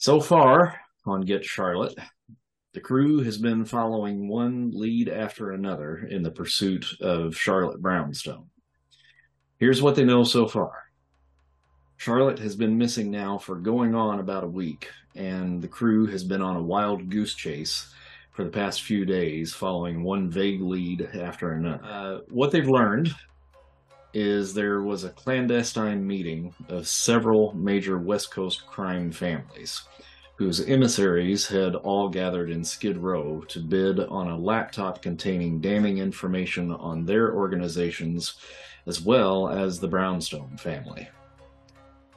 So far on Get Charlotte, the crew has been following one lead after another in the pursuit of Charlotte Brownstone. Here's what they know so far. Charlotte has been missing now for going on about a week, and the crew has been on a wild goose chase for the past few days, following one vague lead after another. Uh, what they've learned is there was a clandestine meeting of several major West Coast crime families whose emissaries had all gathered in Skid Row to bid on a laptop containing damning information on their organizations as well as the Brownstone family.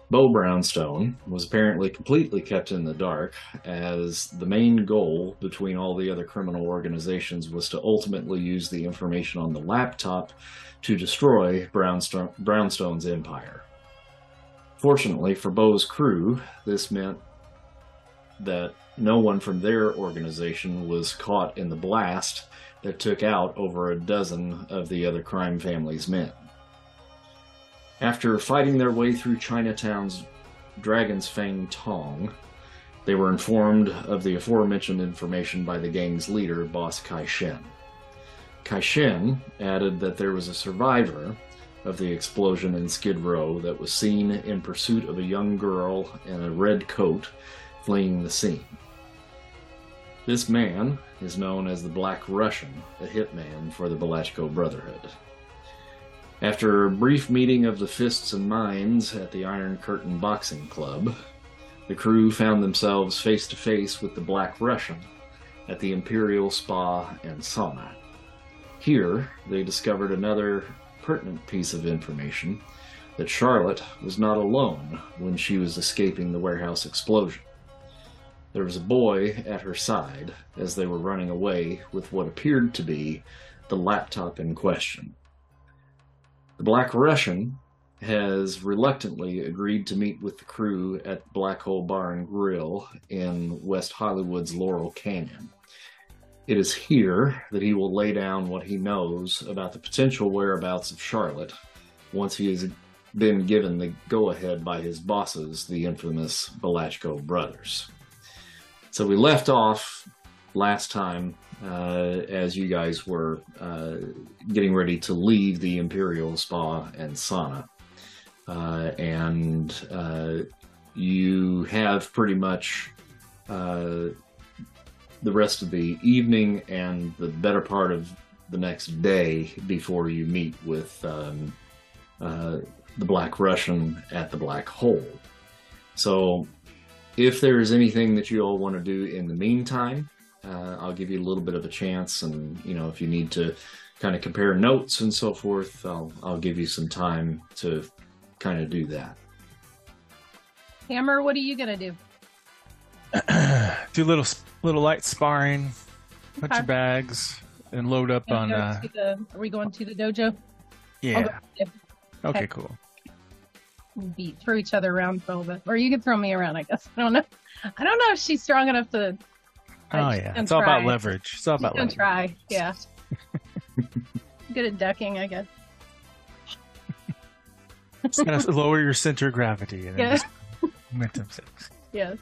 Beau Brownstone was apparently completely kept in the dark, as the main goal between all the other criminal organizations was to ultimately use the information on the laptop to destroy Brownstone, Brownstone's empire. Fortunately for Beau's crew, this meant that no one from their organization was caught in the blast that took out over a dozen of the other crime family's men. After fighting their way through Chinatown's Dragon's Fang Tong, they were informed of the aforementioned information by the gang's leader, Boss Kai Shen. Kai Shen added that there was a survivor of the explosion in Skid Row that was seen in pursuit of a young girl in a red coat fleeing the scene. This man is known as the Black Russian, a hitman for the Balachko Brotherhood. After a brief meeting of the Fists and Minds at the Iron Curtain Boxing Club, the crew found themselves face to face with the Black Russian at the Imperial Spa and Sauna. Here, they discovered another pertinent piece of information that Charlotte was not alone when she was escaping the warehouse explosion. There was a boy at her side as they were running away with what appeared to be the laptop in question. The Black Russian has reluctantly agreed to meet with the crew at Black Hole Bar and Grill in West Hollywood's Laurel Canyon. It is here that he will lay down what he knows about the potential whereabouts of Charlotte once he has been given the go ahead by his bosses, the infamous Balachko brothers. So we left off last time uh, as you guys were uh, getting ready to leave the Imperial Spa and Sauna. Uh, and uh, you have pretty much uh, the rest of the evening and the better part of the next day before you meet with um, uh, the Black Russian at the Black Hole. So, if there is anything that you all want to do in the meantime, uh, I'll give you a little bit of a chance, and you know if you need to kind of compare notes and so forth, I'll I'll give you some time to kind of do that. Hammer, what are you gonna do? do little little light sparring, bunch Okay. of bags, and load up on. Uh, the- are we going to the dojo? yeah. yeah. Okay, Okay. cool. Beat throw each other around a little bit, or you can throw me around. I guess I don't know. I don't know if she's strong enough to. Oh yeah, can it's all about leverage. It's all about gonna leverage. try. Yeah. Good at ducking, I guess. Just gotta lower your center of gravity and Yeah. just momentum six. Yes.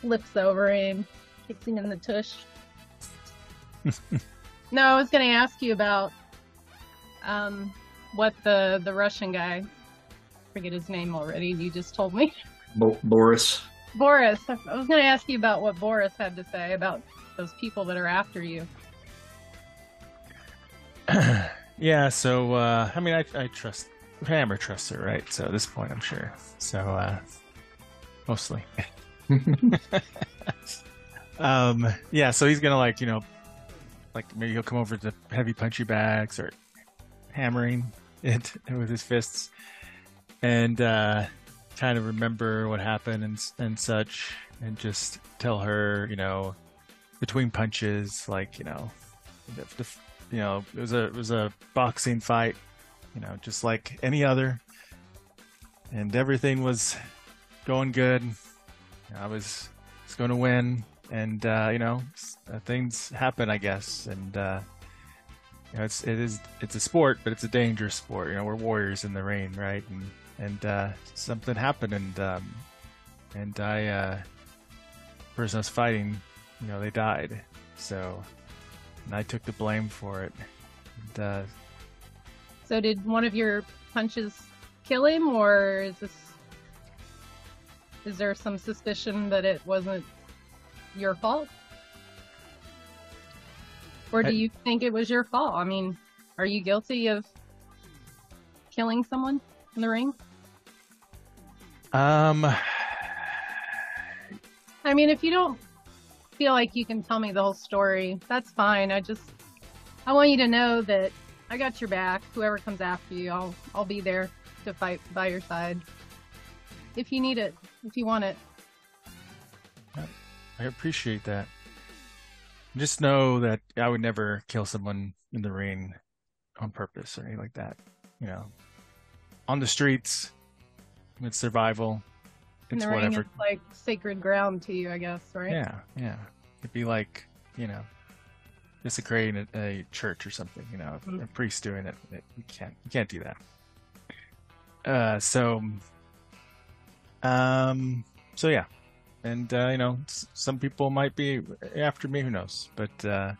Flips over him, kicks him in the tush. no, I was going to ask you about um, what the the Russian guy. Forget his name already. You just told me. Bo- Boris, Boris. I was going to ask you about what Boris had to say about those people that are after you. yeah, so uh, I mean, I, I trust Hammer trusts her, right? So at this point, I'm sure. So uh, mostly. um, yeah, so he's gonna like you know, like maybe he'll come over to heavy punchy bags or hammering it with his fists, and uh, kind of remember what happened and and such, and just tell her, you know, between punches, like you know, the, the, you know, it was a it was a boxing fight, you know, just like any other, and everything was going good. I was was going to win, and uh, you know, uh, things happen, I guess, and uh, you know, it's it is it's a sport, but it's a dangerous sport. You know, we're warriors in the ring, right? And and uh, something happened, and um, and I, uh, person I was fighting, you know, they died. So, and I took the blame for it. And, uh, So did one of your punches kill him, or is this? Is there some suspicion that it wasn't your fault? Or do I- you think it was your fault? I mean, are you guilty of killing someone in the ring? Um, I mean, if you don't feel like you can tell me the whole story, that's fine. I just I want you to know that I got your back. Whoever comes after you, I'll I'll be there to fight by your side. If you need it, if you want it. I appreciate that. Just know that I would never kill someone in the rain on purpose or anything like that. You know, on the streets, it's survival. It's the ring whatever. is like sacred ground to you, I guess, right? Yeah, yeah. It'd be like, you know, desecrating a, a church or something. You know, Mm. a priest doing it. it. You can't, you can't do that. Uh, so, um, so yeah, and uh, you know, s- some people might be after me. Who knows? But uh,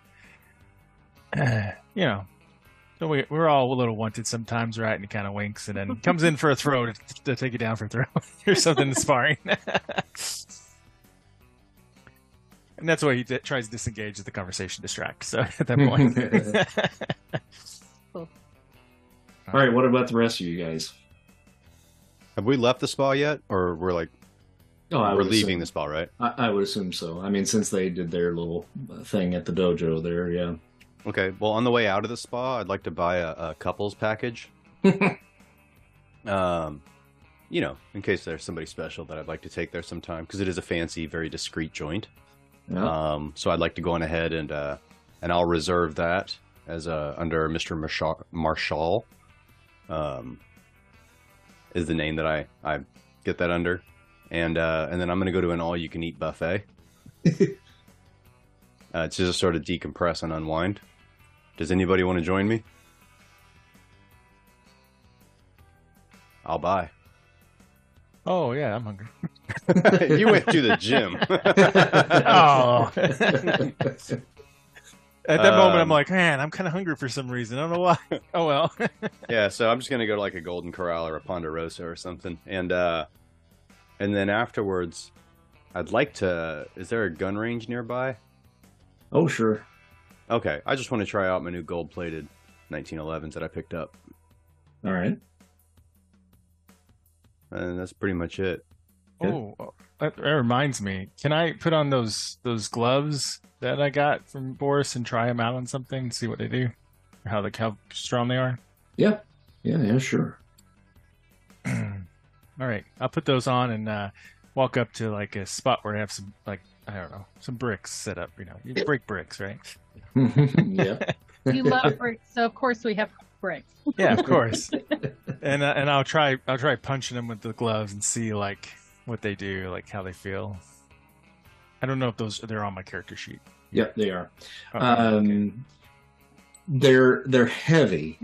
you know. So we, we're all a little wanted sometimes, right? And he kind of winks and then comes in for a throw to, to take you down for a throw or something in sparring. And that's why he d- tries to disengage the conversation, distract. So at that point, Cool. All right, what about the rest of you guys? Have we left the spa yet, or we're like Oh, I we're leaving assume- the spa, right? I, I would assume so. I mean, since they did their little thing at the dojo there, yeah. Okay. Well, on the way out of the spa, I'd like to buy a, a couples package. um, you know, in case there's somebody special that I'd like to take there sometime, because it is a fancy, very discreet joint. Yeah. Um, so I'd like to go on ahead and uh, and I'll reserve that as uh, under Mr. Marshall. Marshall um, is the name that I I get that under, and uh, and then I'm gonna go to an all you can eat buffet. uh, to just sort of decompress and unwind. Does anybody want to join me? I'll buy. oh yeah, I'm hungry. you went to the gym. Oh. At that moment, I'm Um, like, man, I'm kind of hungry for some reason. I don't know why. Oh well. yeah, so I'm just gonna go to like a Golden Corral or a Ponderosa or something, and uh, and then afterwards, I'd like to. Is there a gun range nearby? oh, sure. Okay, I just want to try out my new gold-plated 1911s that I picked up, All right. and that's pretty much it. Good. oh, that, that reminds me. Can I put on those those gloves that I got from Boris and try them out on something see what they do, or how the how strong they are? Yeah. Yeah, yeah, sure. All right, I'll put those on and uh, walk up to like a spot where I have some like I don't know some bricks set up. You know, you break bricks, right? Yeah. You love bricks, so of course we have bricks. Yeah, of course. and uh, and I'll try I'll try punching them with the gloves and see like what they do, like how they feel. I don't know if those they're on my character sheet. Yep, they are. Oh, okay. Um, they're they're heavy,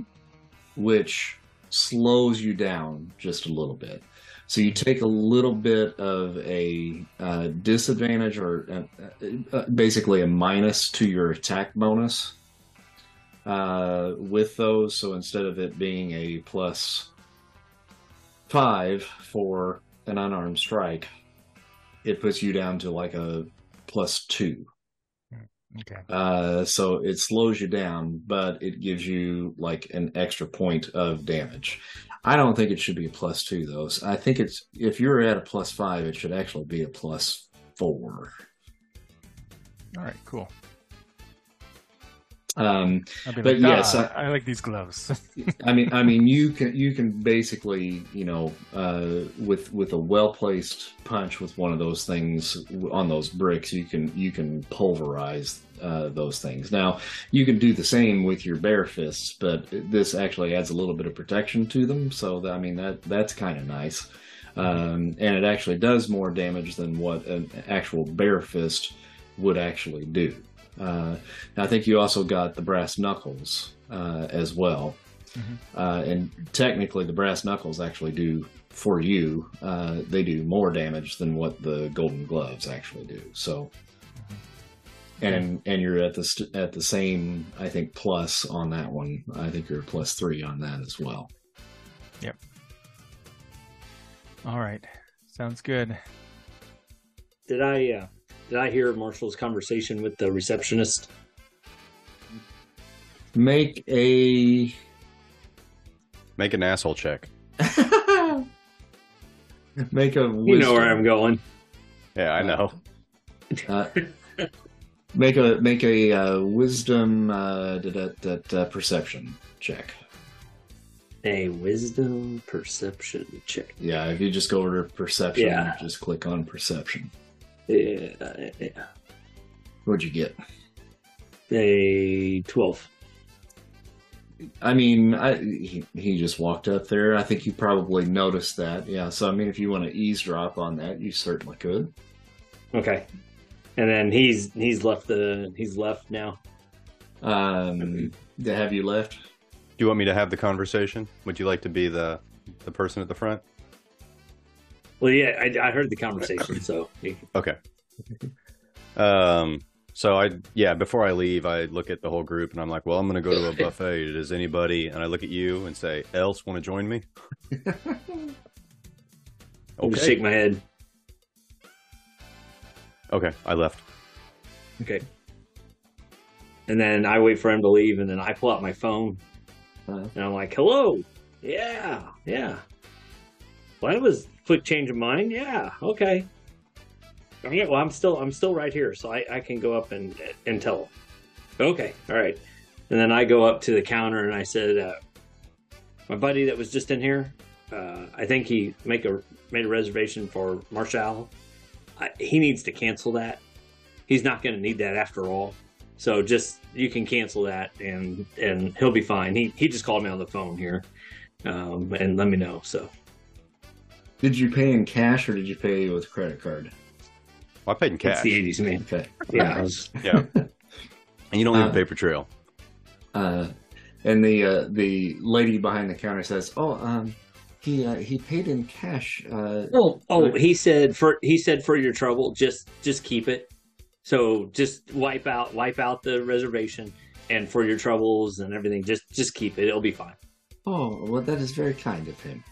which slows you down just a little bit. So you take a little bit of a uh, disadvantage, or uh, uh, basically a minus to your attack bonus uh, with those. So instead of it being a plus five for an unarmed strike, it puts you down to like a plus two. okay. Uh, so it slows you down, but it gives you like an extra point of damage. I don't think it should be a plus two though. So I think it's if you're at a plus five, it should actually be a plus four. All right, cool. Um, I'll But like, yes, "Ah, I, like these gloves. I mean, I mean, you can you can basically, you know, uh, with with a well placed punch with one of those things on those bricks, you can you can pulverize uh, those things. Now, you can do the same with your bare fists, but this actually adds a little bit of protection to them. So, that, I mean, that that's kind of nice, um, and it actually does more damage than what an actual bare fist would actually do. Uh, I think you also got the brass knuckles uh, as well. Mhm. Uh, and technically, the brass knuckles actually do for you. Uh, they do more damage than what the golden gloves actually do. So, and and you're at the st- at the same, I think, plus on that one. I think you're plus three on that as well. Yep. All right. Sounds good. Did I uh, did I hear Marshall's conversation with the receptionist? Make a Make an asshole check. make a You know where I'm going. Yeah, I know. Uh, make a make a uh, wisdom uh, da- da- da- da- perception check. A wisdom perception check. Yeah, if you just go over to perception, Yeah. just click on perception. Yeah, yeah. What'd you get? A twelve. I mean, I, he he just walked up there. I think you probably noticed that. Yeah. So I mean, if you want to eavesdrop on that, you certainly could. Okay. And then he's he's left the he's left now. Um, have you left? Do you want me to have the conversation? Would you like to be the the person at the front? Well, yeah, I, I heard the conversation, so Okay. Um. So I yeah. Before I leave, I look at the whole group and I'm like, well, I'm going to go to a buffet. Does anybody? And I look at you and say, else want to join me? I'll just Okay. shake my head. Okay. I left. Okay. And then I wait for him to leave, and then I pull out my phone, Uh, and I'm like, "Hello, yeah, yeah." Well, that was a quick change of mind. Yeah, okay. All right. Well, I'm still I'm still right here, so I, I can go up and and tell. Okay. All right. And then I go up to the counter and I said, uh, "My buddy that was just in here, uh, I think he make a made a reservation for Marshall. I, he needs to cancel that. He's not going to need that after all. So just you can cancel that and and he'll be fine. He he just called me on the phone here, um, and let me know. So did you pay in cash or did you pay with a credit card? Well, I paid in cash. it's the eighties, man. Okay. Yeah, was- Yeah. and you don't leave Uh, a paper trail. Uh, and the uh, the lady behind the counter says, "Oh, um, he uh, he paid in cash." Uh, Oh, oh, he said for he said for your trouble, just just keep it. So just wipe out wipe out the reservation, and for your troubles and everything, just just keep it. It'll be fine. oh, well, that is very kind of him.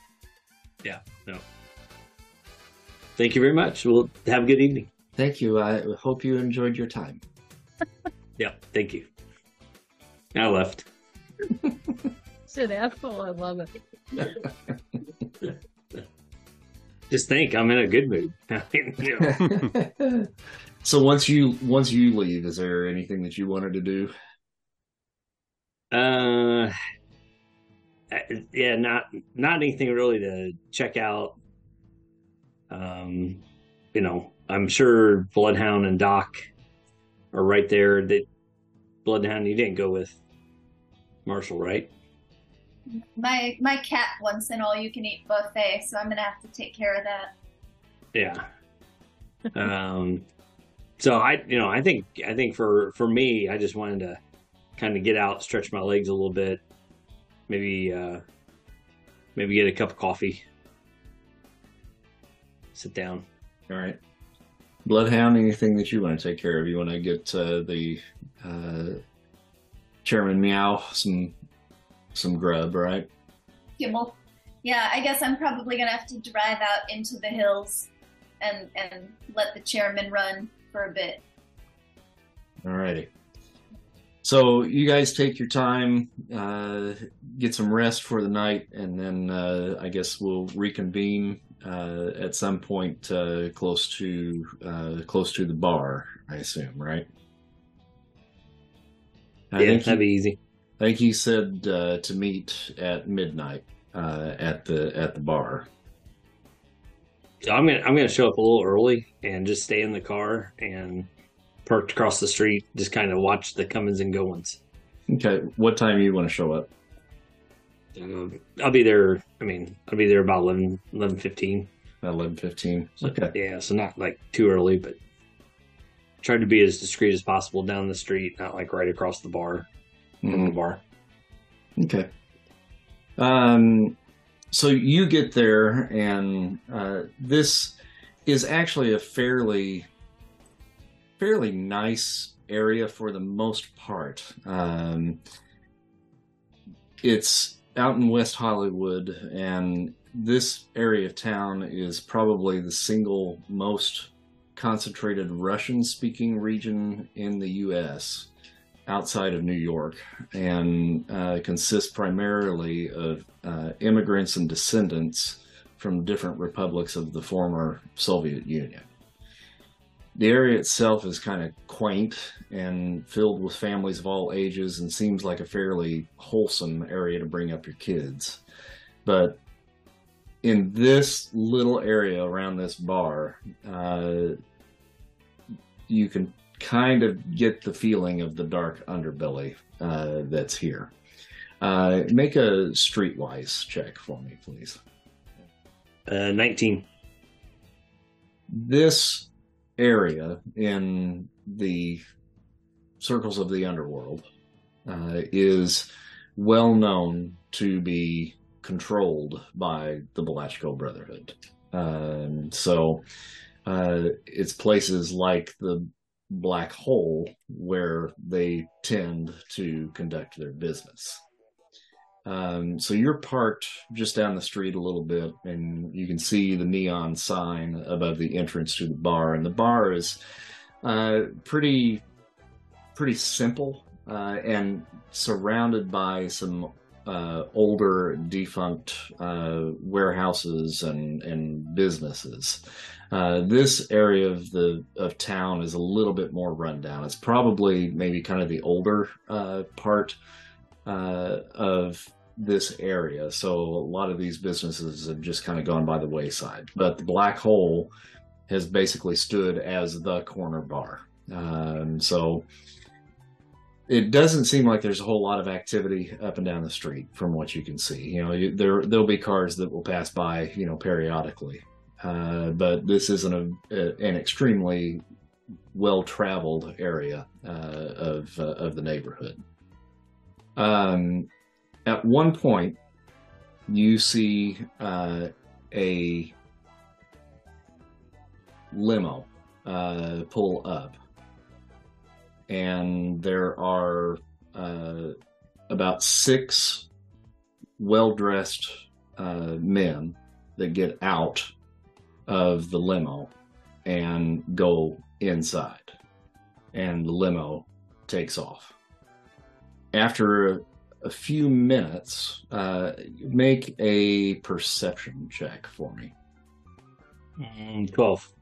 Thank you very much. Well, have a good evening. Thank you. I hope you enjoyed your time. Yeah, thank you. I left. Shit, asshole. I love it. Just think, I'm in a good mood. I mean, you know. so once you once you leave, is there anything that you wanted to do? Uh, yeah, not not anything really to check out. Um, you know, I'm sure Bloodhound and Doc are right there. That Bloodhound, you didn't go with Marshall, right? My my cat wants an all you can eat buffet, so I'm gonna have to take care of that. Yeah. um, so I, you know, I think I think for for me, I just wanted to kind of get out, stretch my legs a little bit, maybe uh, maybe get a cup of coffee, sit down. All right. Bloodhound, anything that you want to take care of? You want to get uh, the uh, Chairman Meow some some grub, right? Kimmel. Yeah, I guess I'm probably gonna have to drive out into the hills and and let the chairman run for a bit. Alrighty. So you guys take your time, uh, get some rest for the night, and then uh, I guess we'll reconvene uh, at some point uh, close to uh, close to the bar. I assume, right? I yeah, think that'd he, be easy. I think he said uh, to meet at midnight uh, at the at the bar. So I'm gonna I'm gonna show up a little early and just stay in the car and parked across the street, just kind of watch the comings and goings. Okay, what time do you want to show up? Um, I'll be there. I mean, I'll be there about 11, 11 15. Eleven fifteen. So, Okay. Yeah, so not like too early, but try to be as discreet as possible down the street, not like right across the bar from Mhm. the bar. Okay. Um, so you get there, and uh, this is actually a fairly, fairly nice area for the most part. Um, it's out in West Hollywood, and this area of town is probably the single most concentrated Russian speaking region in the U.S. outside of New York and uh, consists primarily of uh, immigrants and descendants from different republics of the former Soviet Union. The area itself is kind of quaint and filled with families of all ages and seems like a fairly wholesome area to bring up your kids. But in this little area around this bar, uh, you can kind of get the feeling of the dark underbelly uh, that's here. Uh, make a streetwise check for me, please. Uh, 19. This area in the circles of the underworld uh, is well known to be controlled by the Balachko Brotherhood. Um, so uh, it's places like the Black Hole where they tend to conduct their business. Um, so you're parked just down the street a little bit, and you can see the neon sign above the entrance to the bar. And the bar is uh, pretty, pretty simple uh, and surrounded by some uh, older, defunct uh, warehouses and and businesses. Uh, this area of the of town is a little bit more rundown. It's probably maybe kind of the older uh, part uh, of this area. So a lot of these businesses have just kind of gone by the wayside. But the Black Hole has basically stood as the corner bar. Um, so it doesn't seem like there's a whole lot of activity up and down the street from what you can see. You know, you, there there'll be cars that will pass by, you know, periodically, uh, but this isn't a, a, an extremely well traveled area uh, of uh, of the neighborhood. Um, at one point, you see uh, a limo uh, pull up and there are uh, about six well dressed uh, men that get out of the limo and go inside. And the limo takes off. After a, few minutes, uh, make a perception check for me. Mm, 12.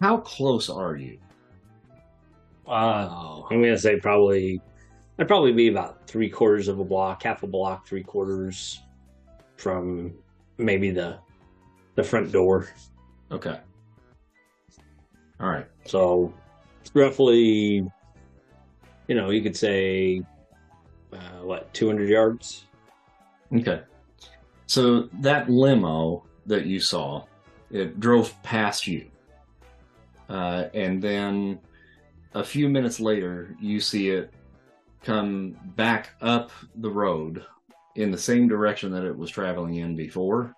How close are you? Uh, I'm gonna say probably I'd probably be about three quarters of a block, half a block, three quarters from maybe the the front door. Okay. All right. So roughly, you know, you could say uh, what 200 yards. Okay. So that limo that you saw, it drove past you. Uh, and then a few minutes later, you see it come back up the road in the same direction that it was traveling in before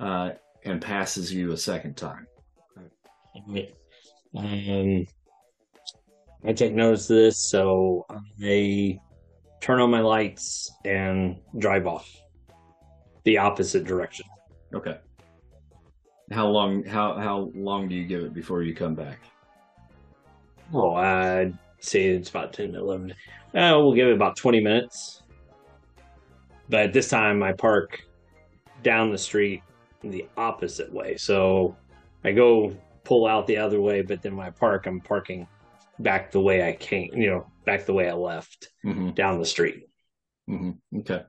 uh, and passes you a second time. Um, I take notice of this, so I turn on my lights and drive off the opposite direction. Okay. How long how how long do you give it before you come back? Oh, I'd say it's about 10 to 11. Uh, we'll give it about 20 minutes. But this time I park down the street the opposite way. So I go pull out the other way, but then when I park, I'm parking back the way I came, you know, back the way I left Mm-hmm. down the street. Mm-hmm. Okay.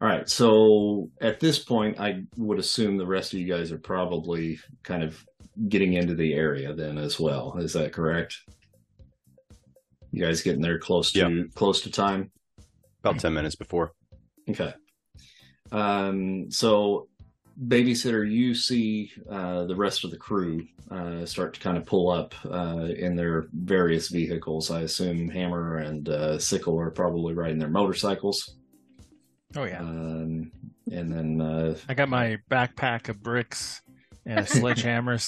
All right. So at this point, I would assume the rest of you guys are probably kind of getting into the area then as well. Is that correct? You guys getting there close to close to time? About 10 minutes before. Okay. Um, so babysitter, you see uh, the rest of the crew uh, start to kind of pull up uh, in their various vehicles. I assume Hammer and uh, Sickle are probably riding their motorcycles. Oh yeah. Um, and then uh, I got my backpack of bricks and a sledgehammer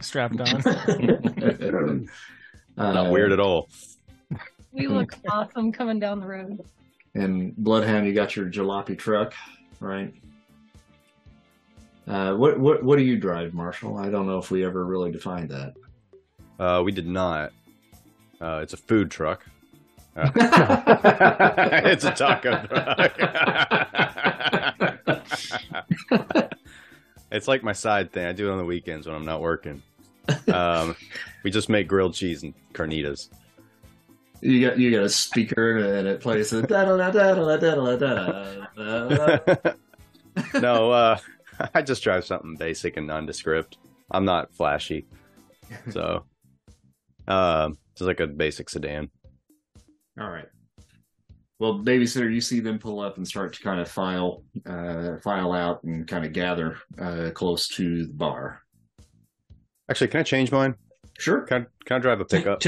strapped on. uh, Not weird at all. We look awesome coming down the road. And Bloodhound, you got your jalopy truck, right? Uh, what what what do you drive, Marshall? I don't know if we ever really defined that. Uh, we did not. Uh, it's a food truck. Uh, it's a taco truck. it's like my side thing. I do it on the weekends when I'm not working. Um, we just make grilled cheese and carnitas. You got you got a speaker and it plays the da da da da da da da da. no, uh, I just drive something basic and nondescript. I'm not flashy, so uh, just like a basic sedan. All right. Well, babysitter, you see them pull up and start to kind of file uh, file out and kind of gather uh, close to the bar. Actually, can I change mine? Sure. Can I, can I drive a pickup?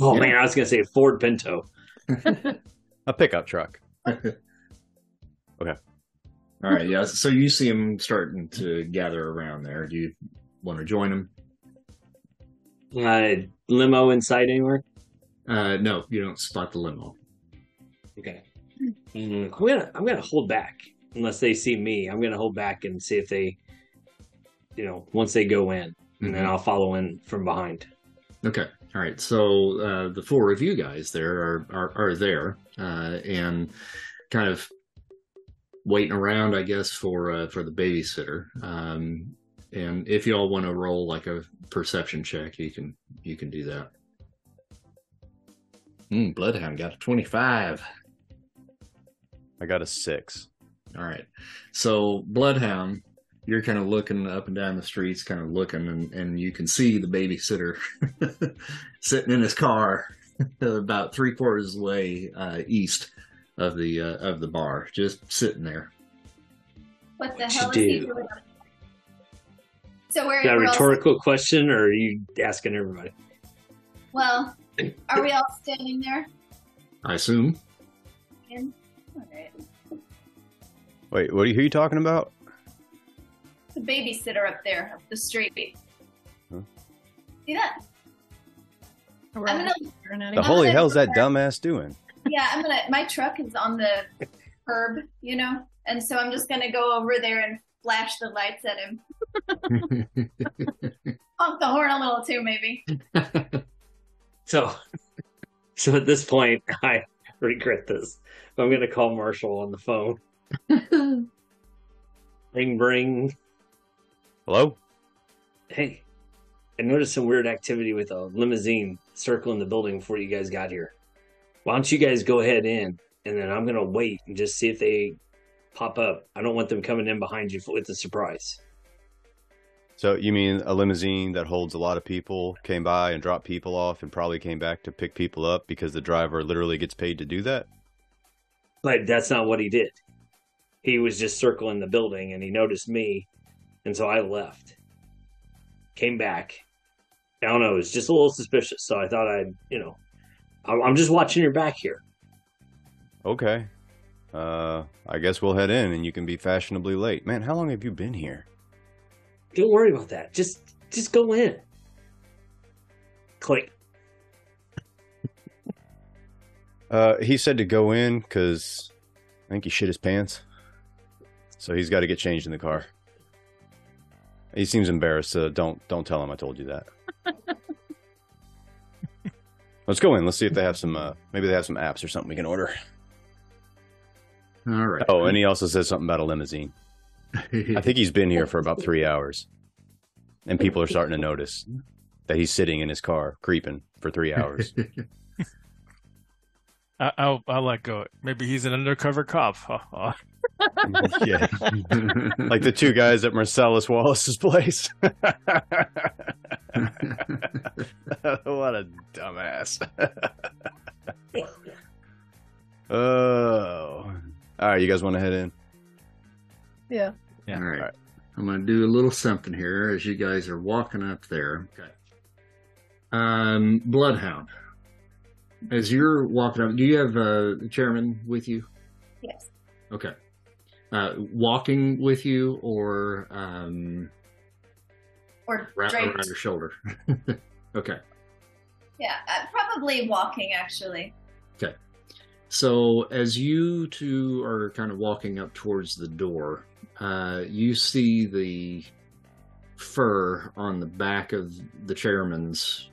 Oh Yeah. man, I was gonna say Ford Pinto. a pickup truck. All right. Yeah. So you see them starting to gather around there. Do you want to join them? Uh, limo inside anywhere? Uh, no, you don't spot the limo. Okay. Mm, I'm gonna I'm gonna hold back unless they see me. I'm gonna hold back and see if they, you know, once they go in, and then I'll follow in from behind. Okay. All right. So uh, the four of you guys there are are, are there uh, and kind of waiting around, I guess, for uh, for the babysitter. Um, and if you all want to roll like a perception check, you can you can do that. Mm, Bloodhound got a twenty five. I got a six. All right. So Bloodhound, you're kind of looking up and down the streets, kind of looking, and, and you can see the babysitter sitting in his car about three quarters of the way uh, east of the uh, of the bar, just sitting there. What the What'd hell you is he do? doing? So we're, Is that a we're all- rhetorical question, or are you asking everybody? well, are we all standing there? I assume. In? All right. Wait, what are you, who are you talking about? The babysitter up there, up the street. Huh? See that? We're I'm gonna- staring at The holy gonna- hell's that dumbass doing? Yeah, I'm gonna. My truck is on the curb, you know, and so I'm just gonna go over there and flash the lights at him. Honk the horn a little too, maybe. So, so at this point, I regret this. But I'm going to call Marshall on the phone. Ring, ring. Hello? Hey, I noticed some weird activity with a limousine circling the building before you guys got here. Why don't you guys go ahead in, and then I'm going to wait and just see if they pop up. I don't want them coming in behind you with a surprise. So you mean a limousine that holds a lot of people came by and dropped people off and probably came back to pick people up because the driver literally gets paid to do that? But that's not what he did. He was just circling the building and he noticed me. And so I left. Came back. I don't know. It was just a little suspicious. So I thought I'd, you know, I'm I'm just watching your back here. Okay. Uh, I guess we'll head in and you can be fashionably late. Man, how long have you been here? Don't worry about that. Just, just go in. Click. Uh, he said to go in because I think he shit his pants. So he's got to get changed in the car. He seems embarrassed. So don't don't tell him I told you that. Let's go in. Let's see if they have some. Uh, maybe they have some apps or something we can order. All right. Oh, and he also said something about a limousine. I think he's been here for about three hours, and people are starting to notice that he's sitting in his car creeping for three hours. I, I'll I'll let go. Maybe he's an undercover cop. Ha, ha. yeah, like the two guys at Marcellus Wallace's place. what a dumbass. oh. All right, you guys want to head in? Yeah. Yeah. All right. All right. I'm going to do a little something here as you guys are walking up there. Okay. Um, Bloodhound. As you're walking up, do you have uh, the chairman with you? Yes. Okay. Uh, walking with you or um, Or draped. around your shoulder? okay. Yeah, uh, probably walking actually. Okay. So as you two are kind of walking up towards the door, uh, you see the fur on the back of the chairman's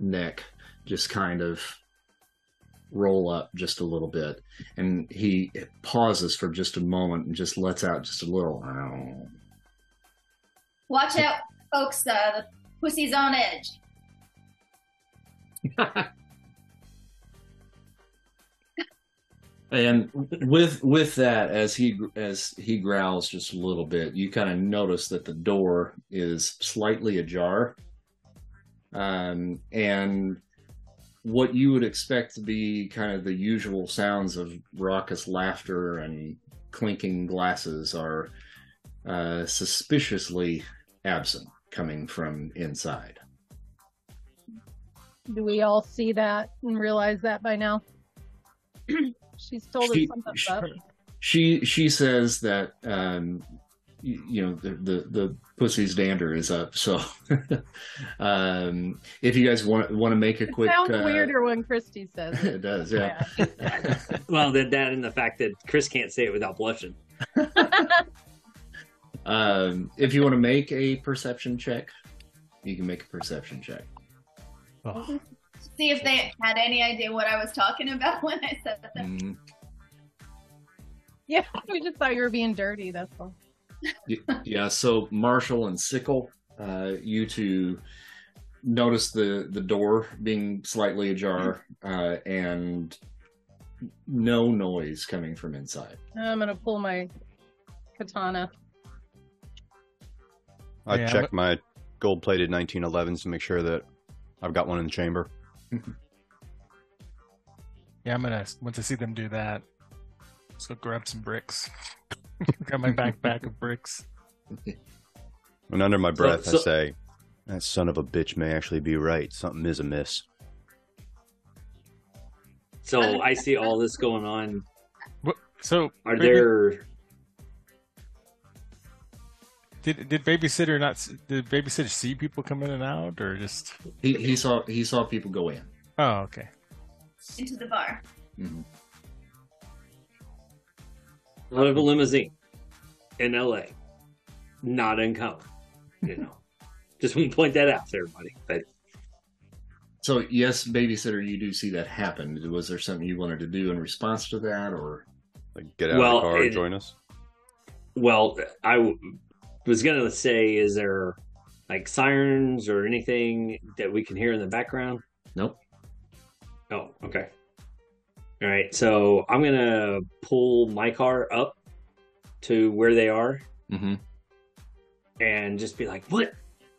neck just kind of roll up just a little bit, and he pauses for just a moment and just lets out just a little. "Ow." Watch out, folks. Uh, the pussy's on edge. And with with that, as he as he growls just a little bit, you kind of notice that the door is slightly ajar, um, and what you would expect to be kind of the usual sounds of raucous laughter and clinking glasses are uh, suspiciously absent, coming from inside. Do we all see that and realize that by now? She's told She- us something she- up. she she says that um you, you know the, the the pussy's dander is up so um if you guys want want to make a It quick sounds uh, weirder when Christy says it. it does yeah Well, that, that and the fact that Chris can't say it without blushing. um if you want to make a perception check you can make a perception check Oh, See if they had any idea what I was talking about when I said that. Mhm. Yeah, we just thought you were being dirty. That's all. Y- yeah so marshall and sickle uh you two notice the the door being slightly ajar uh and no noise coming from inside I'm gonna pull my katana. I Yeah, checked my gold-plated 1911s to make sure that I've got one in the chamber. yeah, I'm gonna once I see them do that, let's go grab some bricks. Got my backpack of bricks. And under my breath, so- I say, "That son of a bitch may actually be right. Something is amiss." So I see all this going on. So Are baby- there? did did babysitter not did babysitter see people come in and out or just He he saw he saw people go in. oh okay Into the bar. Mhm. Out of a limousine in LA. Not uncommon. You know. Just want to point that out to everybody. But So yes, babysitter, you do see that happen. Was there something you wanted to do in response to that, or Like, get out Well, of the car and join us. well, I w- was gonna say, is there like sirens or anything that we can hear in the background? nope? Oh, okay. All right. So I'm gonna pull my car up to where they are Mm-hmm. and just be like, "What?"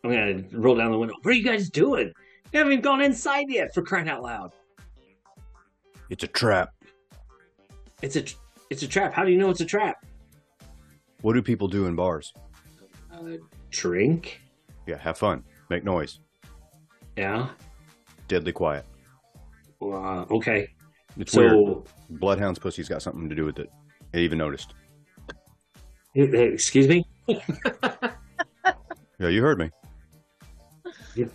I'm gonna roll down the window. What are you guys doing? You haven't even gone inside yet. For crying out loud! It's a trap. It's a it's a trap. How do you know it's a trap? What do people do in bars? Uh, drink. Yeah, have fun, make noise, Yeah. deadly quiet. Uh, okay. It's So, weird. Bloodhound's pussy's got something to do with it. I even noticed. hey, hey, excuse me. Yeah, you heard me. Yeah,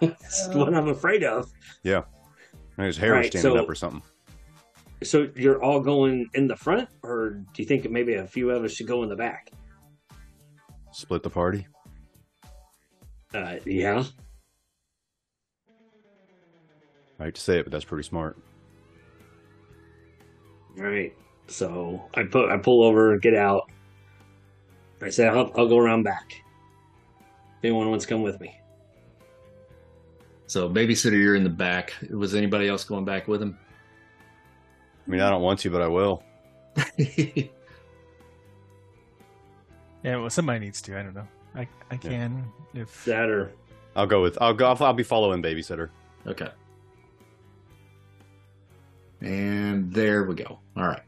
that's what I'm afraid of. Yeah. think his hair was Right, standing so- up or something. So you're all going in the front, or do you think maybe a few of us should go in the back? Split the party. Uh, yeah. I hate to say it, but that's pretty smart. All right. So I put I pull over, get out. I say I'll, I'll go around back. If anyone wants to come with me. So babysitter, you're in the back. Was anybody else going back with him? I mean, I don't want to, but I will. yeah well somebody needs to I don't know I I can if That or I'll go with. I'll go. I'll, I'll be following babysitter. okay. And there we go. All right.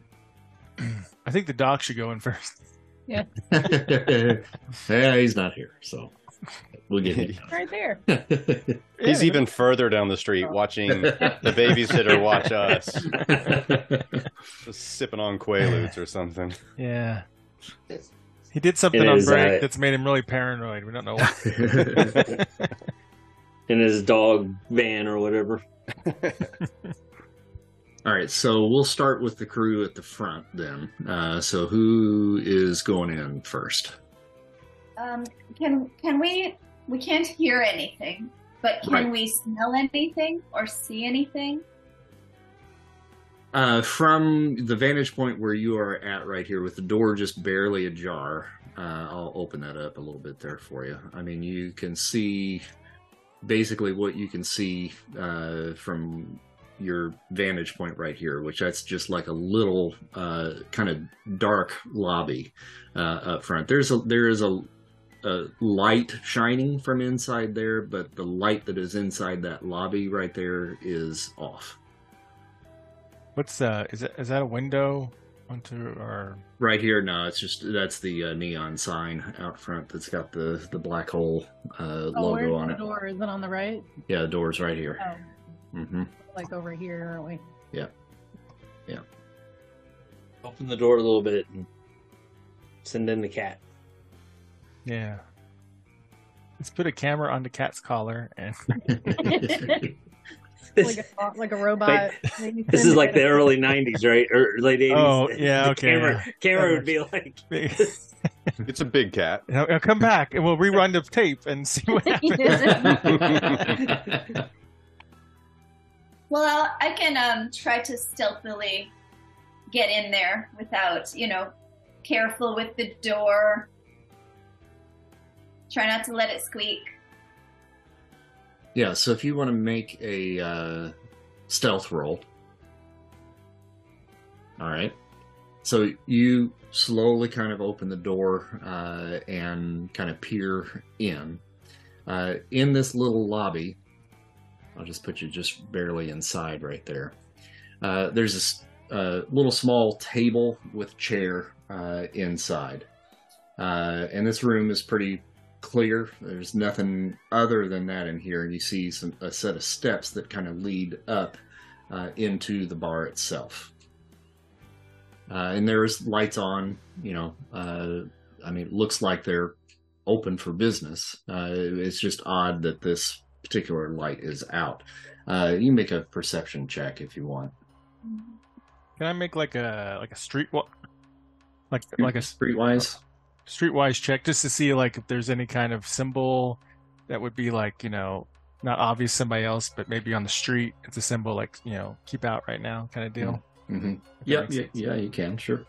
I think the doc should go in first. Yeah. yeah, he's not here, so we'll get him. Right there. He's Yeah. even further down the street watching the babysitter watch us, just sipping on Quaaludes or something. Yeah. He did something It on is, break uh, that's made him really paranoid. We don't know why. In his dog van or whatever. All right, so we'll start with the crew at the front then. Uh, so who is going in first? Um, can can we? We can't hear anything, but can Right. we smell anything or see anything? Uh, from the vantage point where you are at right here, with the door just barely ajar, uh, I'll open that up a little bit there for you. I mean, you can see basically what you can see uh, from your vantage point right here, which that's just like a little uh, kind of dark lobby uh, up front. There's a there is a, a light shining from inside there, but the light that is inside that lobby right there is off. What's uh? Is it is that a window onto or? Right here, no, it's just that's the uh, neon sign out front that's got the the black hole uh, Oh, logo on the it. door? Is it on the right? Yeah, the door's right here. Oh, hmm like over here, aren't we? Yeah. Yeah. Open the door a little bit and send in the cat. Yeah. Let's put a camera on the cat's collar and Like a like a robot. Maybe This is like the early '90s, right, or late '80s. Oh, yeah, The okay, Camera, yeah. camera would be like, It's a big cat. Now, now come back and we'll rerun the tape and see what happens. Well, I can um try to stealthily get in there without, you know, careful with the door. Try not to let it squeak. yeah, so if you want to make a uh, stealth roll, all right. So you slowly kind of open the door uh, and kind of peer in. Uh, in this little lobby, I'll just put you just barely inside right there. Uh, there's uh, little small table with chair uh, inside. Uh, and this room is pretty clear. There's nothing other than that in here. And you see some a set of steps that kind of lead up uh, into the bar itself. Uh, and there's lights on. You know, I mean, it looks like they're open for business. It's just odd that this particular light is out. Uh, you make a perception check if you want. Can I make like a like a street walk, like like a streetwise. streetwise check just to see like if there's any kind of symbol that would be like you know not obvious to somebody else, but maybe on the street it's a symbol like you know keep out right now kind of deal. Mm-hmm. If Yeah, yeah, yeah, you can, sure.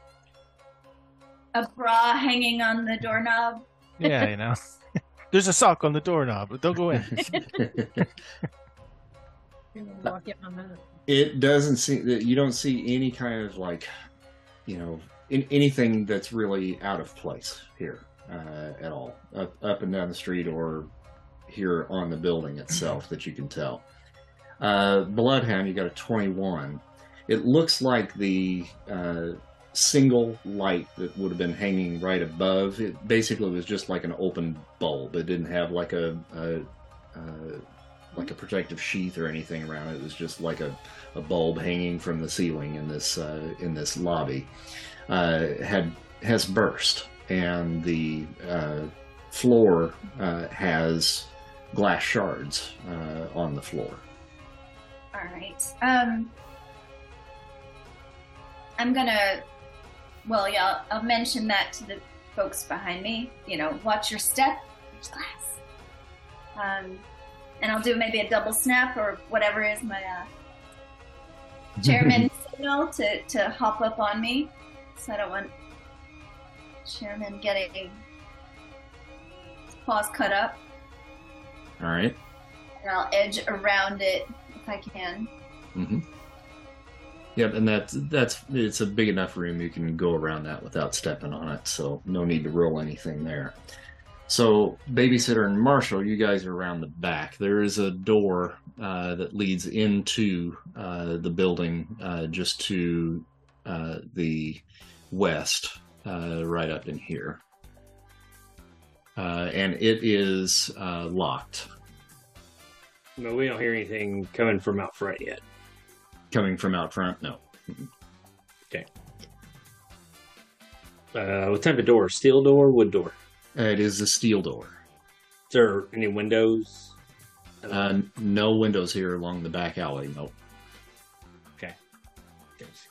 A bra hanging on the doorknob. yeah, you know. There's a sock on the doorknob, don't go in. Walk in on that. it doesn't seem that you don't see any kind of like you know in, anything that's really out of place here uh, at all up, up and down the street or here on the building itself that you can tell uh, bloodhound you got a 21 it looks like the uh, single light that would have been hanging right above it basically was just like an open bulb it didn't have like a, a, uh like a protective sheath or anything around it. It was just like a, a bulb hanging from the ceiling in this uh, in this lobby. Uh, had has burst, and the uh, floor uh, has glass shards uh, on the floor. All right. Um, I'm gonna. Well, yeah, I'll, I'll mention that to the folks behind me. You know, watch your step. There's glass. Um, and I'll do maybe a double snap or whatever is my uh, chairman signal to to hop up on me. So I don't want chairman getting his paws cut up. All right. And I'll edge around it if I can. Mm-hmm. Yep, and that's that's it's a big enough room you can go around that without stepping on it, so no need to roll anything there. So, babysitter and Marshall, you guys are around the back. There is a door uh, that leads into uh, the building uh, just to uh, the west uh, right up in here. Uh, and it is locked But we don't hear anything coming from out front yet. Coming from out front. No. Okay. Uh, what type of door? Steel door, wood door? Uh, It is a steel door. Is there any windows? Uh, no windows here along the back alley. Nope. Okay.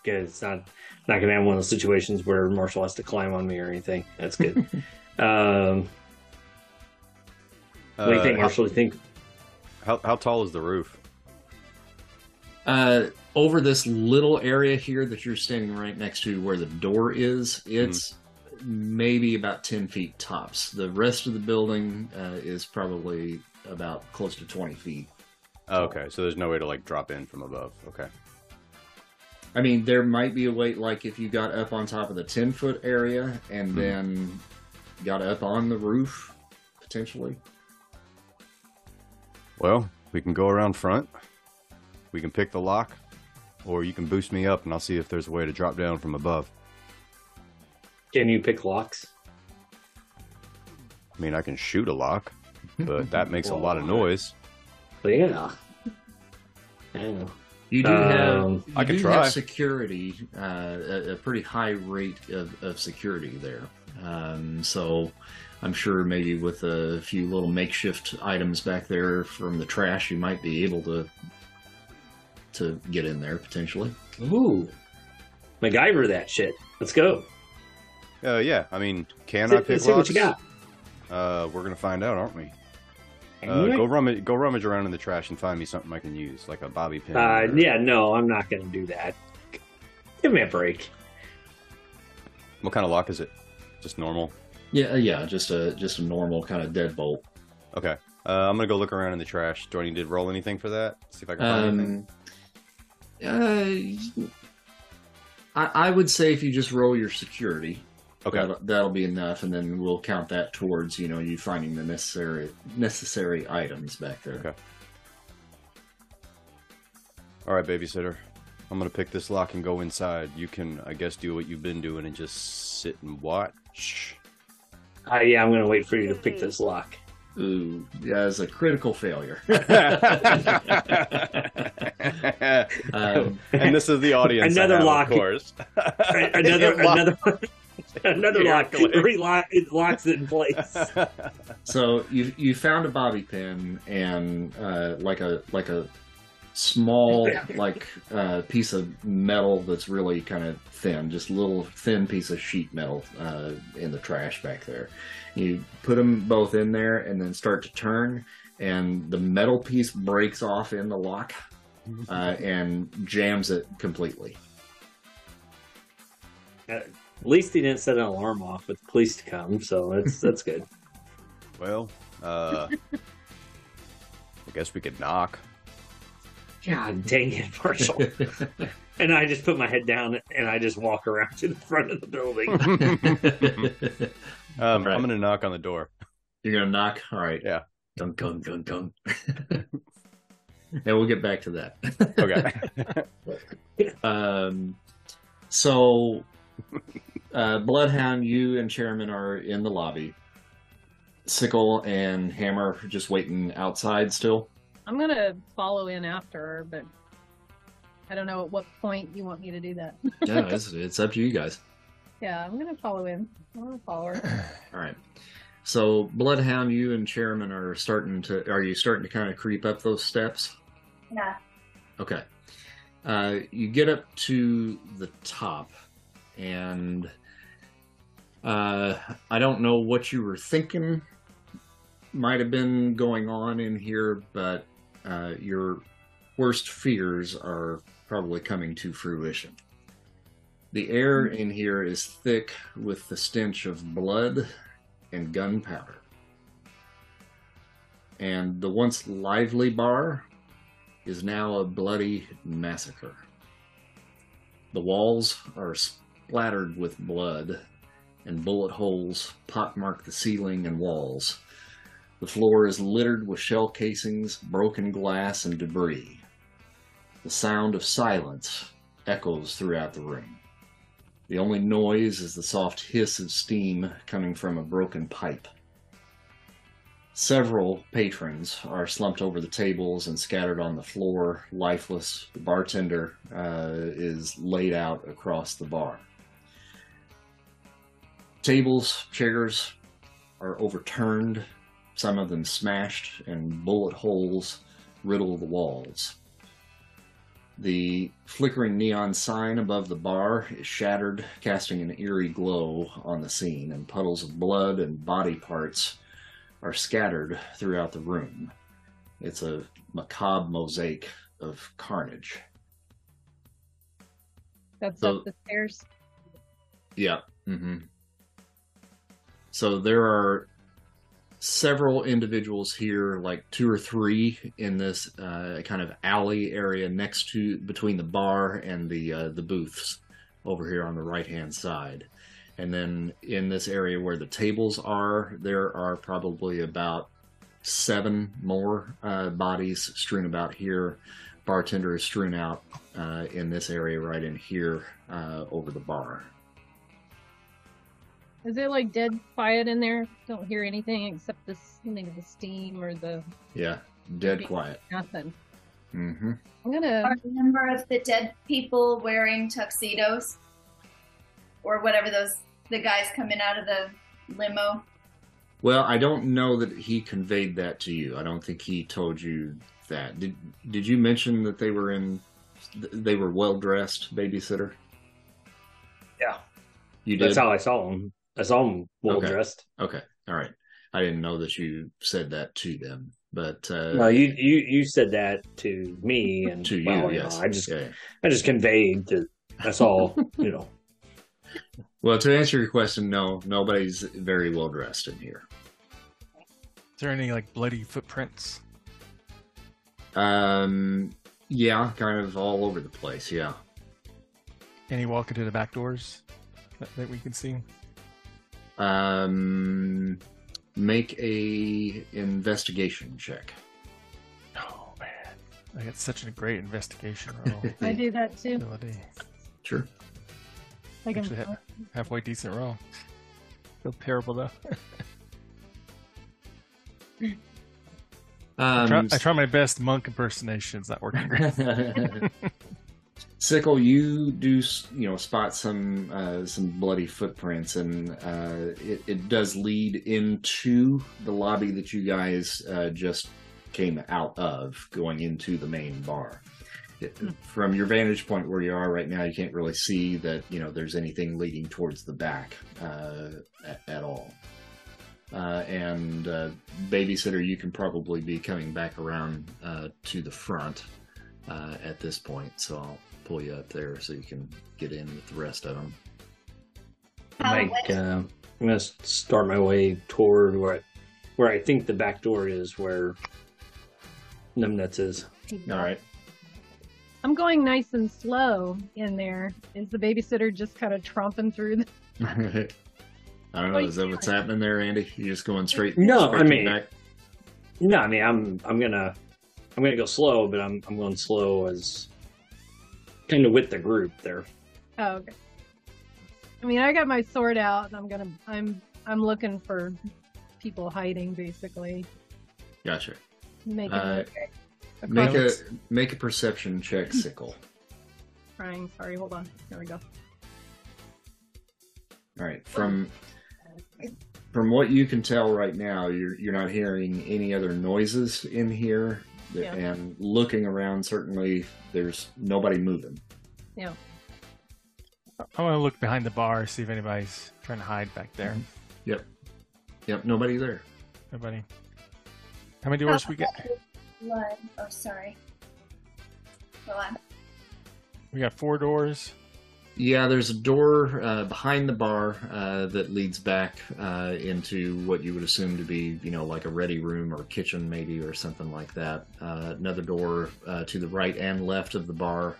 Good. It's not not gonna have one of those situations where Marshall has to climb on me or anything. That's good. um, what do you Uh, think, Marshall? Do you think? How, how tall is the roof? Uh, over this little area here that you're standing right next to where the door is, it's maybe about 10 feet tops. The rest of the building uh, is probably about close to 20 feet. Oh, okay, so there's no way to like drop in from above. Okay. I mean, there might be a way, like if you got up on top of the 10 foot area and Mhm. then got up on the roof, potentially. Well, we can go around front. We can pick the lock, or you can boost me up, and I'll see if there's a way to drop down from above. Can you pick locks? I mean, I can shoot a lock, but that makes a lot of noise. But yeah. I don't know. You do have, Um, you I could do try. have security, uh, a, a pretty high rate of, of security there. Um, so I'm sure maybe with a few little makeshift items back there from the trash, you might be able to to get in there potentially. Ooh, MacGyver that shit. Let's go. Uh, yeah, I mean, can See- I pick see what you got. Uh, we're gonna find out, aren't we? Uh, go rummage, go rummage around in the trash and find me something I can use, like a bobby pin. Uh, or- yeah, no, I'm not going to do that. Give me a break. What kind of lock is it? Just normal. Yeah, uh, yeah, just a just a normal kind of deadbolt. Okay. Uh, I'm gonna go look around in the trash. Do I need to roll anything for that? See if I can find anything. Uh, I, I would say if you just roll your security, Okay. That'll, that'll be enough, and then we'll count that towards you know you finding the necessary necessary items back there. Okay. All right, babysitter. I'm gonna pick this lock and go inside. You can, I guess, do what you've been doing and just sit and watch. Uh, yeah, I'm going to wait for you to pick this lock. Ooh, as a critical failure. Um, and this is the audience. Another have, lock. of course. another, It another, another lock. Miraculously. Relock, it locks it in place. so you you found a bobby pin and uh, like a like a small like uh, piece of metal that's really kind of thin, just a little thin piece of sheet metal uh, in the trash back there. You put them both in there and then start to turn, and the metal piece breaks off in the lock uh, and jams it completely. At least he didn't set an alarm off with the police to come, so that's that's good. well, uh, I guess we could knock. God dang it, Marshall! and I just put my head down and I just walk around to the front of the building. Um, Right. I'm gonna knock on the door. You're gonna knock. All right. Yeah. Dun dun dun dun. and we'll get back to that. Okay. um, so, uh, Bloodhound, you and Chairman are in the lobby. Sickle and Hammer are just waiting outside still. I'm gonna follow in after her, but I don't know at what point you want me to do that. Yeah, it's, it's up to you guys. yeah, I'm gonna follow in. I'm gonna follow her. All right. So, Bloodhound, you and Chairman are starting to. Are you starting to kind of creep up those steps? Yeah. Okay. Uh, you get up to the top, and uh, I don't know what you were thinking might have been going on in here, but uh, your worst fears are probably coming to fruition. The air mm-hmm. in here is thick with the stench of blood and gunpowder. And the once lively bar is now a bloody massacre. The walls are splattered with blood, and bullet holes pockmark the ceiling and walls. The floor is littered with shell casings, broken glass, and debris. The sound of silence echoes throughout the room. The only noise is the soft hiss of steam coming from a broken pipe. Several patrons are slumped over the tables and scattered on the floor, lifeless. The bartender uh, is laid out across the bar. Tables, chairs are overturned, some of them smashed, and bullet holes riddle the walls. The flickering neon sign above the bar is shattered, casting an eerie glow on the scene, and puddles of blood and body parts are scattered throughout the room. It's a macabre mosaic of carnage. That's So- up the stairs. Yeah. hmm So there are several individuals here, like two or three in this uh, kind of alley area next to between the bar and the uh, the booths over here on the right hand side. And then in this area where the tables are, there are probably about seven more uh, bodies strewn about here. Bartender is strewn out uh, in this area right in here uh, over the bar. Is it like dead quiet in there? Don't hear anything except the something of the steam or the Yeah, dead quiet. nothing. Mm-hmm. I'm gonna. Are a number of the dead people wearing tuxedos? Or whatever those, the guys coming out of the limo? Well, I don't know that he conveyed that to you. I don't think he told you that. Did Did you mention that they were in? They were well dressed, babysitter. Yeah. You did. That's how I saw them. I saw them well Okay. dressed. Okay, all right. I didn't know that you said that to them, but uh, No, you, you you said that to me and to you, well, you yes. know, I just Yeah, yeah. I just conveyed that that's all. you know. Well, to answer your question, no, nobody's very well dressed in here. Is there any like bloody footprints? Um, yeah, kind of all over the place. Yeah. Any walking to the back doors that, that we can see? Um, make a investigation check. Oh man, I got such a great investigation roll I do that too. ability. Sure. Like Actually, I'm, ha- halfway decent roll. Feel terrible though. I, try, Um, I try my best monk impersonation's It's not working. Sickle, you do you know spot some uh, some bloody footprints, and uh, it, it does lead into the lobby that you guys uh, just came out of, going into the main bar. It- from your vantage point where you are right now, you can't really see that you know there's anything leading towards the back uh, at, at all. Uh, and uh, babysitter, you can probably be coming back around uh, to the front uh, at this point, so I'll pull you up there so you can get in with the rest of them. How Like uh, I'm gonna start my way toward where I, where I think the back door is, where Numbnuts is. All right. I'm going nice and slow in there. Is the babysitter just kind of tromping through? The... I don't know. Is that what's happening there, Andy? You're just going straight? No, straight I mean- back? No, I mean I'm I'm gonna I'm gonna go slow, but I'm I'm going slow as kind of with the group there. Oh, okay. I mean, I got my sword out, and I'm gonna. I'm. I'm looking for people hiding, basically. Gotcha. Make it Uh, okay. Make a make a perception check, Sickle. Crying. Sorry. Hold on. Here we go. All right. From from what you can tell right now, you're you're not hearing any other noises in here, Yeah. and looking around, certainly there's nobody moving. Yeah. I want to look behind the bar, see if anybody's trying to hide back there. Mm-hmm. Yep. Yep. Nobody there. Nobody. How many doors we get? Blood. Oh, sorry. Go on. We got four doors. Yeah, there's a door uh, behind the bar uh, that leads back uh, into what you would assume to be, you know, like a ready room or kitchen, maybe, or something like that. Uh, another door uh, to the right and left of the bar.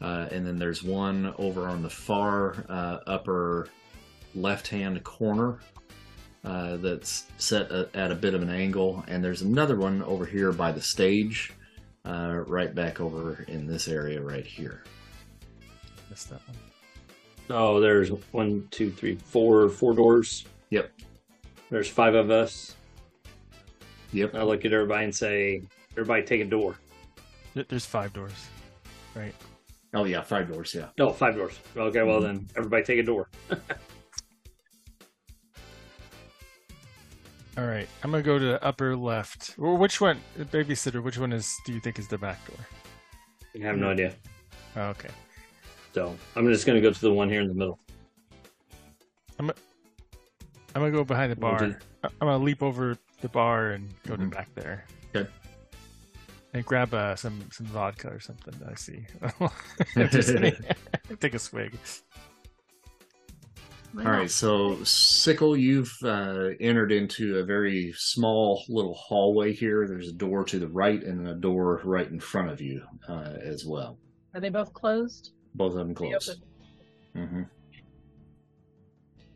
Uh, and then there's one over on the far upper left hand corner that's set a, at a bit of an angle. And there's another one over here by the stage, right back over in this area right here. Missed that one. Oh, there's one, two, three, four, four doors. Yep. There's five of us. Yep. I look at everybody and say, "Everybody, take a door." There's five doors. Right. Oh yeah, five doors. Yeah. No, five doors. Okay, well mm-hmm. then, everybody, take a door. All right. I'm gonna go to the upper left. Or which one, babysitter? Which one is? Do you think is the back door? I have no idea. Oh, okay. So I'm just gonna go to the one here in the middle. I'm gonna go behind the bar. did- I- I'm gonna leap over the bar and go to Mhm. back there. Okay. And grab uh, some some vodka or something. I see. Take a swig. Why All so Sickle, you've uh, entered into a very small little hallway here. There's a door to the right and a door right in front of you uh, as well. Are they both closed? Both of them close. hmm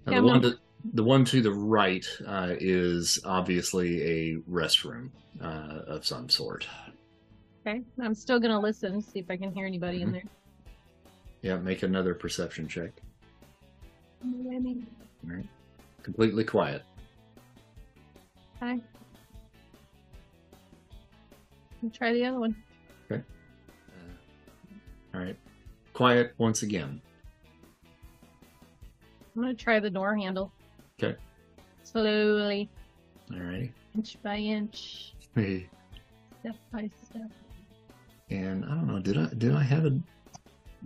Yeah, the one to the one to the right uh, is obviously a restroom uh, of some sort. Okay. I'm still gonna listen, see if I can hear anybody in Mhm. there. Yeah, make another perception check. Ready? All right, completely quiet. Okay. Try the other one. Uh, all right, quiet once again. I'm gonna try the door handle. Okay. Slowly, All right. inch by inch, Hey. step by step. And I don't know, did I did I have a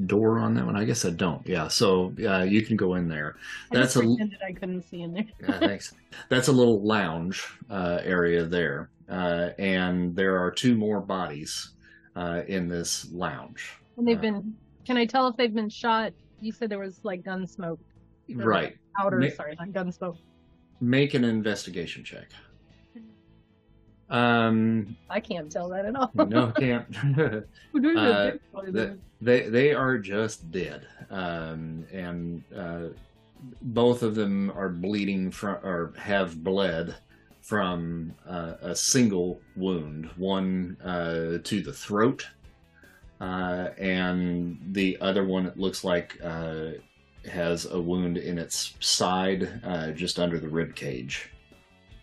door on that one? I guess I don't. Yeah, so uh, you can go in there. I That's just a pretended I couldn't see in there. yeah, thanks. That's a little lounge uh, area there, uh, and there are two more bodies uh, in this lounge. And they've Uh, been. Can I tell if they've been shot? You said there was like gun smoke. Right. Powder. Ma- Sorry, not gun smoke. Make an investigation check. Um, I can't tell that at all. no, can't. Uh, the- they they are just dead, um, and uh, both of them are bleeding from or have bled from uh, a single wound, one uh, to the throat, uh, and the other one it looks like uh, has a wound in its side, uh, just under the rib cage,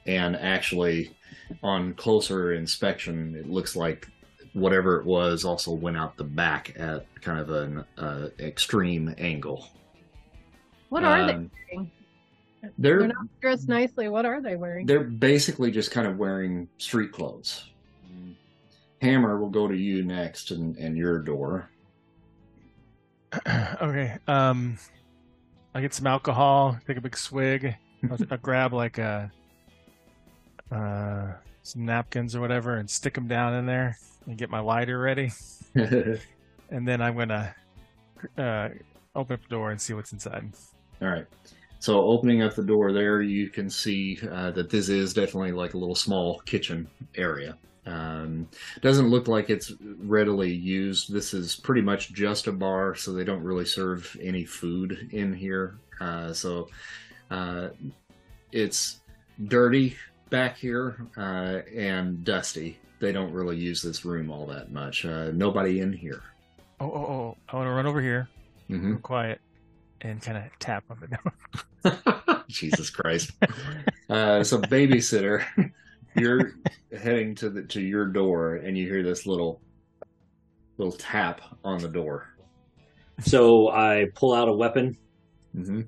and actually, on closer inspection, it looks like whatever it was also went out the back at kind of an uh, extreme angle. what are Um, they wearing? They're They're not dressed nicely. What are they wearing? they're basically just kind of wearing street clothes. Hammer will go to you next and, and your door. okay. Um, I get some alcohol. Take a big swig. I'll, I'll grab like a uh, some napkins or whatever and stick them down in there and get my lighter ready. And then I'm gonna uh, open up the door and see what's inside. All right. So opening up the door there, you can see uh, that this is definitely like a little small kitchen area. Um, doesn't look like it's readily used. This is pretty much just a bar, so they don't really serve any food in here. Uh, so uh, it's dirty back here uh, and dusty. They don't really use this room all that much. Uh, nobody in here. Oh, oh, oh! I want to run over here, hmm real quiet, and kind of tap on the door. Jesus Christ. Uh, so babysitter, you're heading to the to your door and you hear this little little tap on the door. So I pull out a weapon, hmm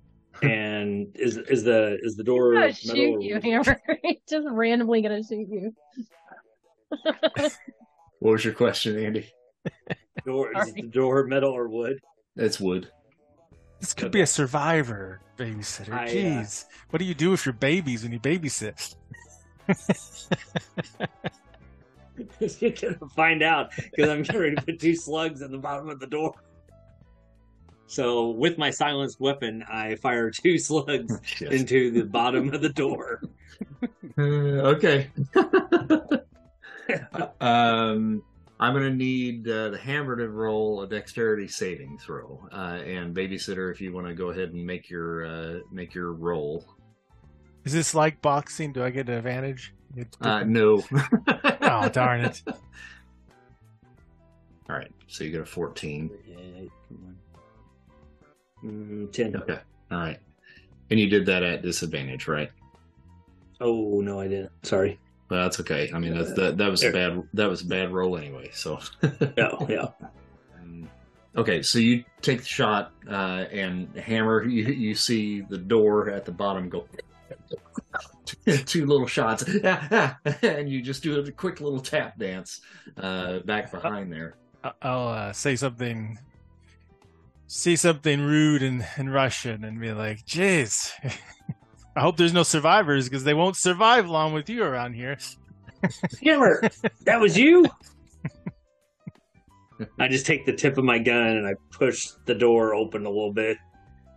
and is is the is the door He's gonna metal? shoot you, Hammer. Just randomly gonna shoot you. What was your question, Andy? Door, is Sorry. the door metal or wood? It's wood. This could be a survivor babysitter. I, uh, Jeez, what do you do with your babies when you babysit? You're gonna find out because I'm getting ready to put two slugs at the bottom of the door. So with my silenced weapon, I fire two slugs Yes. into the bottom of the door. Uh, okay. um, I'm going to need uh, the hammer to roll a dexterity saving throw, uh, and babysitter, if you want to go ahead and make your uh, make your roll. Is this like boxing? Do I get an advantage? Uh, no. Oh darn it! All right, so you get a 14. Mm, ten. Okay. All right. And you did that at disadvantage, right? Oh no, I didn't. Sorry. Well, that's okay. I mean, that's that. That was a bad. That was a bad roll anyway. So. Yeah, yeah. Um, Okay, so you take the shot uh, and hammer. You you see the door at the bottom go. Two little shots, and you just do a quick little tap dance uh, back behind there. I- I'll uh, say something, say something rude in, in Russian, and be like, "Jeez, I hope there's no survivors because they won't survive long with you around here." Hammer, that was you. I just take the tip of my gun and I push the door open a little bit.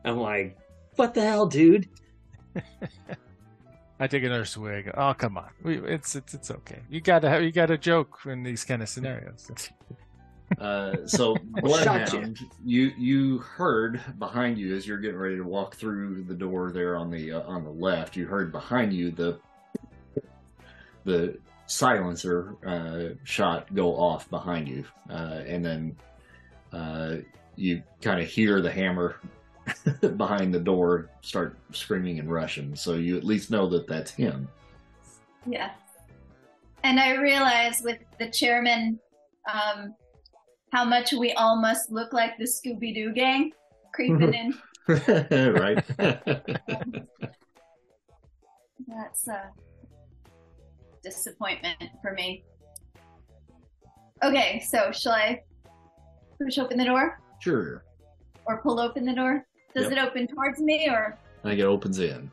I'm like, "What the hell, dude?" I take another swig. Oh, come on, we, it's it's it's okay. You gotta have, you gotta joke in these kind of scenarios. Uh, so Bloodhound, you you heard behind you as you're getting ready to walk through the door there on the uh, on the left. You heard behind you the the silencer uh, shot go off behind you, uh, and then uh, you kind of hear the hammer behind the door start screaming in Russian. So you at least know that that's him. Yeah. And I realize with the chairman um, how much we all must look like the Scooby Doo gang creeping in. right. That's a disappointment for me. Okay, so shall I push open the door sure. or pull open the door? Does Yep. it open towards me or I think it opens in.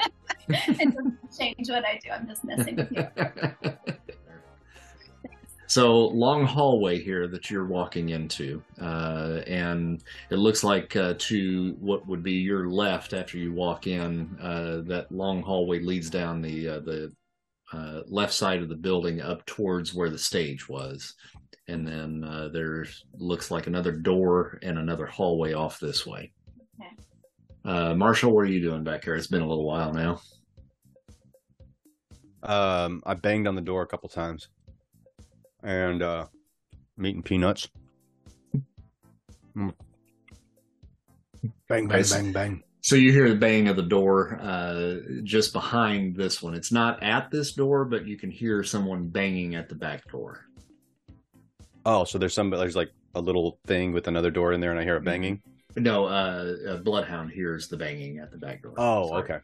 it doesn't change what I do? I'm just messing with you. so long hallway here that you're walking into, uh, and it looks like uh, to what would be your left after you walk in. Uh, that long hallway leads down the uh, the uh, left side of the building up towards where the stage was, and then uh, there looks like another door and another hallway off this way. Okay. Uh, Marshall, what are you doing back here? It's been a little while now. Um, I banged on the door a couple times, and uh, I'm eating peanuts. Mm. Bang, bang, Nice. bang, bang. So you hear the bang of the door uh, just behind this one. It's not at this door, but you can hear someone banging at the back door. Oh, so there's some there's like a little thing with another door in there, and I hear it banging. No, uh, uh, Bloodhound hears the banging at the back door. Oh, Sorry. okay.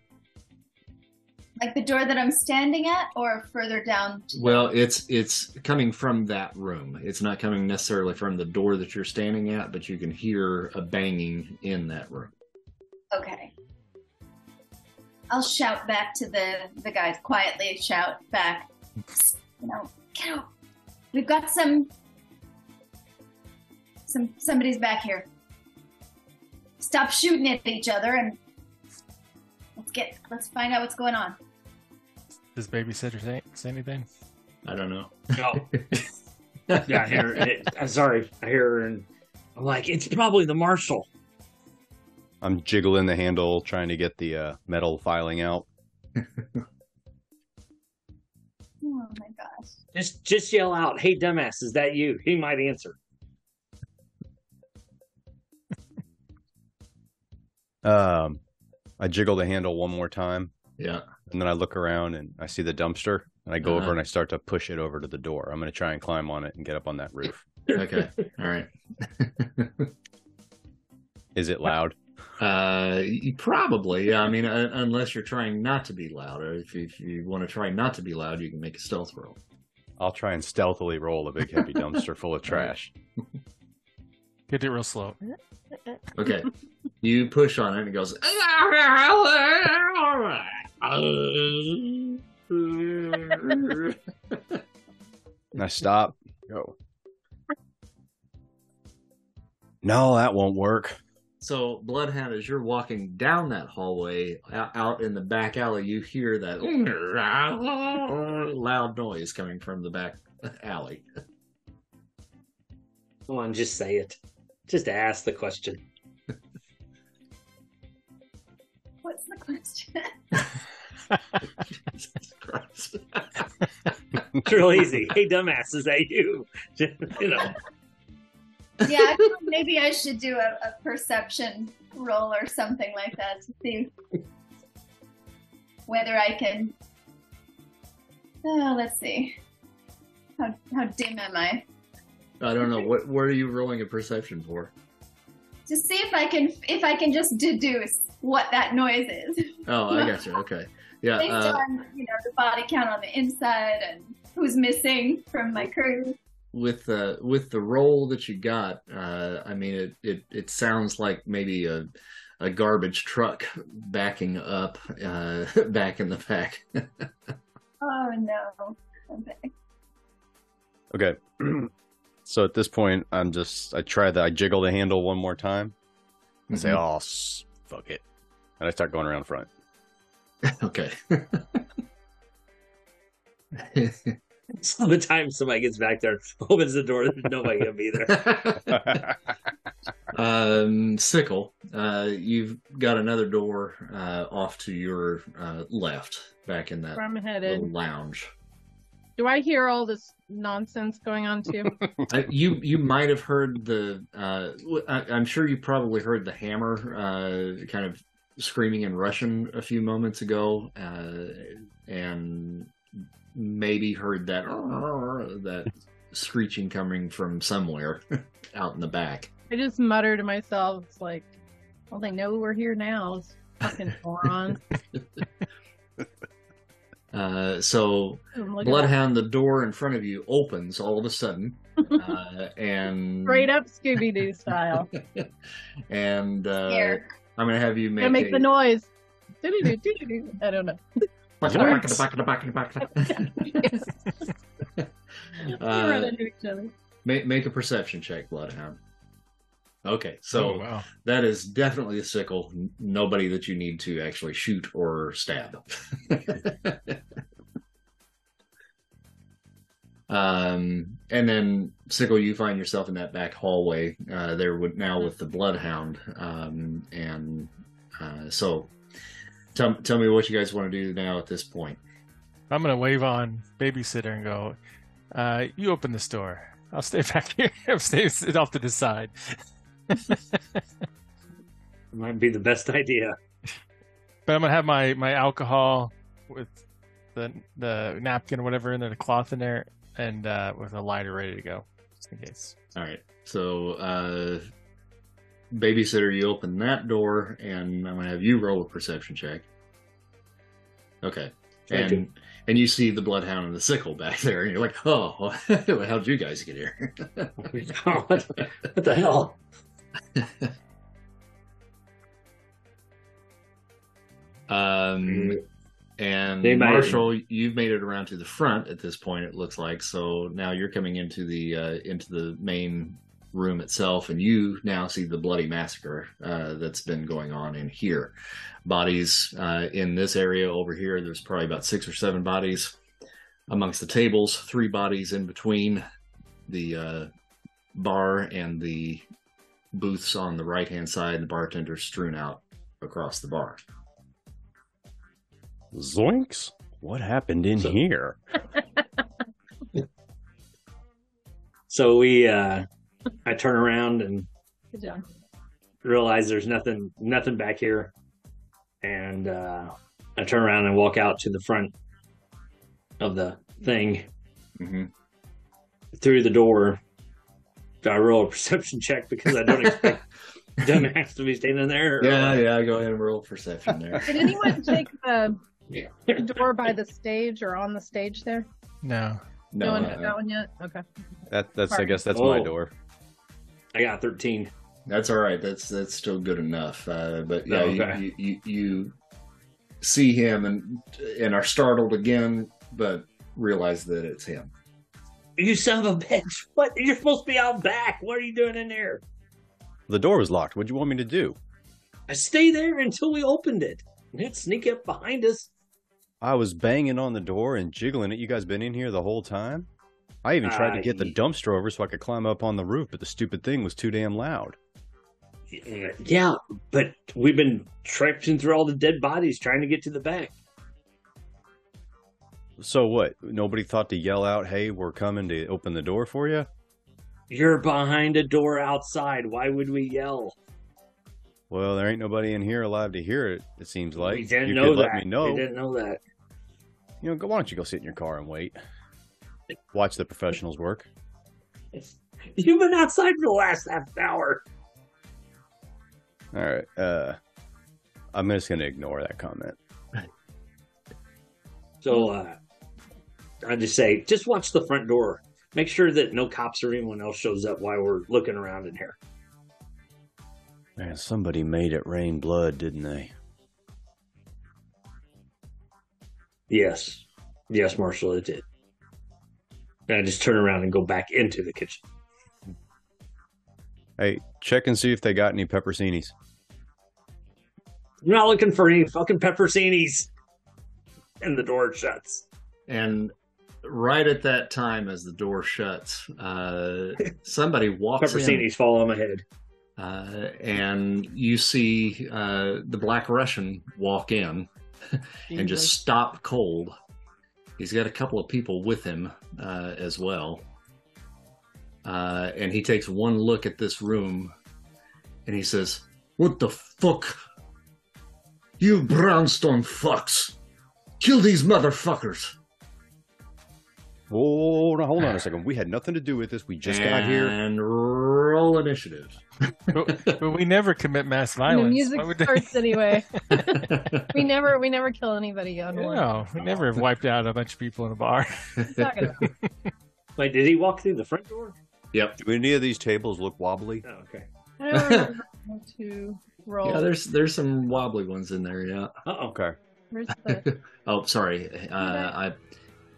Like the door that I'm standing at or further down? Well, it's it's coming from that room. It's not coming necessarily from the door that you're standing at, but you can hear a banging in that room. Okay. I'll shout back to the the guys quietly. Shout back. You know, get out. We've got some. Some somebody's back here. Stop shooting at each other and let's get let's find out what's going on. Does babysitter say, say anything? I don't know. No. yeah, I hear it. I'm sorry. I hear her and I'm like, it's probably the marshal. I'm jiggling the handle, trying to get the uh, metal filing out. Oh my gosh. Just just yell out, "Hey, dumbass, is that you?" He might answer. Um, I jiggle the handle one more time, Yeah. and then I look around and I see the dumpster, and I go Uh-huh. over and I start to push it over to the door. I'm going to try and climb on it and get up on that roof. Okay. All right. Is it loud? Uh, probably. Yeah. I mean, uh, unless you're trying not to be loud, or if you, if you want to try not to be loud, you can make a stealth roll. I'll try and stealthily roll a big heavy dumpster full of trash. Get it real slow. Okay. You push on it and it goes. And I stop. Go. No, that won't work. so, Bloodhound, as you're walking down that hallway out, out in the back alley, you hear that loud noise coming from the back alley. Come on, just say it. Just ask the question. What's the question? It's real easy. Hey, dumbass, is that you? You know. Yeah, maybe I should do a, a perception roll or something like that to see whether I can. Oh, let's see. How how dim am I? I don't know what. What are you rolling a perception for? To see if I can if I can just deduce what that noise is Oh, I got you. Okay. Yeah. based Uh, on you know the body count on the inside and who's missing from my crew. with the with the roll that you got, uh, I mean, it, it it sounds like maybe a a garbage truck backing up uh, back in the back. Oh no. Okay. Okay. so at this point, I'm just I try the I jiggle the handle one more time and say, Mhm. "Oh, s- fuck it," and I start going around front. okay. So the time somebody gets back there, opens the door, there's nobody gonna be there. um, Sickle, uh, you've got another door uh, off to your uh, left, back in that I'm little lounge. Do I hear all this nonsense going on too? Uh, you you might have heard the. Uh, I, am sure you probably heard the hammer uh, kind of screaming in Russian a few moments ago, uh, and maybe heard that that screeching coming from somewhere out in the back. I just mutter to myself, it's like, well, they know we're here now. It's fucking moron. Uh, so And look at that. Bloodhound, the door in front of you opens all of a sudden, uh, and Straight up Scooby Doo style. and uh, Here. I'm gonna have you make, Gonna make a, the noise. I don't know. Back back back back back. Uh, run into each other. make, make a perception check, Bloodhound. Okay, so oh, wow. that is definitely a sickle. Nobody that you need to actually shoot or stab. um, and then sickle, you find yourself in that back hallway uh, there with now with the bloodhound. Um, and uh, so, tell tell me what you guys want to do now at this point. I'm gonna wave on babysitter and go, uh, "You open this door. I'll stay back here. I'll stay off to the side." Might be the best idea. But I'm gonna have my my alcohol with the the napkin or whatever in there, the cloth in there, and uh, with a lighter ready to go, just in case. All right. So, uh, babysitter, you open that door, and I'm gonna have you roll a perception check. Okay. Thank and and you see the bloodhound and the sickle back there, and you're like, "Oh, how'd you guys get here?" what, what the hell? um, and Marshall, you've made it around to the front at this point. It looks like so now you're coming into the uh, into the main room itself, and you now see the bloody massacre uh, that's been going on in here. Bodies uh, in this area over here. There's probably about six or seven bodies amongst the tables. Three bodies in between the uh, bar and the booths on the right hand side. and The bartender strewn out across the bar. Zoinks! What happened in So- here? So we, uh, I turn around and Good job. realize there's nothing, nothing back here, and uh, I turn around and walk out to the front of the thing hmm through the door. Do I roll a perception check because I don't expect dumbass to be standing there? Yeah, what? yeah. Go ahead and roll perception there. Did anyone take the Yeah. door by the stage or on the stage there? No, No, one uh, hit that one yet? Okay. That that's I guess that's my Oh. door. I got 13. That's all right. That's that's still good enough. Uh, but yeah, Oh, you- okay. you, you you see him and and are startled again, but realize that it's him. You son of a bitch! What? You're supposed to be out back. What are you doing in there? The door was locked. What do you want me to do? I stay there until we opened it. And then sneak up behind us. I was banging on the door and jiggling it. You guys been in here the whole time? I even tried to Uh, get the dumpster over so I could climb up on the roof, but the stupid thing was too damn loud. Yeah, but we've been traipsing through all the dead bodies trying to get to the back. So what? Nobody thought to yell out, "Hey, we're coming to open the door for you"? You're behind a door outside. Why would we yell? Well, there ain't nobody in here alive to hear it. It seems like we didn't you know could that. let me know. We didn't know that. You know, go, why don't you go sit in your car and wait? Watch the professionals work. You've been outside for the last half hour. All right. Uh, I'm just gonna ignore that comment. So uh, I just say, just watch the front door. Make sure that no cops or anyone else shows up while we're looking around in here. Man, somebody made it rain blood, didn't they? Yes, yes, Marshall, it did. And I just turn around and go back into the kitchen. Hey, check and see if they got any pepperoncinis. I'm not looking for any fucking pepperoncinis. And the door shuts. And right at that time, as the door shuts, uh, somebody walks in, Pepperoncinis fall on my head. uh, and you see uh, the Black Russian walk in and just stop cold. He's got a couple of people with him uh, as well. Uh, and he takes one look at this room and he says, What the fuck? You brownstone fucks! Kill these motherfuckers! Whoa, now hold on a second. We had nothing to do with this. We just got here. And roll initiative. but, but we never commit mass And violence. the music Why would they- starts anyway. we never we never kill anybody on one. No, we never have wiped out a bunch of people in a bar. Wait, did he walk through the front door? yep. Do any of these tables look wobbly? Oh, okay. I don't remember to roll. Yeah, there's there's some wobbly ones in there. Yeah. Uh oh. Okay. Where's the Oh, sorry. Uh, I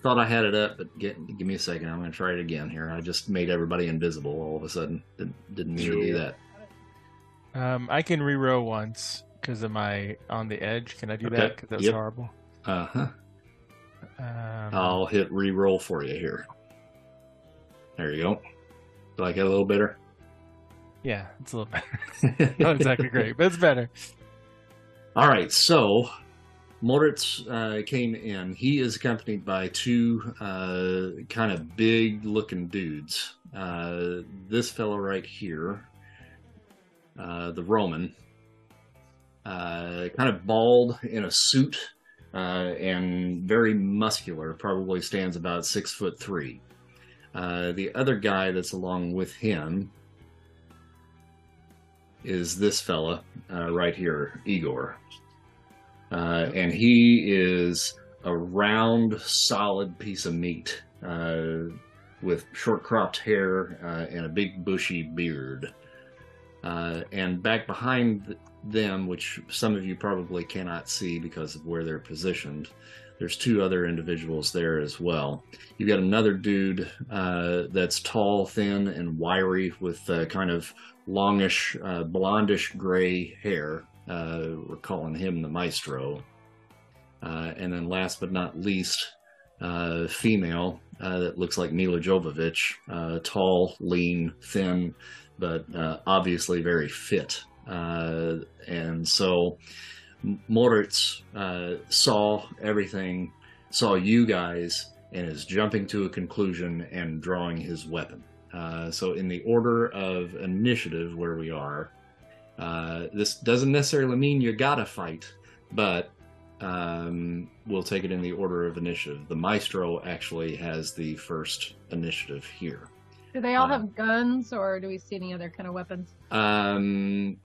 thought I had it up, but get, give me a second. I'm going to try it again here. I just made everybody invisible all of a sudden. Didn't, didn't mean to do that. Um, I can reroll once because of my on the edge. Can I do Okay, that? Because that was yep. horrible. Uh huh. Um, I'll hit re-roll for you here. There you go. Do I get a little better? Yeah, it's a little better. Not exactly great, but it's better. All right, so Moritz uh, came in. He is accompanied by two uh, kind of big looking dudes. Uh, this fellow right here, uh, the Roman, uh, kind of bald in a suit uh, and very muscular, probably stands about six foot three. The other guy that's along with him is this fella right here, Igor. Uh, and he is a round, solid piece of meat uh, with short cropped hair uh, and a big bushy beard. Uh, and back behind them, which some of you probably cannot see because of where they're positioned, there's two other individuals there as well. You've got another dude uh, that's tall, thin, and wiry with uh, kind of longish, uh, blondish gray hair. Uh, we're calling him the maestro. Uh, and then last but not least, uh, female uh, that looks like Milla Jovovich, uh, tall, lean, thin, but uh, obviously very fit. And so Moritz saw everything, saw you guys, and is jumping to a conclusion and drawing his weapon. So, in the order of initiative where we are, uh, this doesn't necessarily mean you gotta fight, but um, we'll take it in the order of initiative. The maestro actually has the first initiative here. Do they all Uh, have guns, or do we see any other kind of weapons? Um,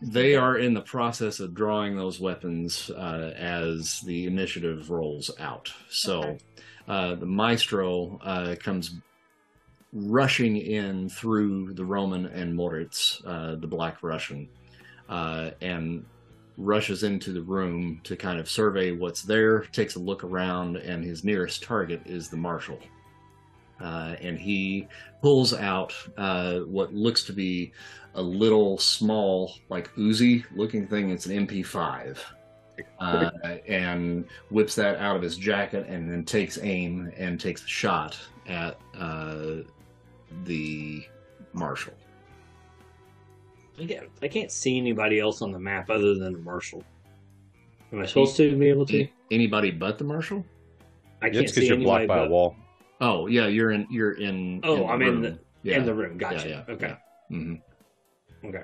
they are in the process of drawing those weapons uh, as the initiative rolls out. So Okay. uh, the maestro uh, comes rushing in through the Roman and Moritz, uh, the Black Russian, uh, and rushes into the room to kind of survey what's there, takes a look around, and his nearest target is the marshal. Uh, and he pulls out uh, what looks to be a little small, like Uzi looking thing. It's an MP5. Uh, and whips that out of his jacket and then takes aim and takes a shot at uh, the marshal. I can't, I can't see anybody else on the map other than the marshal. Am I supposed to be able to? Anybody but the marshal? I can't It's because see you're anybody blocked by a but- wall. Oh yeah, you're in. You're in. Oh, in the I'm in room. the. Yeah. in the room. Gotcha. Yeah, yeah, okay. hmm Okay.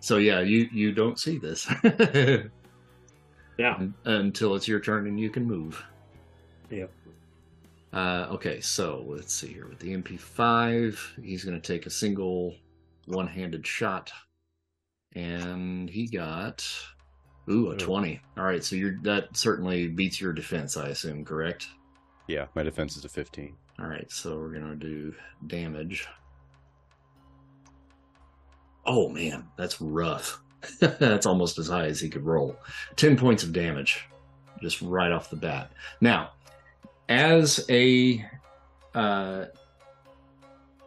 So yeah, you you don't see this Yeah. until it's your turn and you can move. Yep. Uh, okay, so let's see here with the MP5, he's going to take a single one-handed shot, and he got ooh a twenty. All right, so you're that certainly beats your defense, I assume, correct? Yeah, my defense is a 15. All right, so we're gonna do damage. Oh man, that's rough. that's almost as high as he could roll. Ten points of damage, just right off the bat. Now, as a uh,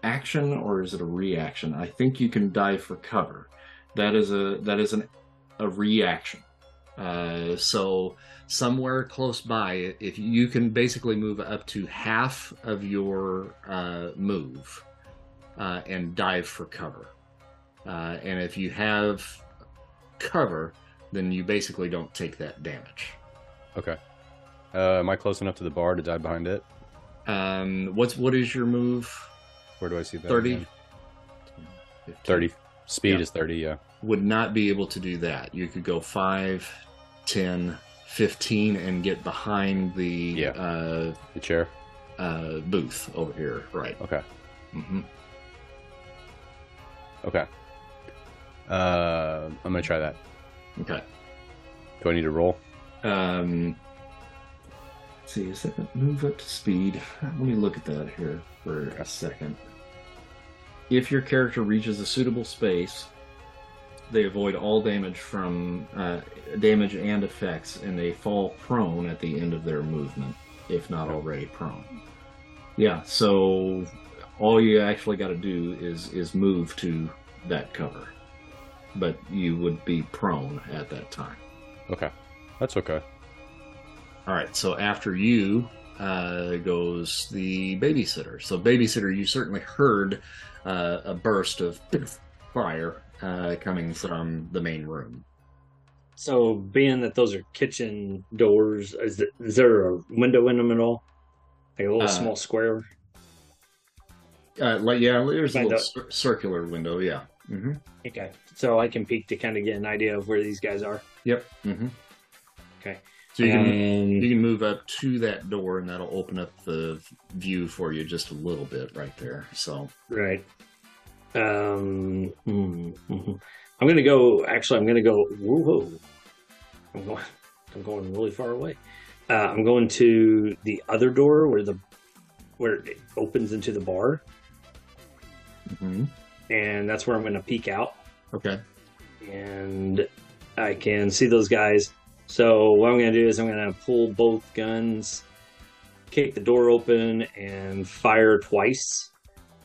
action or is it a reaction? I think you can dive for cover. That is a that is an a reaction. Uh, so somewhere close by, if you can basically move up to half of your uh, move uh, and dive for cover. Uh, and if you have cover, then you basically don't take that damage. Okay. Uh, am I close enough to the bar to dive behind it? Um, what's what is your move? Where do I see that? 30? again? 30. Speed Yeah. is 30, yeah. Would not be able to do that. You could go 5, 10, 15 and get behind the Yeah. uh, The chair? uh, booth over here. Right. Okay. hmm Okay. Uh, I'm going to try that. Okay. Do I need to roll? Um, let's see, is that move up to speed? Let me look at that here for a second. If your character reaches a suitable space, they avoid all damage from uh, damage and effects, and they fall prone at the end of their movement, if not already prone. Yeah, so all you actually got to do is is move to that cover, but you would be prone at that time. Okay. That's okay. All right, so after you uh, goes the babysitter. So, babysitter, you certainly heard uh, a burst of fire uh, coming from the main room. So, being that those are kitchen doors, is, th- is there a window in them at all? Like a little Uh, small square? Uh, like, yeah, there's a little circular window. Yeah. Mm-hmm. Okay. So I can peek to kind of get an idea of where these guys are. Yep. Mm-hmm. Okay. So you can And- you can move up to that door, and that'll open up the view for you just a little bit right there. So, Right. Um, hmm, mhm. I'm gonna go. Actually, I'm gonna go. Whoa, whoa. I'm going. I'm going really far away. Uh, I'm going to the other door where the where it opens into the bar, mhm. and that's where I'm gonna peek out, okay. and I can see those guys. So what I'm gonna do is I'm gonna pull both guns, kick the door open, and fire twice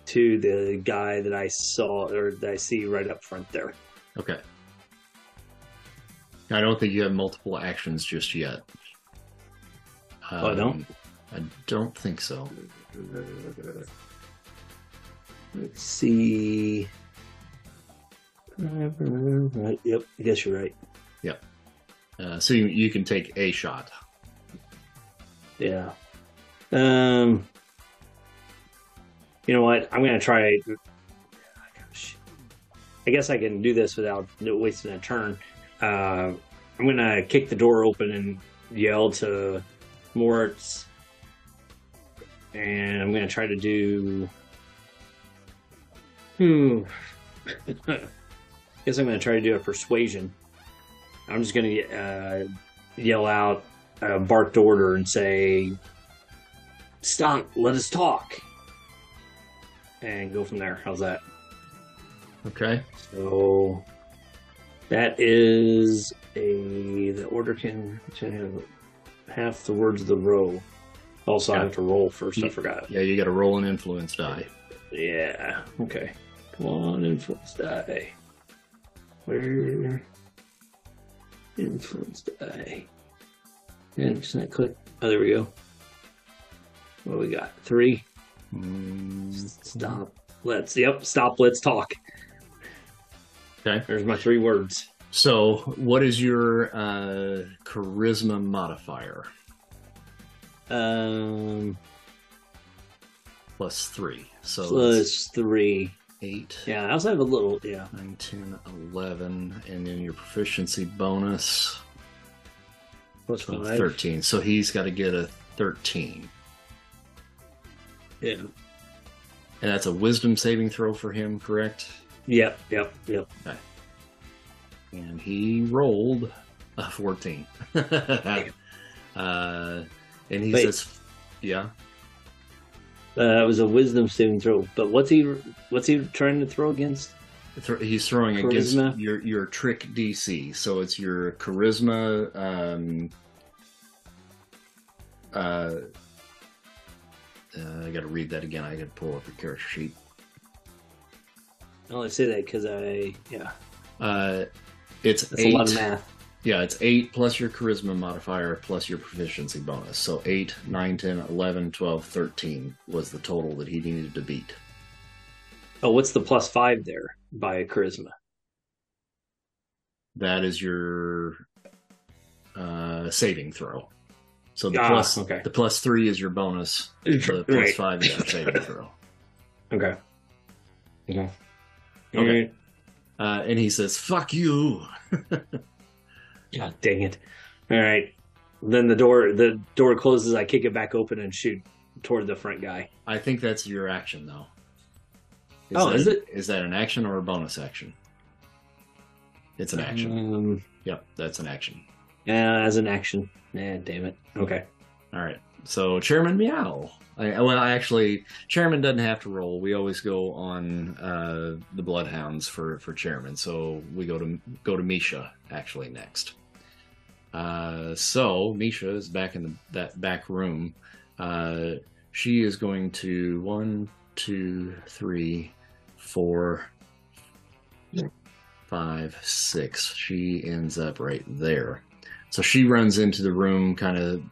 to the guy that I saw or that I see right up front there. Okay. I don't think you have multiple actions just yet. Oh, I don't? Um, I don't think so. Let's see. Yep, I guess you're right. Uh, so you, you can take a shot. Yeah. Um. You know what? I'm gonna try. I guess I can do this without wasting a turn. Uh, I'm gonna kick the door open and yell to Moritz, and I'm gonna try to do. Hmm. I guess I'm gonna try to do a persuasion. I'm just gonna uh, yell out a barked order and say, "Stop! Let us talk," and go from there. How's that? Okay. So that is a the order can, can have half the words of the row. Also, I have to roll first. I forgot. Yeah, you got to roll an influence die. Yeah. Okay. Come on, influence die. Where? Influence die. And just not click. Oh, there we go. What do we got? Three. Mm, Stop. Let's. Yep. Stop. Let's talk. Okay. There's my three words. So, what is your uh, charisma modifier? Um. plus three. So Plus three. Eight, Yeah, I also have a little. Yeah. nine, 10, 11, and then your proficiency bonus Plus so five. 13. So he's got to get a 13. Yeah. And that's a wisdom saving throw for him, correct? Yep. Yep. Yep. Okay. And he rolled a 14. uh, and he Wait. says, Yeah. Uh, it was a wisdom saving throw. But what's he? What's he trying to throw against? He's throwing Charisma? against your your trick DC, so it's your charisma. Um, uh, uh, I got to read that again. I got to pull up your character sheet. I only say that because I. Yeah. Uh, it's That's eight. a lot of math. Yeah, it's eight plus your charisma modifier plus your proficiency bonus. So 8, 9, 10, 11, 12, 13 was the total that he needed to beat. Oh, what's the plus five there by charisma? That is your uh, saving throw. So the Ah, plus okay. the plus three is your bonus. The plus Right. five is your saving throw. Okay. Okay. Okay. Uh, and he says, "Fuck you." God dang it! All right. Then the door the door closes. I kick it back open and shoot toward the front guy. I think that's your action, though. Oh, that, is it? Is that an action or a bonus action? It's an action. Um, Yep, that's an action. yeah, as an action. Yeah, damn it. Okay. All right. So Chairman Meow. I, well, I actually, Chairman doesn't have to roll. We always go on uh, the Bloodhounds for for Chairman. So we go to go to Misha actually next. Uh, so Misha is back in the, that back room. Uh, she is going to one, two, three, four, five, six. She ends up right there. So she runs into the room, kind of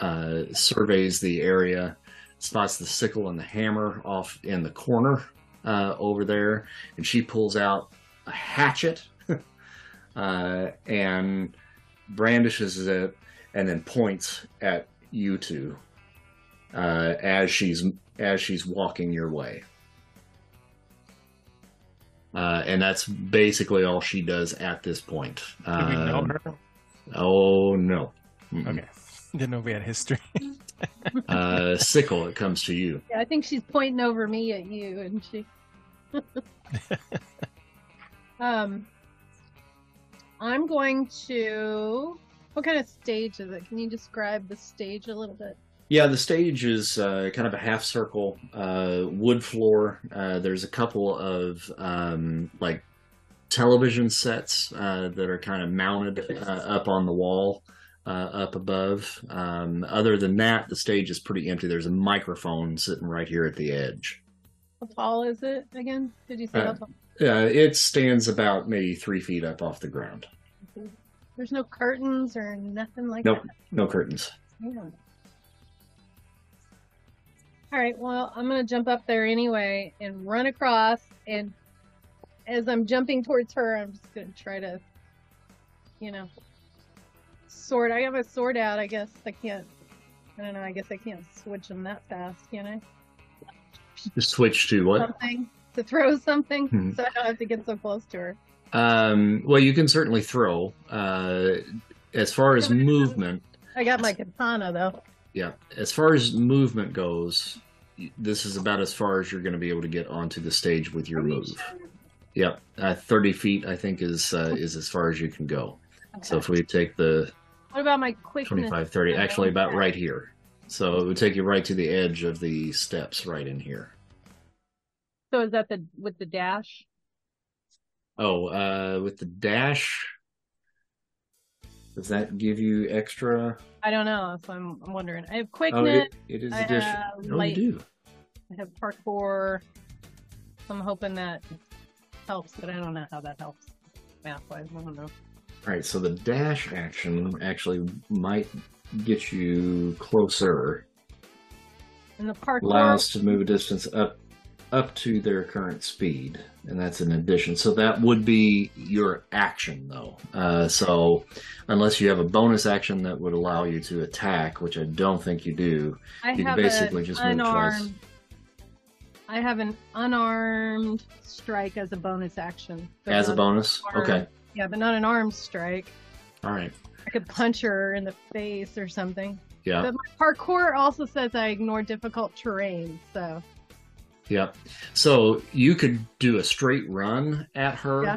uh, surveys the area, spots the sickle and the hammer off in the corner uh, over there, and she pulls out a hatchet uh, and brandishes it, and then points at you two uh, as she's as she's walking your way. Uh, and that's basically all she does at this point. Do we know Um, her? Oh no. Mm-mm. Okay. Didn't know we had history. Uh, sickle, it comes to you. Yeah, I think she's pointing over me at you, and she. um, I'm going to. What kind of stage is it? Can you describe the stage a little bit? Yeah, the stage is uh, kind of a half circle, uh, wood floor. Uh, there's a couple of um, like television sets uh, that are kind of mounted uh, up on the wall. Uh, up above. Um, other than that, the stage is pretty empty. There's a microphone sitting right here at the edge. How tall is it again? Did you say how tall? Uh, it stands about maybe three feet up off the ground. There's no curtains or nothing like Nope, no curtains. Yeah. All right. Well, I'm gonna jump up there anyway and run across. And as I'm jumping towards her, I'm just gonna try to, you know, sword. I have a sword out. I guess I can't. I don't know. I guess I can't switch them that fast, can I? Just switch to what? Something to throw something, Hmm. so I don't have to get so close to her. Um, well, you can certainly throw. Uh, as far as movement, I got my katana though. yeah, as far as movement goes, this is about as far as you're going to be able to get onto the stage with your move. Yep, uh, thirty feet I think is uh, is as far as you can go. So if we take the What about my quickness? 25, 30, actually about right here. So it would take you right to the edge of the steps right in here. So is that the with the dash? Oh, uh, with the dash, does that give you extra? I don't know. So I'm, I'm wondering. I have Oh, quickness. it, it is I addition. have Oh, light- you do. I have parkour. I'm hoping that helps, but I don't know how that helps math wise. I don't know. All right, so the dash action actually might get you closer. And the parkour. Allows to move a distance up up to their current speed, and that's an addition. So that would be your action, though. Uh, so unless you have a bonus action that would allow you to attack, which I don't think you do, I you can have basically just move twice. unarmed I have an unarmed strike as a bonus action. As a bonus? armed. Okay. Yeah, but not an armed strike. All right. I could punch her in the face or something. Yeah. But my parkour also says I ignore difficult terrain, so Yeah. So you could do a straight run at her Yeah.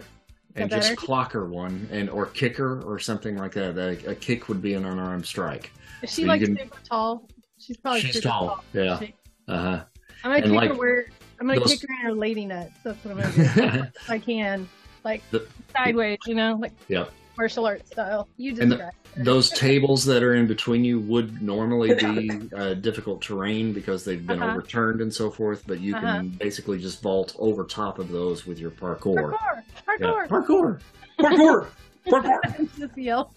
and that just clock her one and or kick her or something like that. A, a kick would be an unarmed strike. is she you like can- super tall? She's probably She's super tall, tall. yeah. Uh-huh. I'm gonna And kick like- her where I'm gonna those- kick her in her lady nuts. That's what I'm gonna do. if I can. Like The- sideways, you know, like Yep. Martial arts style. You And the- Those tables that are in between you would normally be uh, difficult terrain because they've been Uh-huh. overturned and so forth, but you Uh-huh. can basically just vault over top of those with your parkour. parkour, Yeah. parkour. Parkour! Parkour! Parkour! Just yell.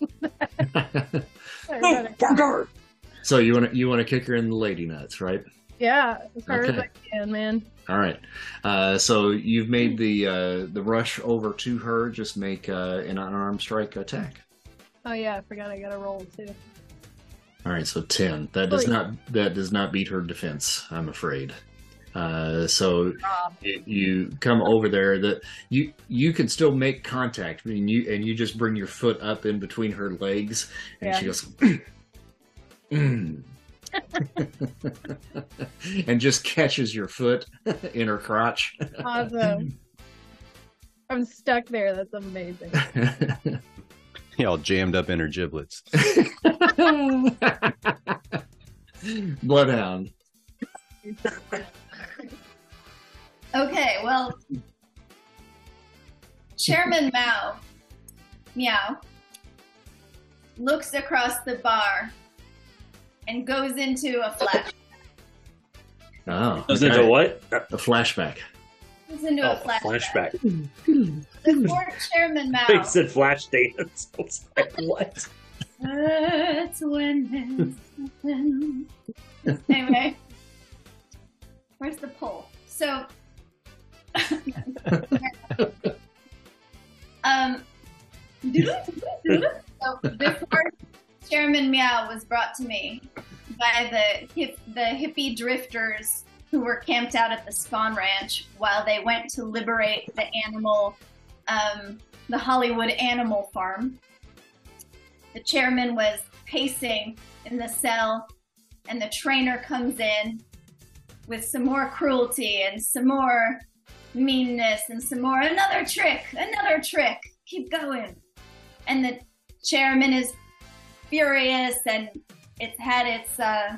Everybody. Parkour! So you want to you want to kick her in the lady nuts, right? yeah, as hard as I can, man. All right. Uh, so you've made the uh, the rush over to her. Just make uh, an unarmed strike attack. Oh yeah, I forgot I got to roll too. All right. So ten. That does not that does not beat her defense. I'm afraid. Uh, so Rob. you, you come over there. That you you can still make contact. I mean, you and you just bring your foot up in between her legs, and she goes. "Mm." and just catches your foot in her crotch. Awesome. I'm stuck there. That's amazing. Y'all jammed up in her giblets. Bloodhound. Okay, well, Chairman Mao, meow, looks across the bar and goes into a flash. Oh, Goes okay. into what? a flashback. Goes into Oh, a flashback. flashback. Before Chairman Mao. They said flash dance. I was like, what? That's when anyway. Where's the poll? So um so before Chairman Meow was brought to me by the hip, the hippie drifters who were camped out at the Spahn Ranch while they went to liberate the animal um, the Hollywood Animal Farm. The chairman was pacing in the cell and the trainer comes in with some more cruelty and some more meanness and some more another trick another trick keep going. And the chairman is furious and it's had its uh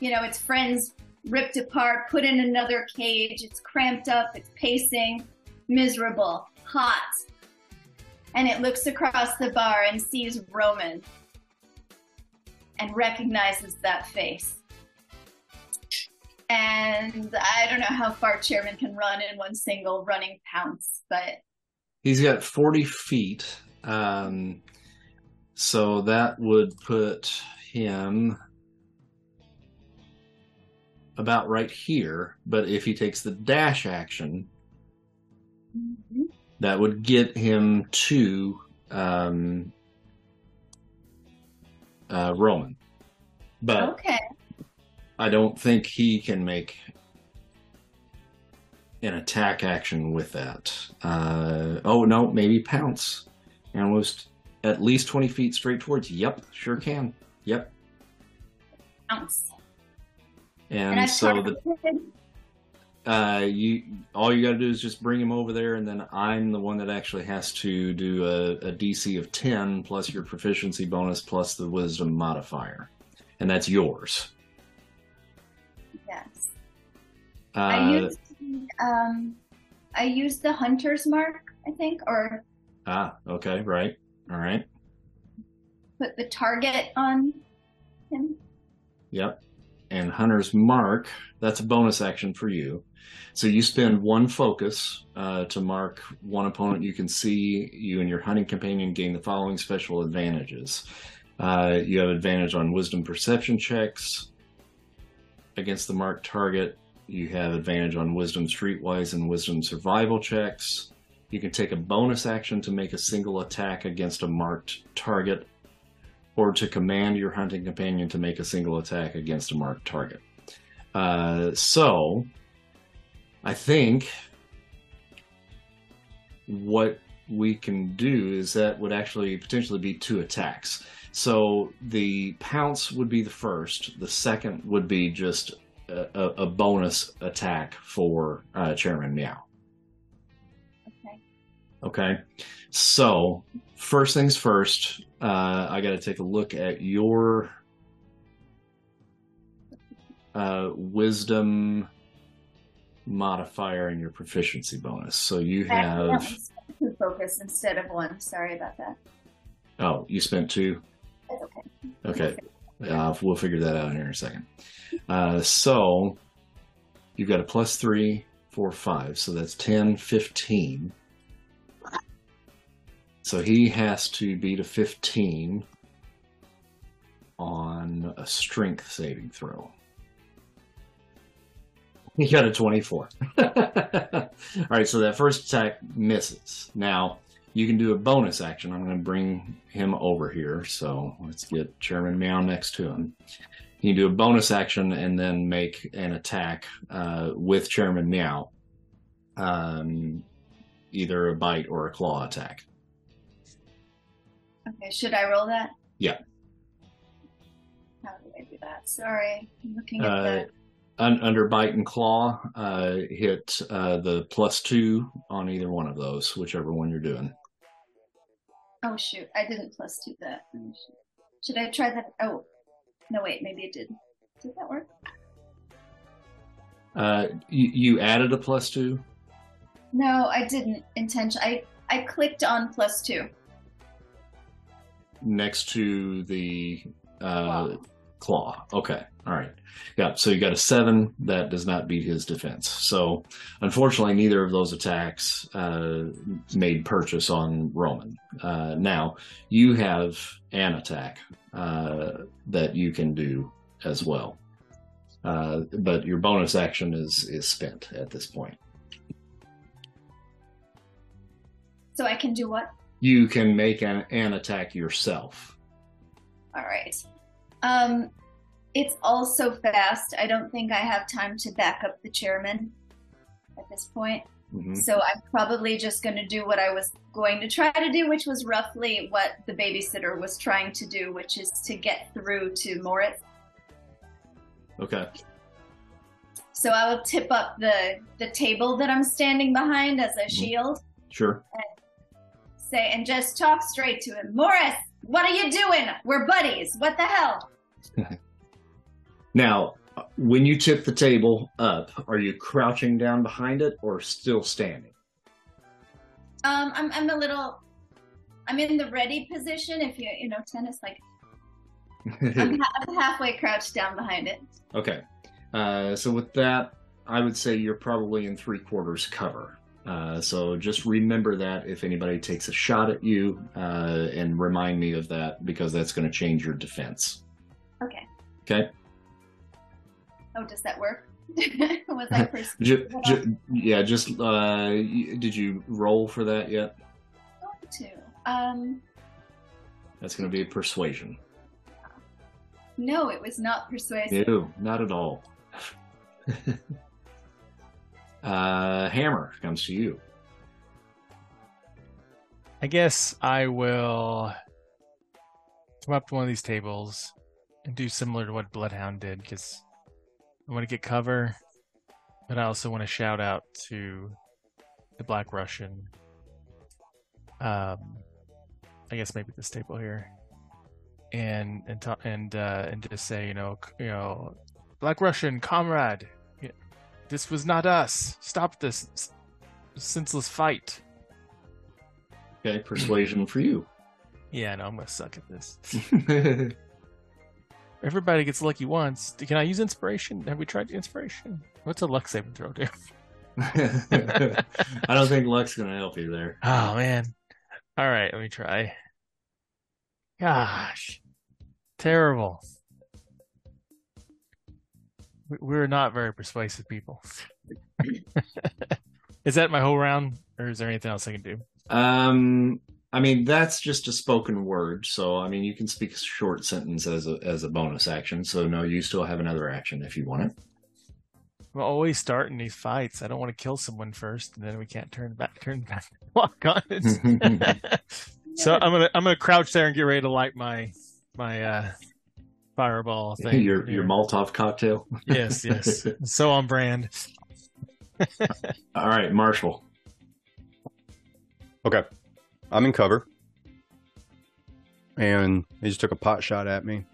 you know its friends ripped apart put in another cage it's cramped up it's pacing miserable hot and it looks across the bar and sees Roman and recognizes that face. And I don't know how far Chairman can run in one single running pounce, but He's got 40 feet. Um, so that would put him about right here. But if he takes the dash action, that would get him to um, uh, Roman. But okay. I don't think he can make an attack action with that. Uh, oh no, maybe pounce. Almost at least twenty feet straight towards. Yep, sure can. Yep. And, And so the uh, you all you got to do is just bring him over there, and then I'm the one that actually has to do a, a DC of ten plus your proficiency bonus plus the wisdom modifier, and that's yours. yes. Uh, I used um I used the hunter's mark, I think, or ah, okay, right, all right. put the target on him. Yep. And Hunter's Mark, that's a bonus action for you. So you spend one focus uh, to mark one opponent you can see. You and your hunting companion gain the following special advantages. Uh, you have advantage on wisdom perception checks against the marked target. You have advantage on wisdom streetwise and wisdom survival checks. You can take a bonus action to make a single attack against a marked target or to command your hunting companion to make a single attack against a marked target. Uh, so, I think what we can do is that would actually potentially be two attacks. So the pounce would be the first. The second would be just a, a, bonus attack for uh, Chairman Meow. Okay. So first things first, uh, I got to take a look at your uh, wisdom modifier and your proficiency bonus. So you have. two focus instead of one. Sorry about that. Oh, you spent two. That's okay. Okay. Uh, we'll figure that out here in a second. Uh, so you've got a plus three, four, five. So that's 10, 15. So he has to beat a 15 on a strength saving throw. He got a 24. All right, so that first attack misses. Now, you can do a bonus action. I'm going to bring him over here. So let's get Chairman Meow next to him. You can do a bonus action and then make an attack uh, with Chairman Meow, um, either a bite or a claw attack. Okay, should I roll that? Yeah. How do I do that? Sorry, I'm looking at Uh, the. un- under bite and claw, uh, hit uh, the plus two on either one of those, whichever one you're doing. Oh shoot, I didn't plus two that. Should I try that? Oh, no, wait, maybe it did. Did that work? Uh, you, you added a plus two. No, I didn't intention. I I clicked on plus two. Next to the uh, Claw. claw. Okay, all right. Yeah, so you got a seven that does not beat his defense. So unfortunately, neither of those attacks uh, made purchase on Roman. Uh, now you have an attack uh, that you can do as well, uh, but your bonus action is is spent at this point. So I can do what? You can make an, an attack yourself. All right. Um, it's all so fast. I don't think I have time to back up the chairman at this point. Mhm. So I'm probably just going to do what I was going to try to do, which was roughly what the babysitter was trying to do, which is to get through to Moritz. Okay. So I will tip up the the table that I'm standing behind as a shield. Sure. Say and just talk straight to him. Morris, what are you doing? We're buddies. What the hell? Now, when you tip the table up, are you crouching down behind it or still standing? Um, I'm I'm a little. I'm in the ready position. If you you know tennis, like I'm, ha- I'm halfway crouched down behind it. okay. Uh, so with that, I would say you're probably in three quarters cover. Uh, so just remember that if anybody takes a shot at you, uh, and remind me of that because that's going to change your defense. Okay. Okay. Oh, does that work? was I first? J- j- yeah. Just uh, did you roll for that yet? Going to? Um, That's going to be persuasion. no, it was not persuasive. No, not at all. uh, hammer comes to you. I guess I will come up to one of these tables and do similar to what Bloodhound did because I want to get cover, but I also want to shout out to the Black Russian. Um, I guess maybe this table here, and and ta- and uh, and just say you know you know, Black Russian comrade, this was not us. Stop this s- senseless fight. Okay, persuasion for you. Yeah, no, I'm gonna suck at this. Everybody gets lucky once. Can I use inspiration? Have we tried inspiration? What's a luck saving throw do? I don't think luck's going to help you there. Oh man. All right, let me try. Gosh, terrible. We- We're not very persuasive people. is that my whole round, or is there anything else I can do? Um, I mean, that's just a spoken word. So, I mean, you can speak a short sentence as a as a bonus action. So, no, you still have another action if you want it. I'm always starting these fights. I don't want to kill someone first, and then we can't turn back, turn back, walk on it. so I'm gonna I'm gonna crouch there and get ready to light my my uh, fireball thing. your here. your Molotov cocktail. Yes, yes. so on brand. All right, Marshall. Okay. I'm in cover. And he just took a pot shot at me,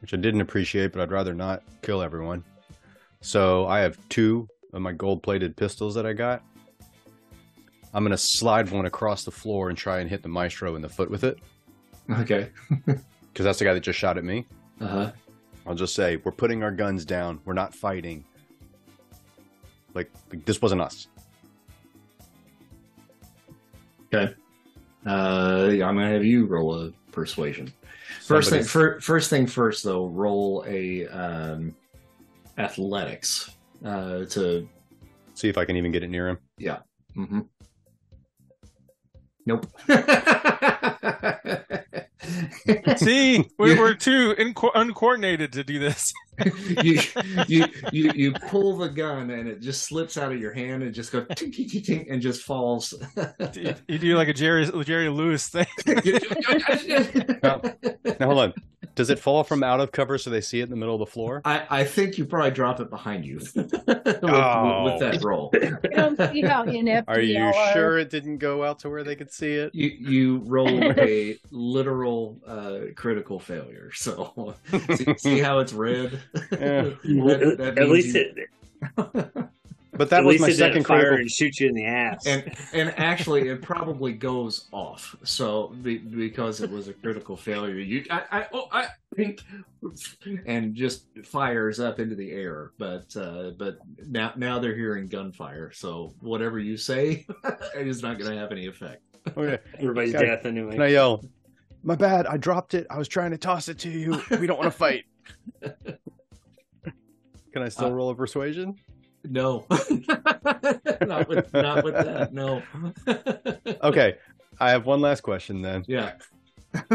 which I didn't appreciate, but I'd rather not kill everyone. So I have two of my gold plated pistols that I got. I'm going to slide one across the floor and try and hit the maestro in the foot with it, Okay. because that's the guy that just shot at me. Uh huh. I'll just say, we're putting our guns down. We're not fighting. Like, this wasn't us. Okay. Uh, I'm gonna have you roll a persuasion. First thing, fir- first thing first, though, roll a um, athletics uh, to. See if I can even get it near him. Yeah. Mm hmm Nope. See, we're, we're too inco- uncoordinated to do this. you, you you you pull the gun and it just slips out of your hand and just goes tink, tink, tink, tink, and just falls. You, you do like a Jerry Jerry Lewis thing. Now, hold on. Does it fall from out of cover so they see it in the middle of the floor? I, I think you probably drop it behind you with, with- Oh. with that roll. I don't see how inept Are you y'all sure it didn't go out to where they could see it? You you roll a literal uh, critical failure. So see, see how it's red. Yeah. That- that At least you- it, But that at was least my it second didn't fire critical. and shoot you in the ass. and and actually it probably goes off so be, because it was a critical failure you i i oh i think and just fires up into the air but uh but now now they're hearing gunfire so whatever you say is not going to have any effect Okay. Everybody's Okay. death anyway. Can I yell? My bad. I dropped it. I was trying to toss it to you. We don't want to fight. Can I still Uh, roll a persuasion? No not with not with that no Okay. I have one last question then. yeah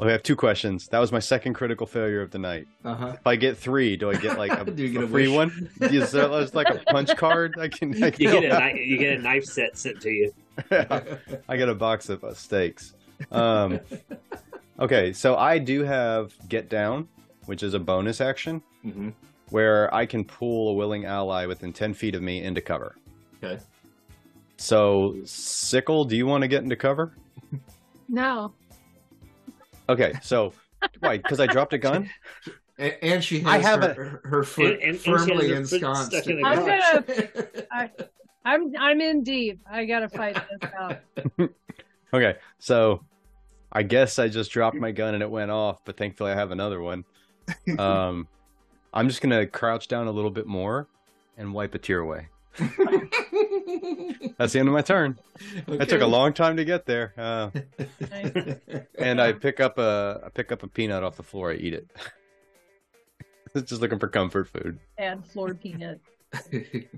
I have two questions. That was my second critical failure of the night. uh-huh If I get three, do I get like a, Do you get a a free wish? one? Is there there's like a punch card? I can. I, You get a knife, you get a knife set sent to you. I get a box of uh, steaks. Um, okay, so I do have get down, which is a bonus action hmm where I can pull a willing ally within ten feet of me into cover. Okay. So, sickle, do you want to get into cover? No. Okay, so why? Because I dropped a gun. and, and she has I have her, her foot And- and- and she has firmly her foot ensconced stuck in in a the I'm I'm I'm in deep. I gotta fight this out. Okay, so I guess I just dropped my gun and it went off, but thankfully I have another one. Um, I'm just gonna crouch down a little bit more and wipe a tear away. That's the end of my turn. It took a long time to get there, uh, Nice. and I pick up a I pick up a peanut off the floor. I eat it. just looking for comfort food. And floor peanut.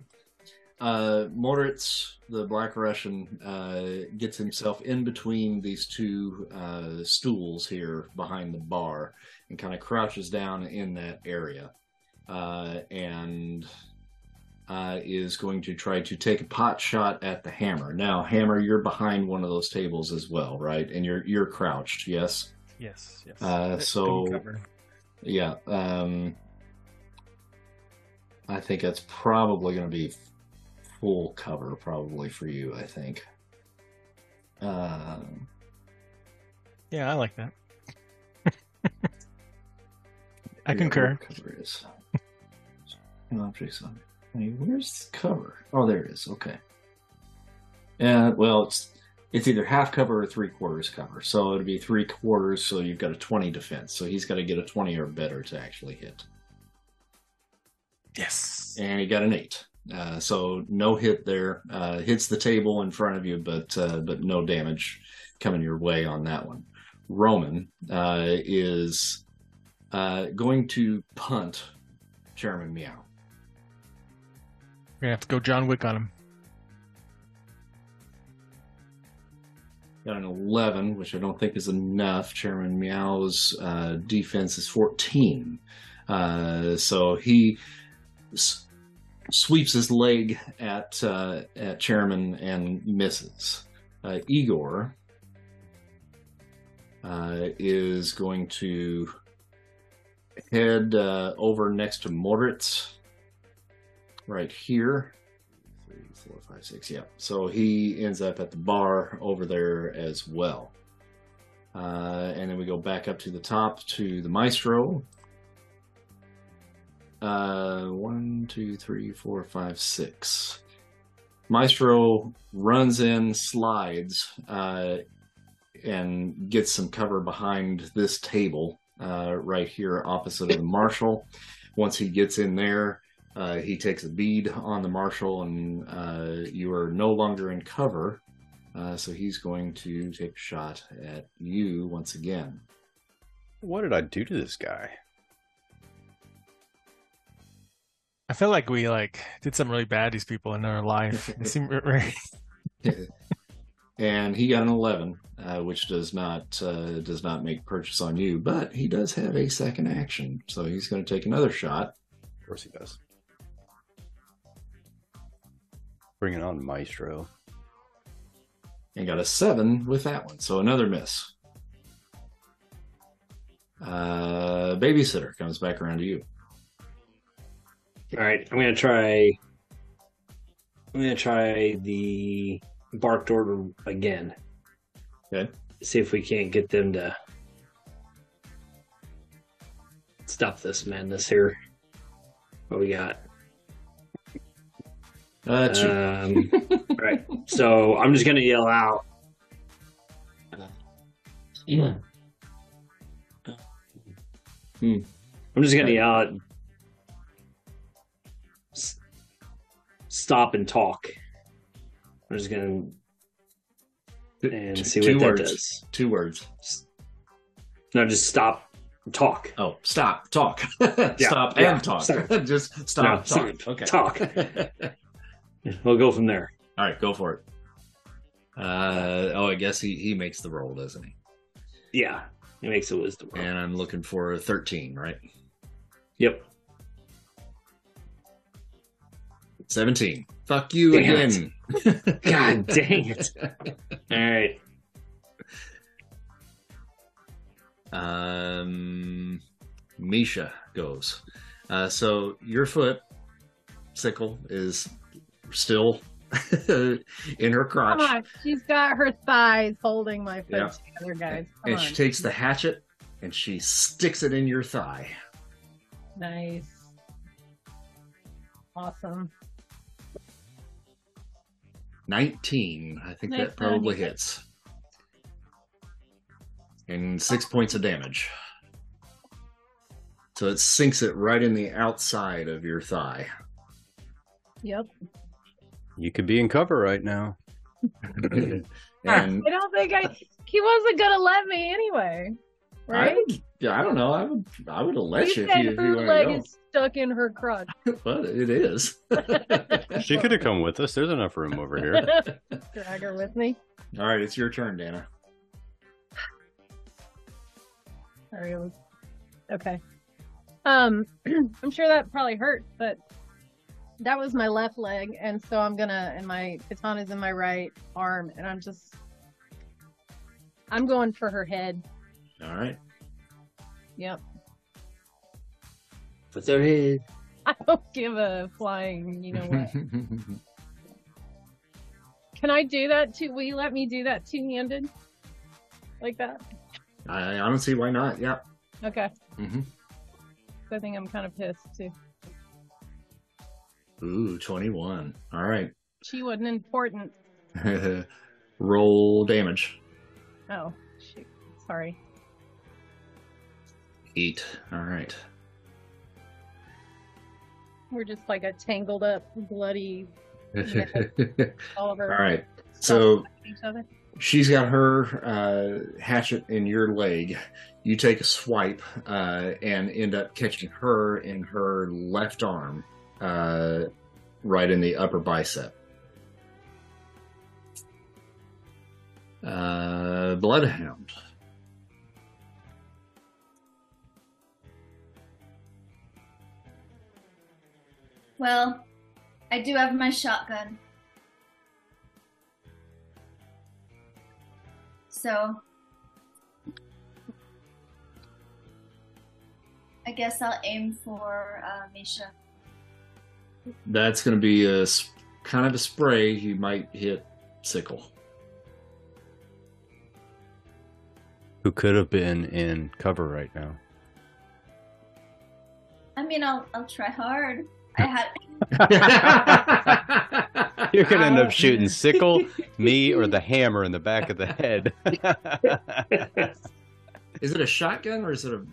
uh, Moritz, the Black Russian, uh, gets himself in between these two uh, stools here behind the bar and kind of crouches down in that area uh, and uh, is going to try to take a pot shot at the hammer. Now, hammer, you're behind one of those tables as well, right? And you're you're crouched, yes. Yes, yes. Uh, so- Yeah. Um, I think that's probably going to be full cover, probably for you. I think. Um, Yeah, I like that. I concur. Cover is. Objects on. Hey, where's the cover? Oh, there it is. Okay. And Well, it's it's either half cover or three quarters cover. So it'd be three quarters. So you've got a twenty defense. So he's got to get a twenty or better to actually hit. Yes. and he got an eight. Uh, so no hit there. Uh, hits the table in front of you, but uh, but no damage coming your way on that one. Roman uh, is uh, going to punt Chairman Meow. Gonna have to go John Wick on him. Got an eleven, which I don't think is enough. Chairman Meow's uh, defense is fourteen, uh, so he s- sweeps his leg at uh, at Chairman and misses. Uh, Igor uh, is going to head uh, over next to Moriz, right here. Three, four, five, six. Yeah. So he ends up at the bar over there as well. Uh, and then we go back up to the top to the maestro. Uh, one, two, three, four, five, six. Maestro runs in, slides, uh, and gets some cover behind this table uh, right here opposite of the marshal. Once he gets in there, uh, he takes a bead on the marshal, and uh, you are no longer in cover. Uh, so he's going to take a shot at you once again. What did I do to this guy? I feel like we like did something really bad to these people in their life. It seemed very and he got an 11 uh, which does not uh, does not make purchase on you but he does have a second action so he's going to take another shot Of course he does. Bring it on, Maestro. and got a 7 with that one so another miss uh, babysitter comes back around to you All right, I'm gonna try. I'm gonna try the barked order again. Okay. See if we can't get them to stop this madness here. What we got? Uh, two. Um, all right. So I'm just gonna yell out. Hmm. I'm just gonna yell out. "S- Stop and talk. I'm just gonna and Two- see two what that words. does. two words No, just stop talk. oh stop talk stop yeah, and talk stop. just stop No, talk stop, okay talk. We'll go from there. All right, go for it. Uh, oh, I guess he, he makes the roll, doesn't he? Yeah, he makes a wisdom roll. And I'm looking for a 13, right? Yep. 17. Fuck you Damn again. God dang it! All right. Um, Misha goes. Uh, so your foot, sickle, is still in her crotch. Come on, she's got her thighs holding my foot Yeah. together, guys. Come and on. she takes the hatchet and she sticks it in your thigh. Nice. Awesome. 19. I think Nice, that probably honey. hits. And six points of damage. So it sinks it right in the outside of your thigh. Yep. You could be in cover right now. and I don't think I. He wasn't gonna let me anyway, right? would- yeah, I don't know. I would I would have let He you if said you, if her you leg is stuck in her crotch. But it is. She could have come with us. There's enough room over here. Drag her with me. All right, it's your turn, Dana. Sorry, it okay. Um, I'm sure that probably hurt, but that was my left leg, and so I'm gonna, and my katana's in my right arm, and I'm just, I'm going for her head. All right. Yep. What's their head? I don't give a flying. You know what? Can I do that too? Will you let me do that two-handed, like that? I, I don't see why not. Yeah. Okay. hmm I think I'm kind of pissed too. Ooh, 21. All right. She wasn't important. Roll damage. Oh, shoot. Sorry. Eight. All right. We're just like a tangled up, bloody, all of All right. So she's got her uh, hatchet in your leg. You take a swipe uh, and end up catching her in her left arm, uh, right in the upper bicep. Uh, Bloodhound. Well, I do have my shotgun. So I guess I'll aim for uh, Misha. That's going to be a kind of a spray. You might hit Sickle. Who could have been in cover right now? I mean, I'll I'll try hard. I had You're gonna end up uh, shooting sickle, me, or the hammer in the back of the head. is it a shotgun or is it a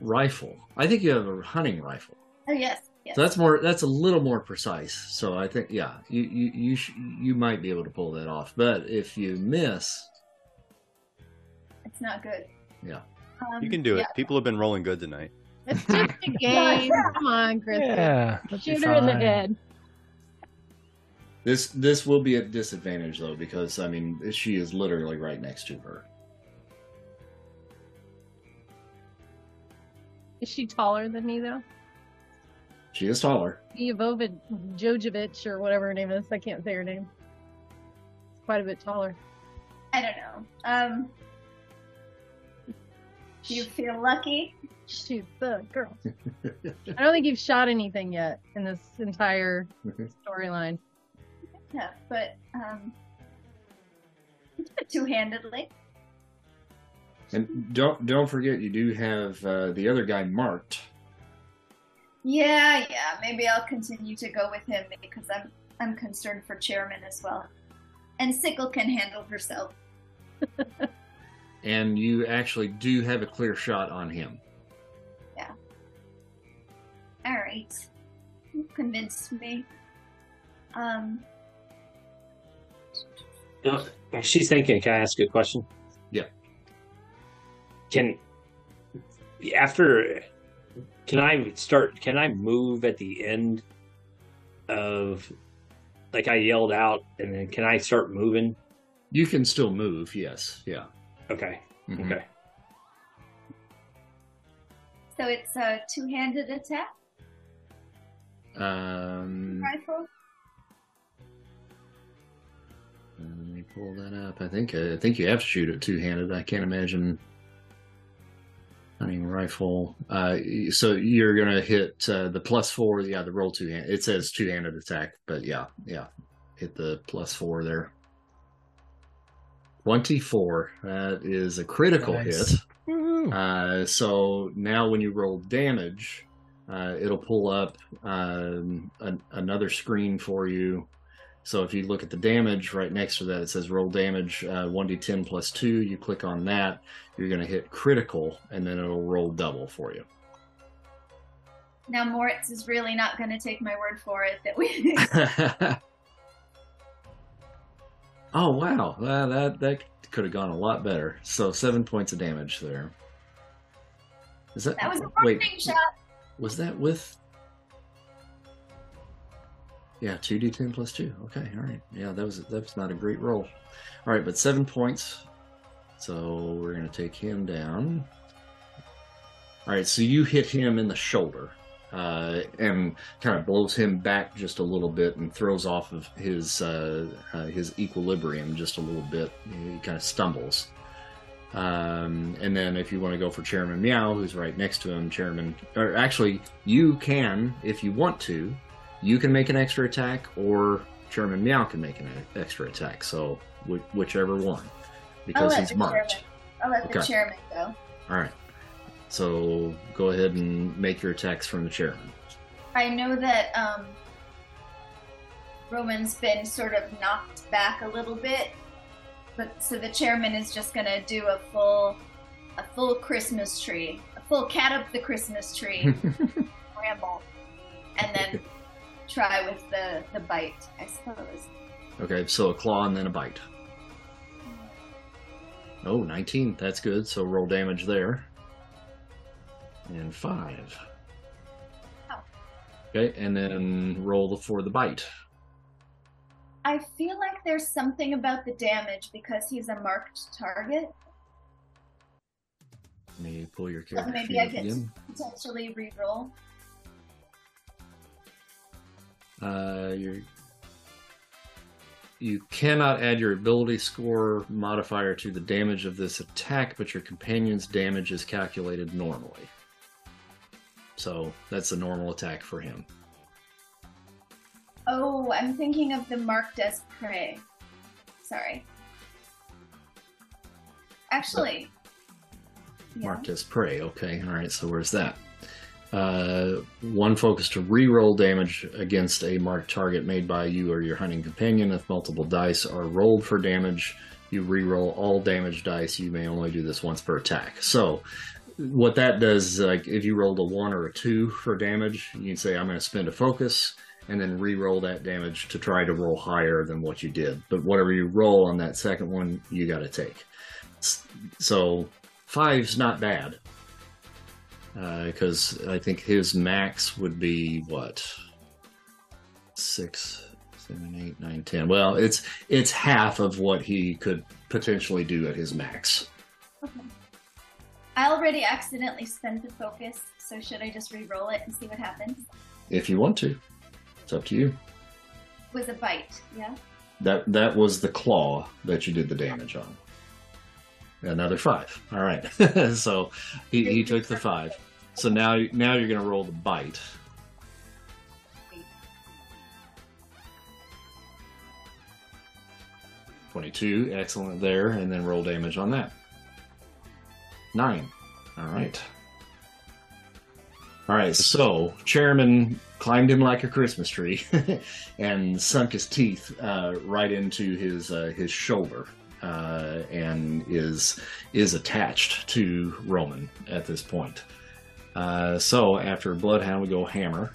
rifle? I think you have a hunting rifle. oh yes yes. So that's more. That's a little more precise. So I think, yeah, you you you sh- you might be able to pull that off. But if you miss, It's not good. Yeah. Um, you can do it. yeah. People have been rolling good tonight. It's just a game. Come on, Chris. Yeah. that'd be Shoot her in the fine. head. this this will be a disadvantage though because I mean she is literally right next to her. Is she taller than me though? She is taller. Jovovich Jojovic or whatever her name is. I can't say her name. It's Quite a bit taller. I don't know. Um, do you feel lucky? Shoot the girl. I don't think you've shot anything yet in this entire storyline. Yeah, but um, two-handedly. And don't don't forget you do have uh, the other guy marked. Yeah, yeah. Maybe I'll continue to go with him because I'm I'm concerned for Chairman as well. And Sickle can handle herself. and you actually do have a clear shot on him. Yeah. All right, you convinced me. Um, No, she's thinking. Can I ask you a question? Yeah. Can after can I start? Can I move at the end of like I yelled out, and then can I start moving? You can still move, yes, yeah. Okay. Mhm. Okay. so it's a two-handed attack Um, rifle. let me pull that up. I think I think you have to shoot it two-handed. I can't imagine hunting rifle. Uh, so you're gonna hit uh, the plus four. Yeah, the roll two hand. It says two-handed attack, but yeah, yeah, hit the plus four there. Twenty-four. That is a critical Nice. hit. Uh, so now when you roll damage, uh, it'll pull up um, an, another screen for you. So if you look at the damage right next to that, it says roll damage uh, 1d10 plus 2. You click on that, you're going to hit critical, and then it'll roll double for you. Now Moriz is really not going to take my word for it that we. oh, wow. That, that could have gone a lot better. So seven points of damage there. Is that, that was a wait, warning shot. Was that with? Yeah, two d ten plus two. Okay, all right. Yeah, that was that was not a great roll. All right, but seven points. So we're gonna take him down. All right, so you hit him in the shoulder, uh, and kind of blows him back just a little bit, and throws off of his uh, uh, his equilibrium just a little bit. He kind of stumbles. Um, and then if you want to go for Chairman Meow, who's right next to him, Chairman, or actually, you can, if you want to, you can make an extra attack, or Chairman Meow can make an extra attack. So whi whichever one, because he's marked. chairman. I'll let the Okay. chairman go. All right. So go ahead and make your attacks from the Chairman. I know that um, Roman's been sort of knocked back a little bit, but so the chairman is just gonna do a full, a full Christmas tree, a full cat up the Christmas tree ramble, and then try with the the bite, I suppose. okay, so a claw and then a bite. Oh, 19. That's good. So roll damage there. And five. Oh. Okay, and then roll for the bite. I feel like there's something about the damage because he's a marked target. Let me pull your character maybe I again. Potentially re-roll. Uh, you you cannot add your ability score modifier to the damage of this attack, but your companion's damage is calculated normally. So that's a normal attack for him. Oh, I'm thinking of the marked as prey. Sorry. Actually. yeah. Marked as prey. Okay, all right. So where's that? Uh, one focus to reroll damage against a marked target made by you or your hunting companion. If multiple dice are rolled for damage, you reroll all damage dice. You may only do this once per attack. So, what that does is, like, if you rolled a one or a two for damage, you can say, "I'm going to spend a focus," and then re-roll that damage to try to roll higher than what you did. But whatever you roll on that second one, you got to take. So five's not bad Uh, because I think his max would be what six, seven, eight, nine, ten. Well, it's it's half of what he could potentially do at his max. Okay. I already accidentally spent the focus, so should I just re-roll it and see what happens? If you want to, it's up to you. Was a bite, yeah? That that was the claw that you did the damage on. Another five. All right. so he, he took the five. So now now you're gonna roll the bite. Twenty-two, excellent there, and then roll damage on that. Nine. All right. All right. So chairman climbed him like a Christmas tree and sunk his teeth uh, right into his uh, his shoulder uh, and is is attached to Roman at this point. Uh, so after Bloodhound, we go Hammer.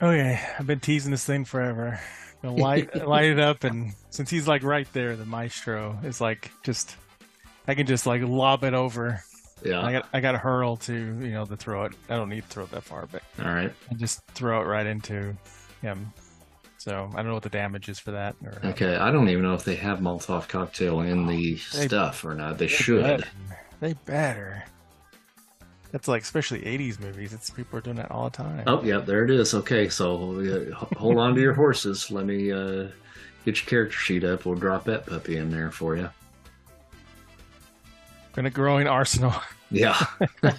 Okay, I've been teasing this thing forever. Light light it up, and since he's like right there, the maestro is like just. I can just like lob it over. Yeah. I got I got to hurl to you know to throw it. I don't need to throw it that far, but All right. I just throw it right into him. So I don't know what the damage is for that. Or Okay. I don't even know if they have Molotov cocktail in the They- stuff or not. They They should. better. They better. That's like especially '80s movies. It's people are doing that all the time. Oh, yeah, there it is. Okay, so uh, hold on to your horses. Let me uh, get your character sheet up. We'll drop that puppy in there for you. Gonna growing arsenal. Yeah. All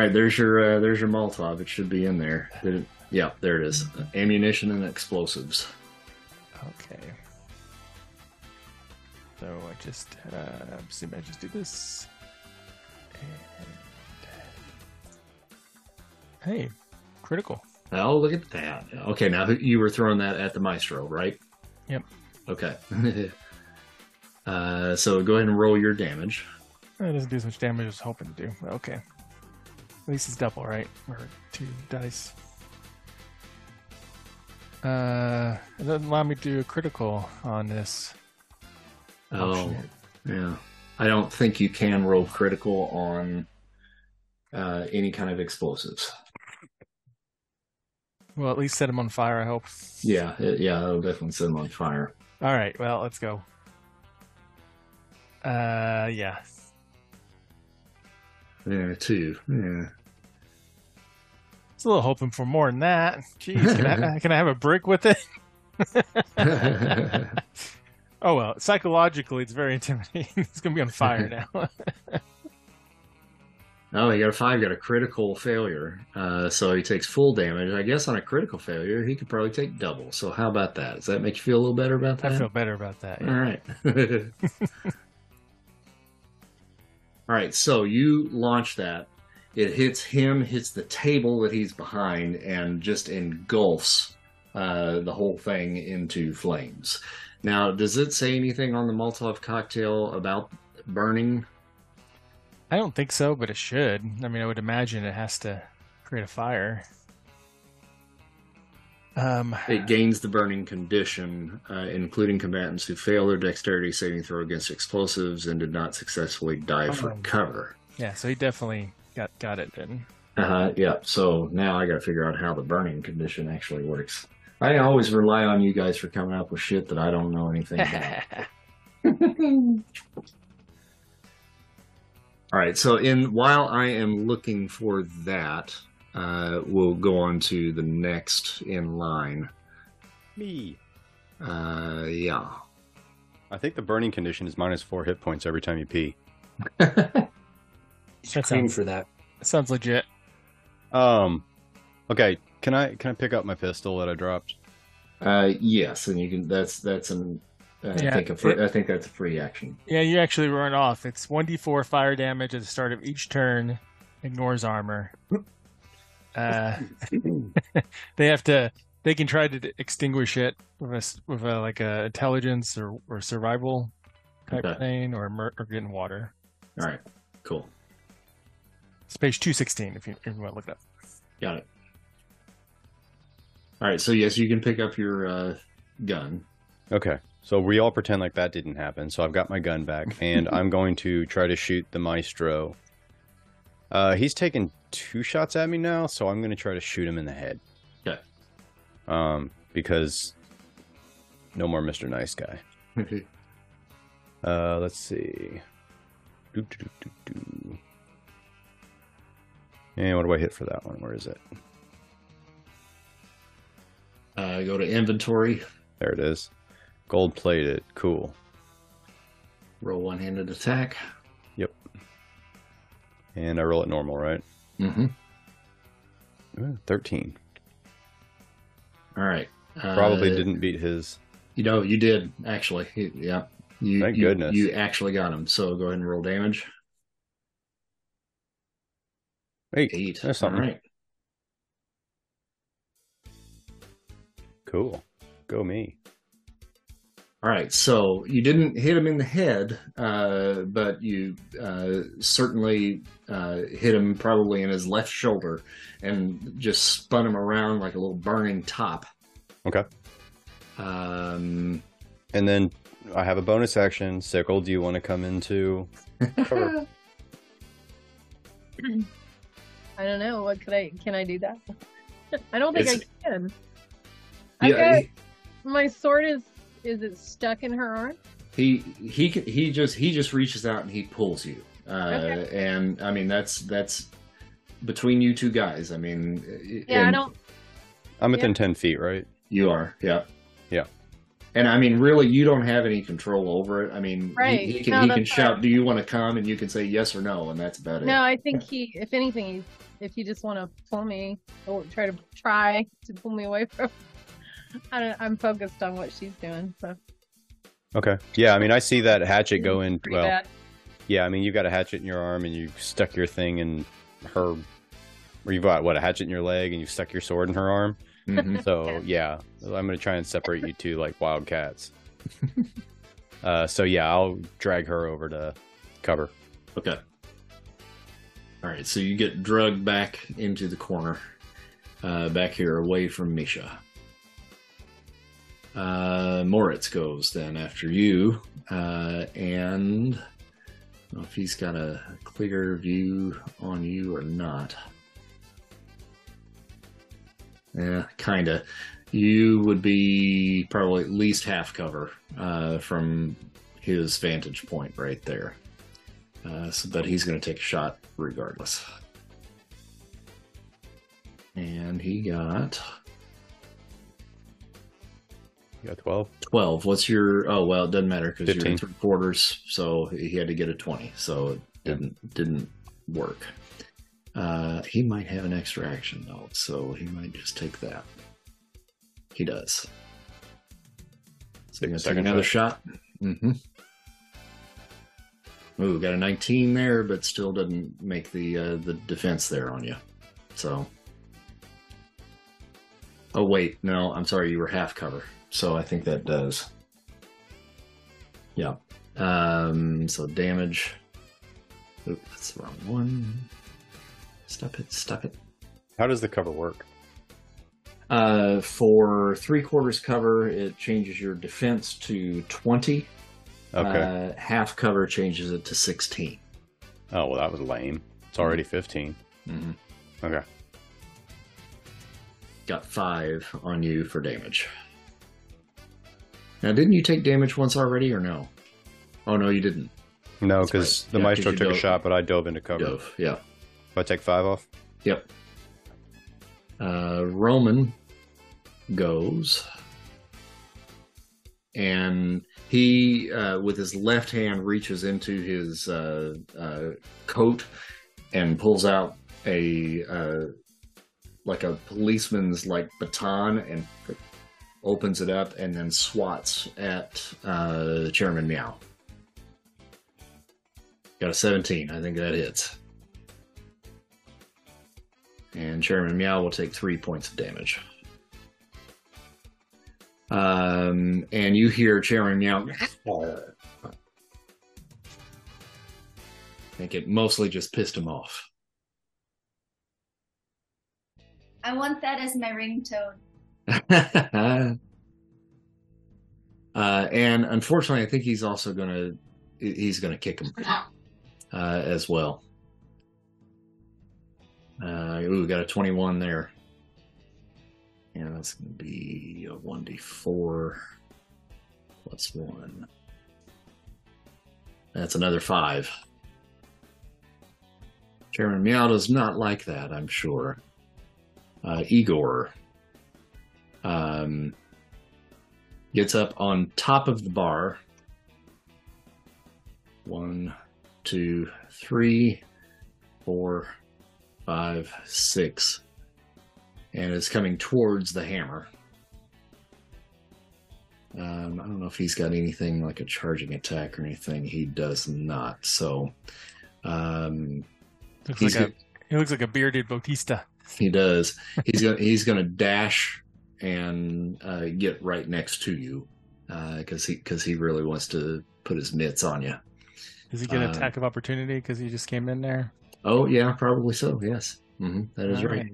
right, there's your uh, there's your Molotov. It should be in there. Did it- Yeah, there it is. Ammunition and explosives. Okay. So I just uh, see. I just do this. And hey, critical. Oh, look at that. Okay, now you were throwing that at the Maestro, right? Yep. Okay. uh, so go ahead and roll your damage. It doesn't do as much damage as I was hoping to do. Okay. At least it's double, right? Or two dice. Uh, it doesn't allow me to do a critical on this. Oh, yeah. I don't think you can roll critical on uh, any kind of explosives. Well, at least set them on fire. I hope. Yeah, it, yeah, that'll definitely set them on fire. All right. Well, let's go. Uh, yeah. Yeah, two. Yeah. A little hoping for more than that. Jeez, can I, can I have a brick with it? Oh well, psychologically, it's very intimidating. it's gonna be on fire now. Oh, he got a five, got a critical failure. Uh, so he takes full damage. I guess on a critical failure, he could probably take double. So how about that? Does that make you feel a little better about that? I feel better about that. All yeah. right. All right. So you launch that. It hits him, hits the table that he's behind, and just engulfs uh, the whole thing into flames. Now, does it say anything on the Molotov cocktail about burning? I don't think so, but it should. I mean, I would imagine it has to create a fire. Um, It gains the burning condition, uh, including combatants who fail their dexterity saving throw against explosives and did not successfully dive for Oh. cover. yeah, so he definitely got got it then. Uh, huh. yeah. So now I got to figure out how the burning condition actually works. I always rely on you guys for coming up with shit that I don't know anything about. All right. So in while I am looking for that, uh, we'll go on to the next in line. Me. Uh, yeah. I think the burning condition is minus four hit points every time you pee. That Cream sounds, for that. that sounds legit. Um, okay. Can I can I pick up my pistol that I dropped? uh, yes, and you can. That's that's an. I Yeah, think a free, it- I think that's a free action. Yeah, you actually run off. It's 1d4 fire damage at the start of each turn, ignores armor. Uh, they have to, they can try to extinguish it with a, s- with a like a intelligence or, or survival type Okay. thing or, mer- or get in water. All right, cool, It's page 216 if you, if you want to look it up. got it. All right, so yes, you can pick up your uh, gun. Okay. So we all pretend like that didn't happen. So I've got my gun back, and I'm going to try to shoot the maestro. Uh, he's taken two shots at me now, so I'm going to try to shoot him in the head. Okay. Um, because no more Mr. Nice Guy. Uh, let's see. Doo, doo, doo, doo, doo. And what do I hit for that one? Where is it? uh, go to inventory, There it is. Gold plated. Cool. roll one-handed attack. Yep. And I roll it normal, right? Mm-hmm. 13. All right. Uh, Probably didn't beat his. You know, you did actually. Yeah. You, Thank you- goodness. You actually got him. So go ahead and roll damage. Eight. Eight. That's All something. right. Cool. Go me. All right. So you didn't hit him in the head, uh, but you uh, certainly uh, hit him probably in his left shoulder and just spun him around like a little burning top. Okay. Um, And then I have a bonus action. Sickle, do you want to come into cover? I don't know. What could I? Can I do that? I don't think It's- I can. yeah, Okay. My sword is is it stuck in her arm? he he can- he just he just reaches out and he pulls you uh and i mean that's that's between you two guys i mean Yeah, I don't. I'm within Yeah. 10 feet, right? you are yeah Yeah. and i mean really you don't have any control over it i mean he- Right. he, can No, he that's can shout do you want to come and you can say yes or no and that's about it No, I think he. If anything, he, if you just want to pull me or try to try to pull me away from, I don't. I'm focused on what she's doing. So Okay. Yeah, I mean, I see that hatchet go in. Well, bad. yeah, I mean, you've got a hatchet in your arm and you stuck your thing in her. Or you've got, what, a hatchet in your leg and you stuck your sword in her arm? Mhm. So, yeah, I'm going to try and separate you two like wild cats. uh, so, yeah, I'll drag her over to cover. okay all right so you get drugged back into the corner uh back here away from misha Uh, Moriz goes then after you, uh, and if he's got a clear view on you or not. Yeah, kinda. You would be probably at least half cover uh, from his vantage point right there. Uh, so, but he's going to take a shot regardless. And he got You got 12? 12. What's your? Oh well, it doesn't matter because you're 15. three quarters, so he had to get a 20. So it didn't didn't work. Uh, he might have an extra action though, so he might just take that. He does. So Take you're gonna take second another shot. Mm-hmm. Ooh, got a 19 there, but still doesn't make the uh, the defense there on you. So. Oh wait, no, I'm sorry, you were half cover. So I think that does. Yeah. Um so damage. Oop, that's the wrong one. Stop it, stop it. How does the cover work? Uh for three quarters cover, it changes your defense to twenty. Okay. Uh, half cover changes it to sixteen. oh, well, that was lame. It's already 15. Mm-hmm. Okay. Got five on you for damage. Now, didn't you take damage once already, or no? Oh no, you didn't. No, because right. the Yeah, maestro took a shot, but I dove into cover. Dove. Yeah. If I take five off? Yep. Uh, Roman goes, and he, uh, with his left hand, reaches into his uh, uh, coat and pulls out a uh, like a policeman's like baton and opens it up and then swats at uh, Chairman Meow. Got a 17. I think that hits. And Chairman Meow will take three points of damage. Um, and you hear Chairman Meow. I think it mostly just pissed him off. I want that as my ringtone. uh, and unfortunately, I think he's also gonna he's gonna kick him uh, as well. Uh, ooh, got a twenty-one there. Yeah, that's gonna be a one d four plus one. That's another five. Chairman Meow does not like that, I'm sure. Uh, Igor um, gets up on top of the bar. One, two, three, four, five, six, and is coming towards the hammer. Um, I don't know if he's got anything like a charging attack or anything. He does not. So um, Looks like a he looks like a bearded Bautista. he does. He's gonna he's gonna dash and uh, get right next to you because he because he really wants to put his mitts on you. Does he get an Uh, attack of opportunity because he just came in there? Oh yeah, probably so. Yes, hmm that is right.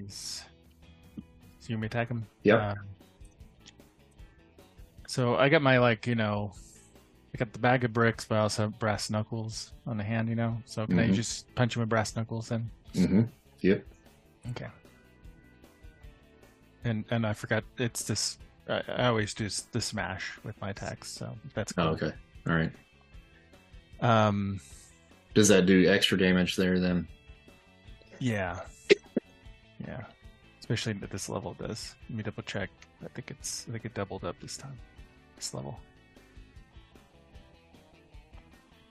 So you may attack him. Yeah. Um, so I got my like you know, I got the bag of bricks, but I also have brass knuckles on the hand. You know, so can I Mhm. just punch him with brass knuckles then? Mm-hmm. Yep. Okay. And and I forgot it's this. I, I always do the smash with my attacks, so that's cool. Oh, okay. All right. Um. Does that do extra damage there then? Yeah. Yeah. Especially at this level, it does. Let me double check. I think it's. I think it doubled up this time. This level.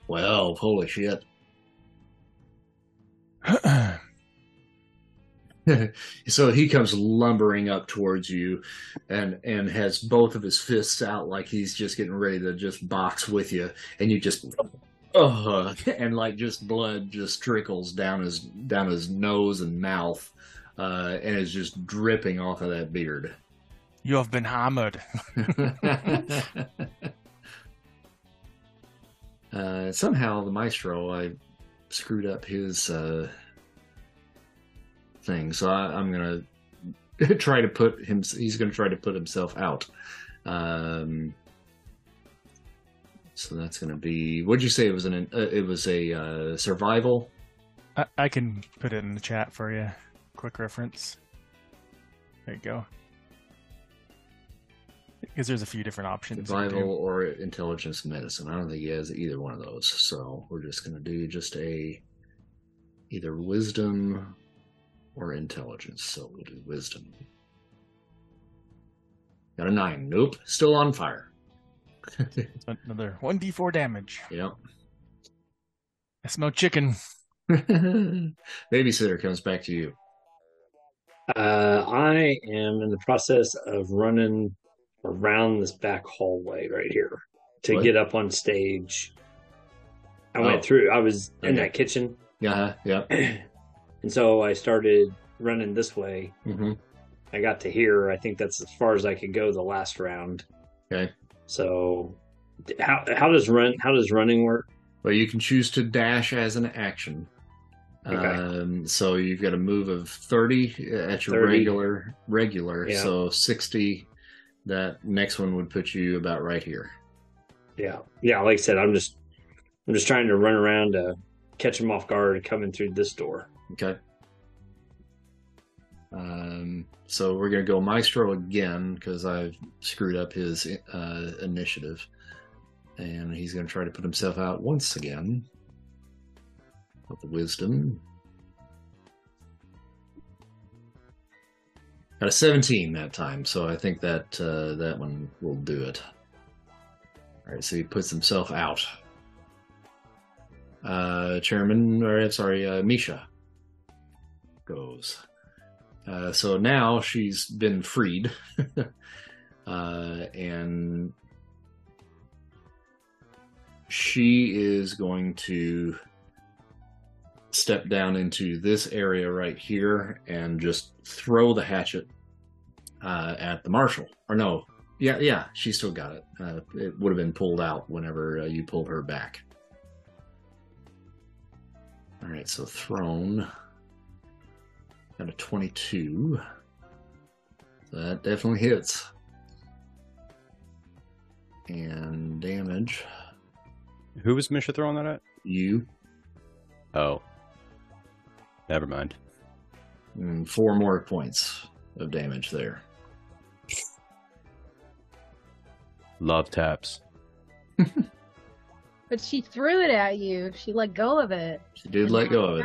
Well, holy shit. so he comes lumbering up towards you and and has both of his fists out like he's just getting ready to just box with you and you just uh, and like just blood just trickles down his down his nose and mouth uh, and is just dripping off of that beard you have been hammered. uh, somehow the maestro I screwed up his uh, thing, so I, I'm gonna try to put him. He's gonna try to put himself out. Um, so that's gonna be. What'd you say it was an? Uh, it was a uh, survival. I, I can put it in the chat for you. Quick reference. There you go. Because there's a few different options. Survival or intelligence medicine. I don't think he has either one of those. So we're just going to do just a either wisdom or intelligence. So we'll do wisdom. Got a nine. Nope. Still on fire. Another 1d4 damage. yep. I smell chicken. Babysitter comes back to you. Uh, I am in the process of running around this back hallway right here to What? get up on stage. I Oh. went through. I was in that kitchen, Yeah. Yep. and so I started running this way. hmm I got to here. I think that's as far as I could go the last round. Okay. So, how how does run how does running work? Well, you can choose to dash as an action. Okay. Um, so you've got a move of 30 at your 30. regular, regular. Yeah. So 60. That next one would put you about right here. Yeah, yeah. Like I said, I'm just I'm just trying to run around to catch them off guard coming through this door. Okay. Um, so we're going to go Maestro again because I've screwed up his uh, initiative. And he's going to try to put himself out once again the wisdom. Got a 17 that time, so I think that uh, that one will do it. All right, so he puts himself out. Uh, Chairman, or sorry, uh, Misha goes. Uh, so now she's been freed, uh, and she is going to step down into this area right here and just throw the hatchet uh, at the marshal. Or no, yeah, yeah, she still got it. Uh, it would have been pulled out whenever uh, you pulled her back. All right, so thrown. Got a 22. That definitely hits. And damage. Who was Misha throwing that at? You. Oh. Never mind. And four more points of damage there. Love taps. But she threw it at you. She let go of it. She did let go of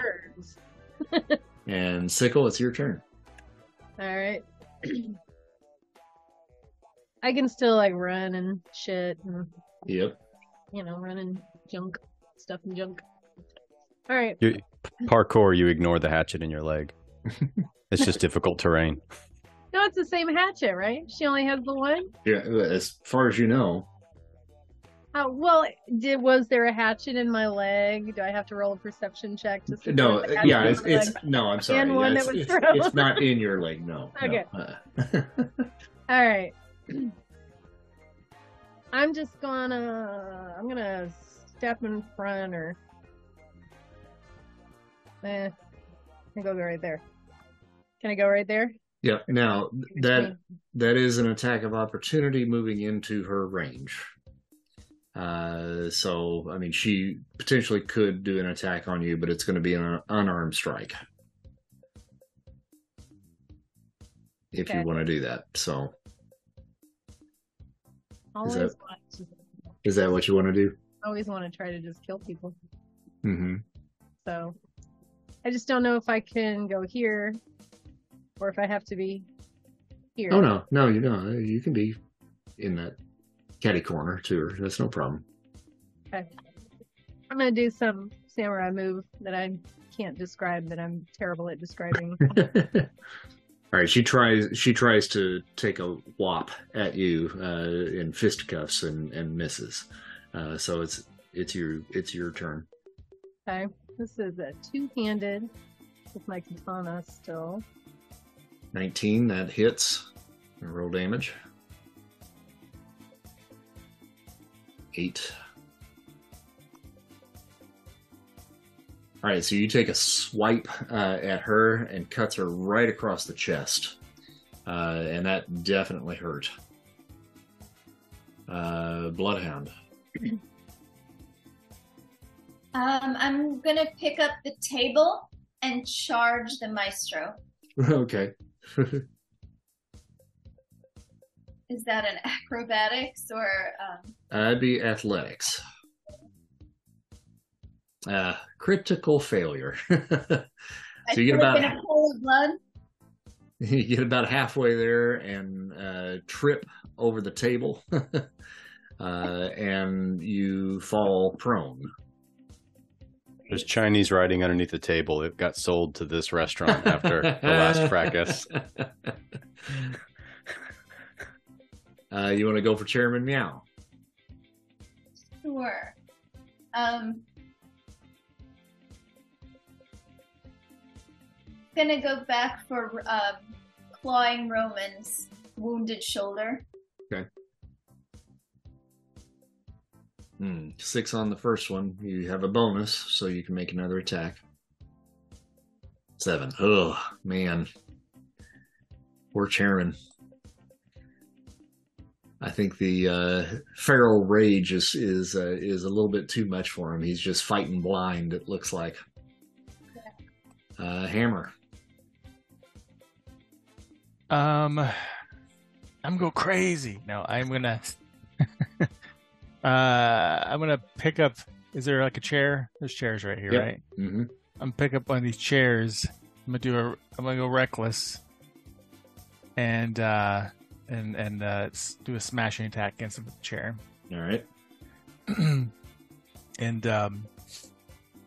it. And Sickle, it's your turn. All right. I can still like run and shit and Yep. you know run and junk stuff and junk. All right. You, parkour, you ignore the hatchet in your leg. It's just difficult terrain. No, it's the same hatchet, right? She only has the one. Yeah, as far as you know. Uh, well, did was there a hatchet in my leg? Do I have to roll a perception check to see? No, if there's a hatchet yeah, it's, it's no, I'm sorry. And one Yeah, that was it's, thrown. it's, it's not in your leg, no. no. Okay. Uh, All right. I'm just gonna. I'm gonna step in front or. Eh, I go right there. Can I go right there? yeah. Now that that is an attack of opportunity moving into her range. Uh, so I mean, she potentially could do an attack on you, but it's going to be an unarmed strike. If you want to do that, so always that- to, is that what you want to do? I always want to try to just kill people. Mm-hmm. So I just don't know if I can go here or if I have to be here. Oh no, no, you know, you can be in that caddy corner too. That's no problem. Okay. I'm gonna do some samurai move that I can't describe that I'm terrible at describing. All right, she tries. She tries to take a whop at you uh, in fisticuffs and and misses. Uh, so it's it's your it's your turn. okay. This is a two handed with my katana still. Nineteen that hits. Roll damage. Eight. All right, so you take a swipe uh, at her and cuts her right across the chest, uh, and that definitely hurt. Uh, Bloodhound. Um, I'm gonna pick up the table and charge the maestro. okay. Is that an acrobatics or um, That'd be athletics. Uh, critical failure. So you get about- a pool of blood? you get about halfway there and uh, trip over the table, uh, and you fall prone. There's Chinese writing underneath the table. It got sold to this restaurant after the last fracas. Uh, you want to go for Chairman Meow? Sure. Um, gonna go back for um, clawing Roman's wounded shoulder. Hmm, six on the first one. You have a bonus, so you can make another attack. Seven. Oh man, poor Chairman. I think the uh, feral rage is is uh, is a little bit too much for him. He's just fighting blind. It looks like. Uh, Hammer. Um, I'm gonna go crazy. No, I'm gonna. uh, I'm gonna pick up. Is there like a chair? There's chairs right here, Yep. right? hmm I'm gonna pick up one of these chairs. I'm gonna do a. I'm gonna go reckless. and uh, and and uh, do a smashing attack against the chair. All right. and um,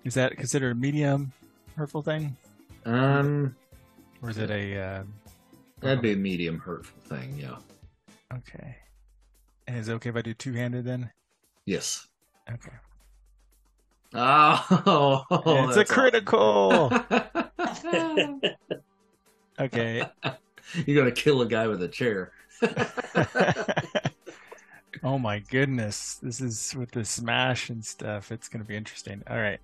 is that considered a medium hurtful thing, Um, or is it a? Uh, that'd be a medium hurtful thing. Yeah. okay. And is it okay if I do two handed then? Yes. Okay. Oh, it's a critical. okay. You're gonna kill a guy with a chair. oh my goodness. This is with the smash and stuff. It's going to be interesting. All right.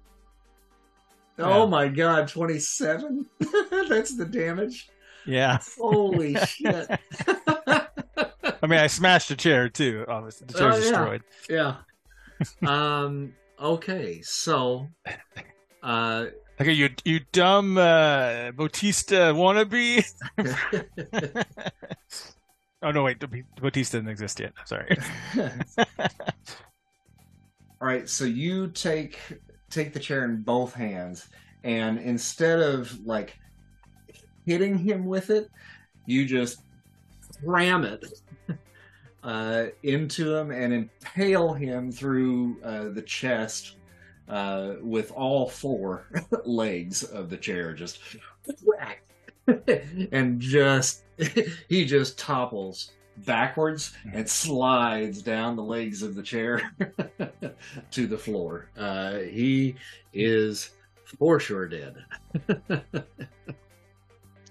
Oh Yeah. my god, 27? That's the damage? Yeah. Holy shit. I mean, I smashed a chair too. Obviously, the chair's Oh, yeah. destroyed. yeah. Um okay, so uh Okay, you you dumb uh, Bautista wannabe. oh no, wait, Bautista didn't exist yet. Sorry. All right, so you take take the chair in both hands, and instead of like hitting him with it, you just ram it uh, into him and impale him through uh, the chest uh, with all four legs of the chair. Just whack, and just he just topples backwards and slides down the legs of the chair to the floor. Uh, he is for sure dead.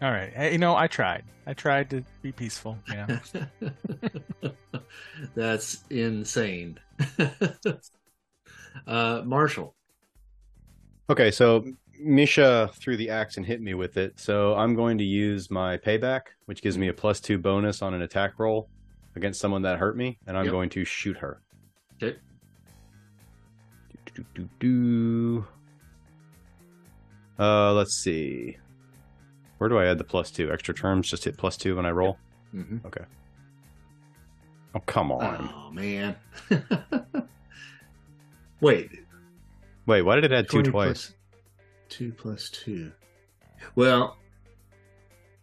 All right, hey, you know, I tried. I tried to be peaceful. You know, That's insane. uh, Marshall. Okay, so Misha threw the axe and hit me with it, so I'm going to use my payback, which gives me a plus two bonus on an attack roll against someone that hurt me, and I'm Yep. going to shoot her. Okay. Do, do, do, do. Uh, let's see. Where do I add the plus two? Extra terms, just hit plus two when I roll. Mm-hmm. Oh, come on. Oh man. Wait, Wait, why did it add two twice? plus- two plus two. Well,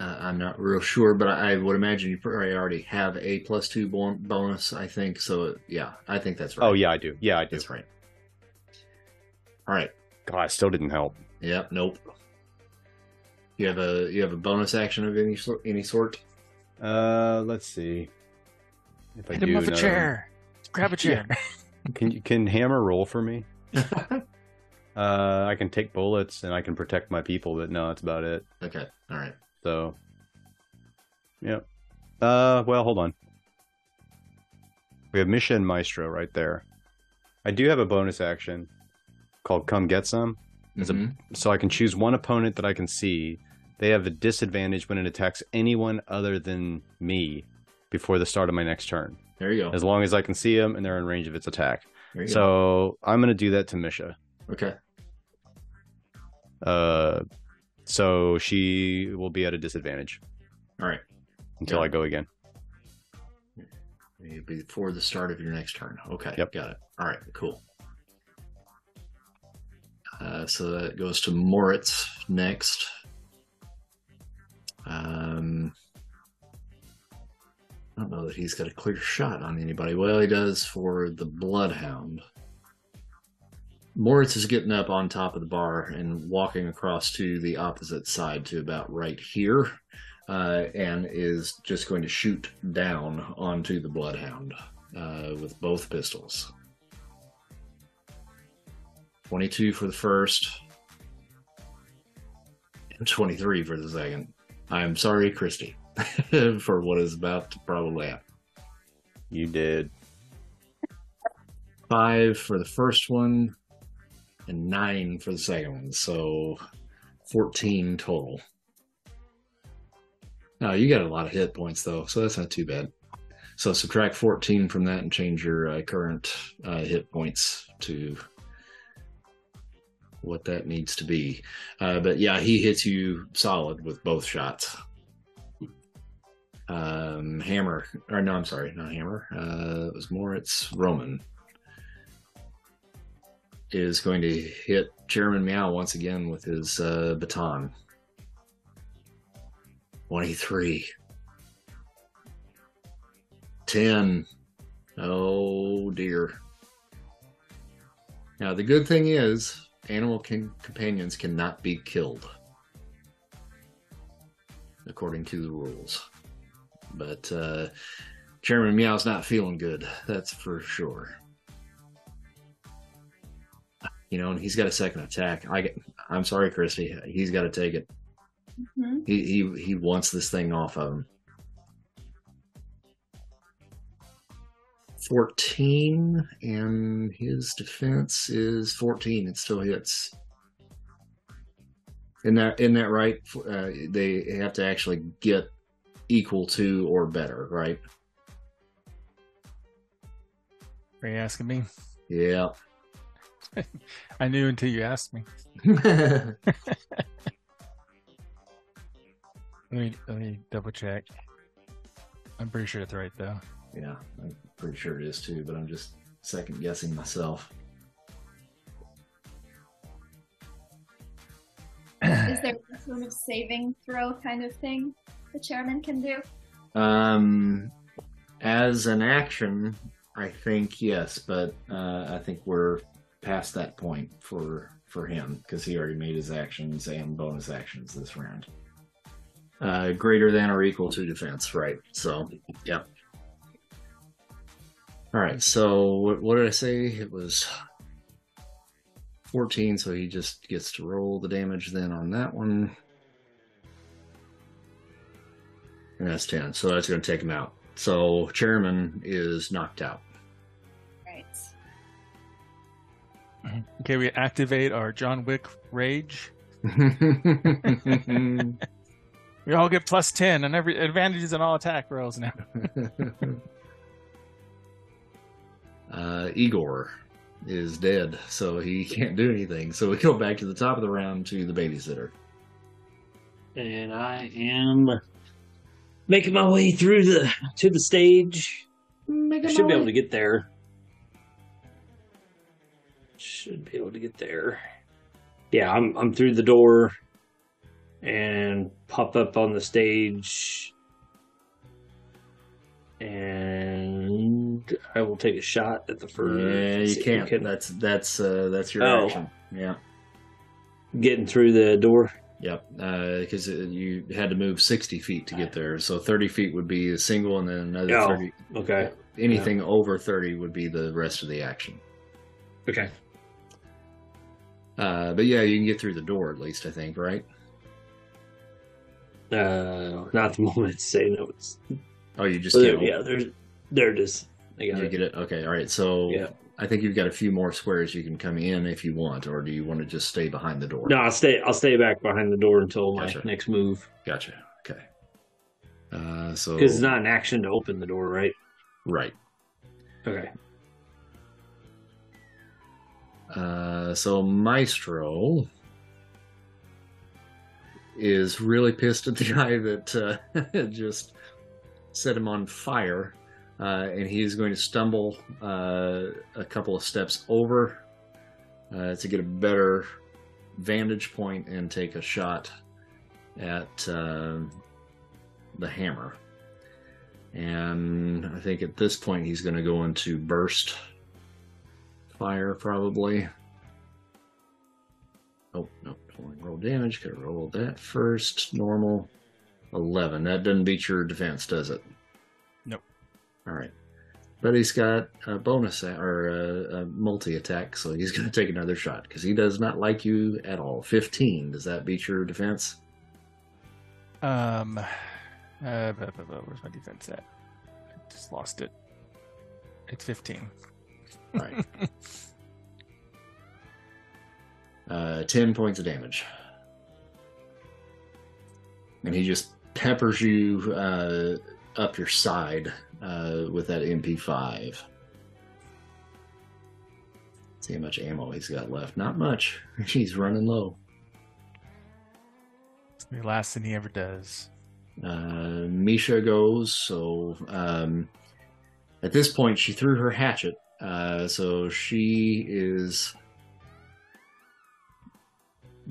uh, I'm not real sure, but I, I would imagine you probably already have a plus two bon- bonus. I think so. Yeah, I think that's right. Oh, yeah, I do. Yeah, I do. that's right. All right. God, it still didn't help. Yep. Nope. You have a you have a bonus action of any sort. Any sort. Uh, let's see. If I hit do him with a know- chair. Grab a chair. Can you can hammer roll for me? Uh, I can take bullets and I can protect my people, but no, that's about it. okay. All right. So, yep. Uh, well, hold on. We have Misha and Maestro right there. I do have a bonus action called "Come Get Some," As a- Mhm. so I can choose one opponent that I can see. They have a disadvantage when it attacks anyone other than me before the start of my next turn, There you go. as long as I can see them and they're in range of its attack. There you go. So I'm gonna do that to Misha. Okay. Uh, so she will be at a disadvantage All right. until Yeah. I go again. Before the start of your next turn. Okay. Yep. Got it. All right. Cool. Uh, so that goes to Moriz next. Um, I don't know that he's got a clear shot on anybody. Well, he does for the Bloodhound. Moriz is getting up on top of the bar and walking across to the opposite side to about right here, uh, and is just going to shoot down onto the Bloodhound uh, with both pistols. 22 for the first, and 23 for the second. I'm sorry, Christy, for what is about to probably happen. You did. Five for the first one, and nine for the second one. So 14 total. Oh, you got a lot of hit points though, so that's not too bad. So subtract 14 from that and change your uh, current uh, hit points to what that needs to be. Uh, but yeah, he hits you solid with both shots. Um, hammer, or no, I'm sorry, not hammer. Uh, it was more. It's Roman is going to hit Chairman Meow once again with his uh, baton. 23. 10. Oh dear. Now, the good thing is, animal can, companions cannot be killed, according to the rules. But uh, Chairman Meow's not feeling good, that's for sure. You know, and he's got a second attack. I get, I'm sorry, Christy. He's got to take it. Mhm. He he he wants this thing off of him. Fourteen, and his defense is fourteen. It still hits. Isn't that isn't that right? Uh, they have to actually get equal to or better, right? Are you asking me? Yeah. I knew until you asked me. Let me let me double check. I'm pretty sure it's right though. I'm pretty sure it is too, but I'm just second guessing myself. Is there some sort of saving throw kind of thing the chairman can do? Um, as an action, I think yes, but uh, I think we're past that point for for him because he already made his actions and bonus actions this round. Uh, greater than or equal to defense, right? So, yep. All right. So, what, what did I say? It was fourteen. So he just gets to roll the damage then on that one. And that's 10. So that's going to take him out. So Chairman is knocked out. Right. Okay, we activate our John Wick rage. We all get plus ten and every advantages in all attack rolls now. Uh, Igor is dead, so he can't do anything. So we go back to the top of the round to the babysitter. And I am making my way through the to the stage. I should be able to get there. Should be able to get there. Yeah, I'm I'm through the door and pop up on the stage. And I will take a shot at the first. Yeah, you can't. can- That's that's uh, that's your Oh. action. Yeah. getting through the door. Yep. Because uh, you had to move sixty feet to get there. So thirty feet would be a single, and then another Oh. thirty. Okay. Anything over thirty would be the rest of the action. Okay. Uh, but yeah, you can get through the door at least. I think, right? Uh, not the moment saying no. It's Oh, you just well, can't. there, yeah. There's there it is. I got You it. get it. Okay. All right. So Yeah. I think you've got a few more squares you can come in if you want, or do you want to just stay behind the door? No, I'll stay. I'll stay back behind the door until my Gotcha. next move Gotcha. Okay. Uh, so because it's not an action to open the door, right? right. Okay. Uh, so Maestro is really pissed at the guy that uh, just set him on fire, uh, and he's going to stumble uh, a couple of steps over uh, to get a better vantage point and take a shot at the hammer. And I think at this point he's going to go into burst fire probably. Oh no, roll damage. Gotta roll that first. Normal. Eleven. That doesn't beat your defense, does it? All right. But he's got a bonus or a, a multi attack, so he's going to take another shot because he does not like you at all. Fifteen. Does that beat your defense? Um, uh, where's my defense at? I just lost it. It's 15. All right. uh, 10 points of damage. And he just peppers you uh, up your side uh, with that MP5. See how much ammo he's got left. Not much. He's running low. It's the last thing he ever does. Uh, Misha goes. So um, at this point, she threw her hatchet. Uh, so she is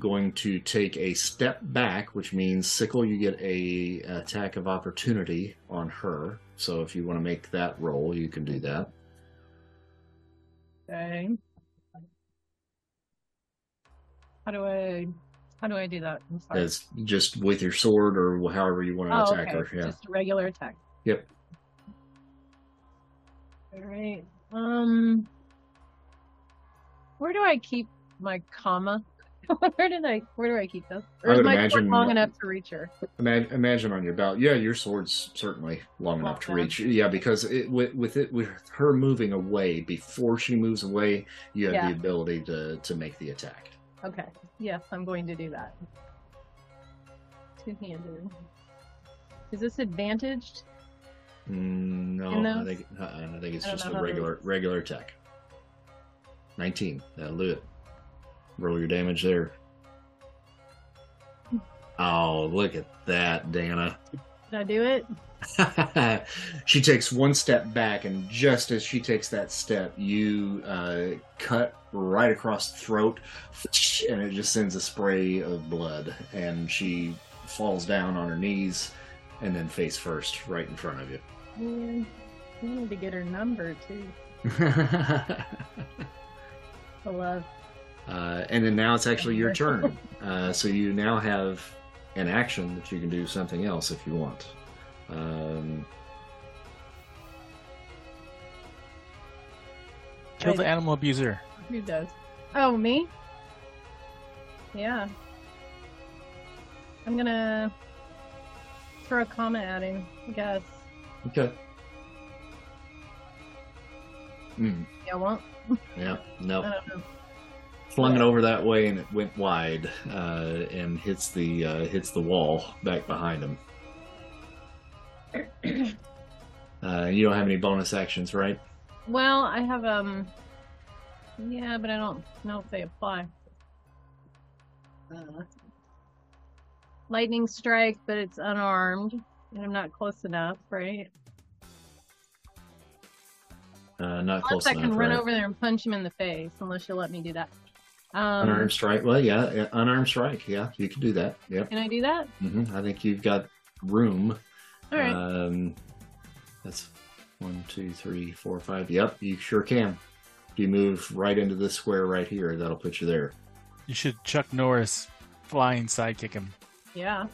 going to take a step back, which means sickle. You get a attack of opportunity on her So if you want to make that roll, you can do that. Okay. How do I how do I do that? I'm sorry. As just with your sword or however you want to oh, attack okay. her. Yeah. Just a regular attack. Yep. All right. Um where do I keep my comma? where did I where do I keep this? Or I is my sword imagine- long enough to reach her? Ima- imagine on your belt. Yeah, your sword's certainly long enough to reach. Yeah, because it, with, with it with her moving away before she moves away, you have Yeah. the ability to to make the attack. Okay. Yes, I'm going to do that. Two handed. Is this advantaged? Mm, no, I think uh, I think it's I just a regular regular attack. Nineteen. That'll do it. Roll your damage there. Oh, look at that, Dana. Did I do it? she takes one step back, and just as she takes that step, you uh, cut right across the throat, and it just sends a spray of blood. And she falls down on her knees, and then face first, right in front of you. Man, I need to get her number too. I love. Uh, and then now it's actually your turn. Uh, so you now have an action that you can do something else if you want. Um, Kill the animal abuser. Who does? Oh, me? Yeah. I'm gonna throw a comment at him, I guess. okay. Mm, Yeah, won't. yeah. No. I flung it over that way and it went wide uh, and hits the uh, hits the wall back behind him. uh, you don't have any bonus actions, right? Well, I have um. Yeah, but I don't know if they apply. Uh, lightning strike, but it's unarmed, and I'm not close enough, right? Uh, not close Unless I can run right? over there and punch him in the face, unless you'll let me do that. Um, Unarmed strike. Well, yeah, yeah, unarmed strike. Yeah, you can do that. Yeah. Can I do that? hmm I think you've got room. All right. Um, that's one, two, three, four, five. Yep, you sure can. If you move right into this square right here, that'll put you there. You should Chuck Norris flying sidekick him. Yeah.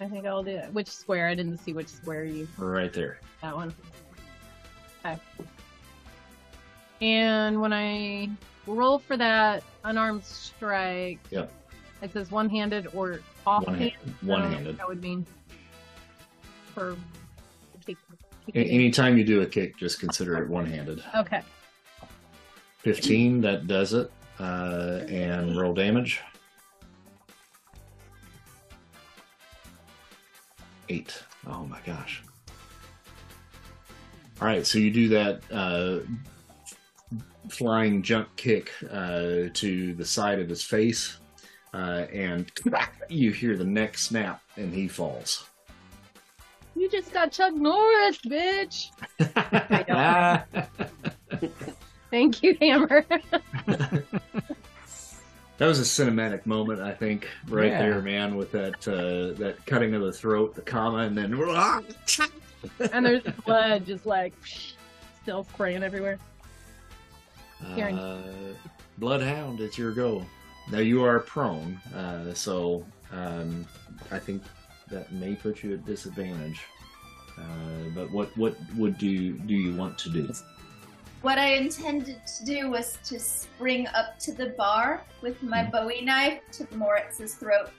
I think I'll do it. Which square? I didn't see which square you. Right there. That one. Okay. And when I roll for that unarmed strike, Yep. it says one-handed or offhand. One-handed. I don't know what One-handed. That would mean for kick- A- Anytime you do a kick, just consider it one-handed. Okay. 15, that does it. Uh, and roll damage. Eight. Oh my gosh. All right, so you do that uh, flying jump kick uh, to the side of his face, uh, and you hear the neck snap, and he falls. You just got Chuck Norris, bitch. Thank you, Hammer. That was a cinematic moment, I think, right Yeah. there, man, with that uh, that cutting of the throat, the comma, and then and there's blood just like still spraying everywhere. Uh, Bloodhound, it's your go. Now you are prone, uh, so um, I think that may put you at disadvantage. Uh, but what what would do do you want to do? What I intended to do was to spring up to the bar with my Hmm. Bowie knife to Moriz's throat.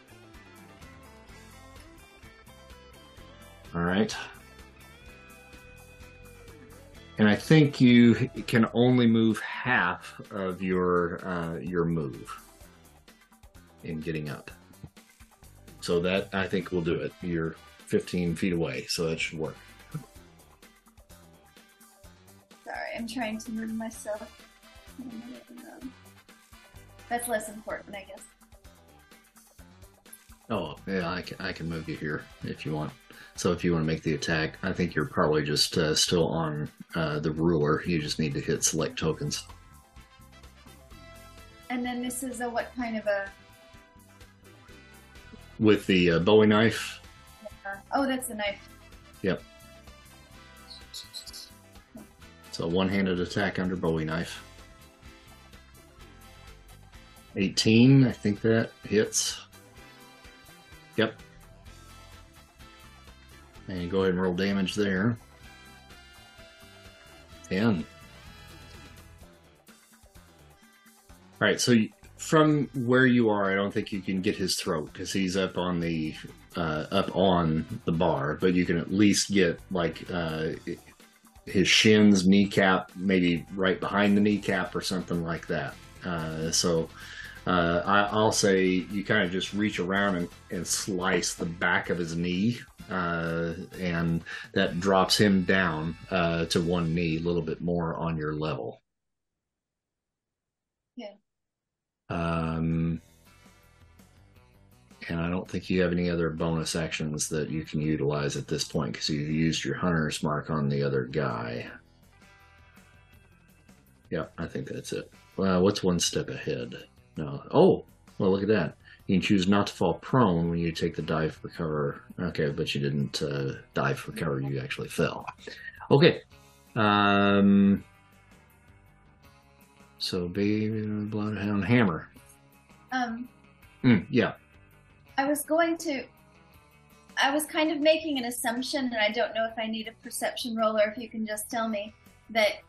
All right. And I think you can only move half of your uh, your move in getting up. So that I think will do it. You're 15 feet away, so that should work. Sorry, I'm trying to move myself. That's less important, I guess. Oh, yeah, I can, I can move you here if you want. So if you want to make the attack, I think you're probably just uh, still on uh, the ruler. You just need to hit select tokens. And then this is a what kind of a? With the uh, Bowie knife, oh, that's a knife. Yep. So a one-handed attack under Bowie knife. 18, I think that hits. Yep. And go ahead and roll damage there. 10. All right, so from where you are, I don't think you can get his throat because he's up on the uh, up on the bar, but you can at least get like uh, his shins, kneecap, maybe right behind the kneecap or something like that. Uh, so uh, I, I'll say you kind of just reach around and, and slice the back of his knee, uh, and that drops him down uh, to one knee, a little bit more on your level. Yeah. Um, and I don't think you have any other bonus actions that you can utilize at this point because you used your hunter's mark on the other guy. Yeah, I think that's it. Well, what's one step ahead? No. Oh, well, look at that. You can choose not to fall prone when you take the dive for cover. Okay, but you didn't uh, dive for cover. You actually fell. Okay. Um. So, baby, bloodhound hammer. Um, Mm, yeah. I was going to. I was kind of making an assumption, and I don't know if I need a perception roll or if you can just tell me that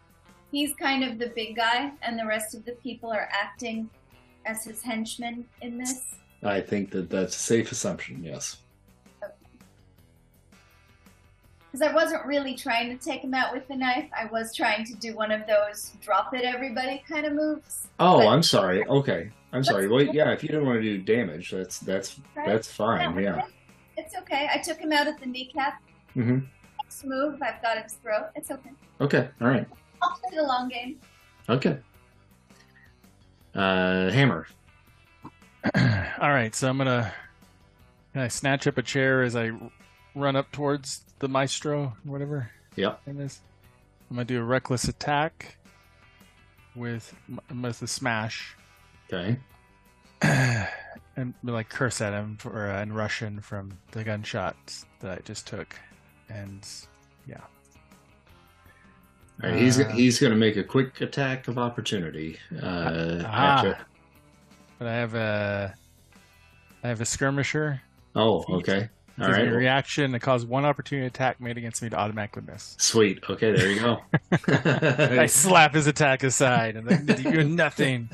he's kind of the big guy, and the rest of the people are acting as his henchmen in this. I think that that's a safe assumption. Yes. Because I wasn't really trying to take him out with the knife. I was trying to do one of those drop it everybody kind of moves. Oh, But- I'm sorry. Okay, I'm sorry. Well, yeah. If you don't want to do damage, that's that's Right? that's fine. No, Yeah. It's okay. I took him out at the kneecap. Mm-hmm. Next move, I've got his throat. It's okay. Okay. All right. I'll play the long game. Okay. Uh, hammer. All right, so I'm gonna can I snatch up a chair as I run up towards the maestro, whatever is. I'm gonna do a reckless attack with with the smash Okay. and like curse at him for uh, in Russian from the gunshots that I just took, and yeah, All right. He's Uh, he's going to make a quick attack of opportunity. Uh, Ah. at you. But I have a I have a skirmisher. Oh, okay. All me a reaction that causes one opportunity attack made against me to automatically miss. Sweet. Okay. There you go. I slap his attack aside and then you're nothing.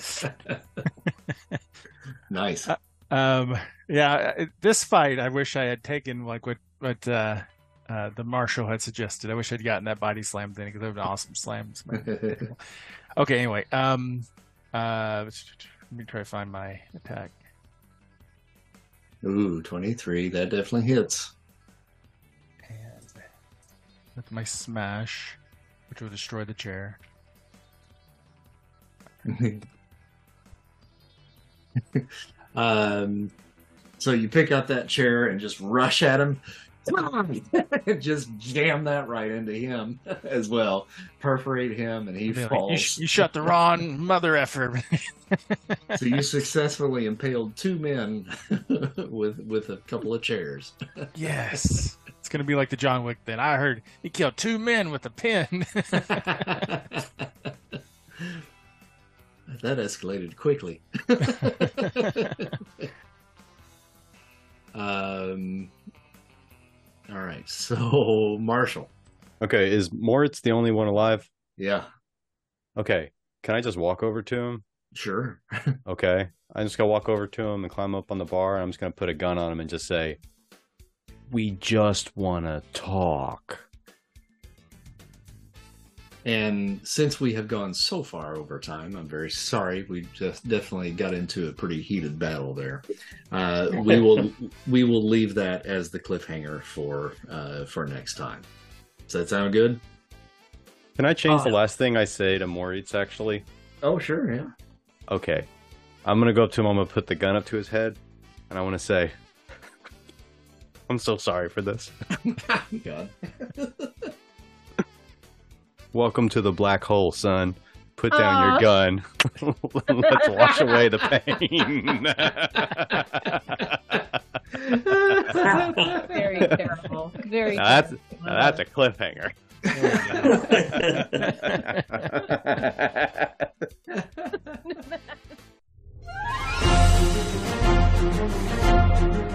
nice. Um, yeah, this fight, I wish I had taken like what what uh, uh, the marshal had suggested. I wish I'd gotten that body slam thing because it would have been awesome slams. okay, anyway, um, uh, let me try to find my attack. Ooh, 23. That definitely hits. And with my smash, which will destroy the chair. um, so you pick up that chair and just rush at him. just jam that right into him as well. Perforate him, and he like, falls. you, you shut the wrong mother effer. so you successfully impaled two men with with a couple of chairs. yes. It's gonna be like the John Wick then. I heard he killed two men with a pin. that escalated quickly. um. All right, so Marshall. Okay, is Moriz the only one alive? Yeah, Okay, can I just walk over to him? sure. Okay, I'm just gonna walk over to him and climb up on the bar, and I'm just gonna put a gun on him and just say, "We just wanna talk." And since we have gone so far over time, I'm very sorry. We just definitely got into a pretty heated battle there. Uh, we will we will leave that as the cliffhanger for uh, for next time. Does that sound good? Can I change Oh. the last thing I say to Moriz? Actually, Oh, sure, yeah. okay. I'm gonna go up to him. I'm gonna put the gun up to his head, and I want to say, "I'm so sorry for this. God. Welcome to the black hole, son. Put down your gun. Let's wash away the pain. Very terrible. Very. Now that's that's a cliffhanger.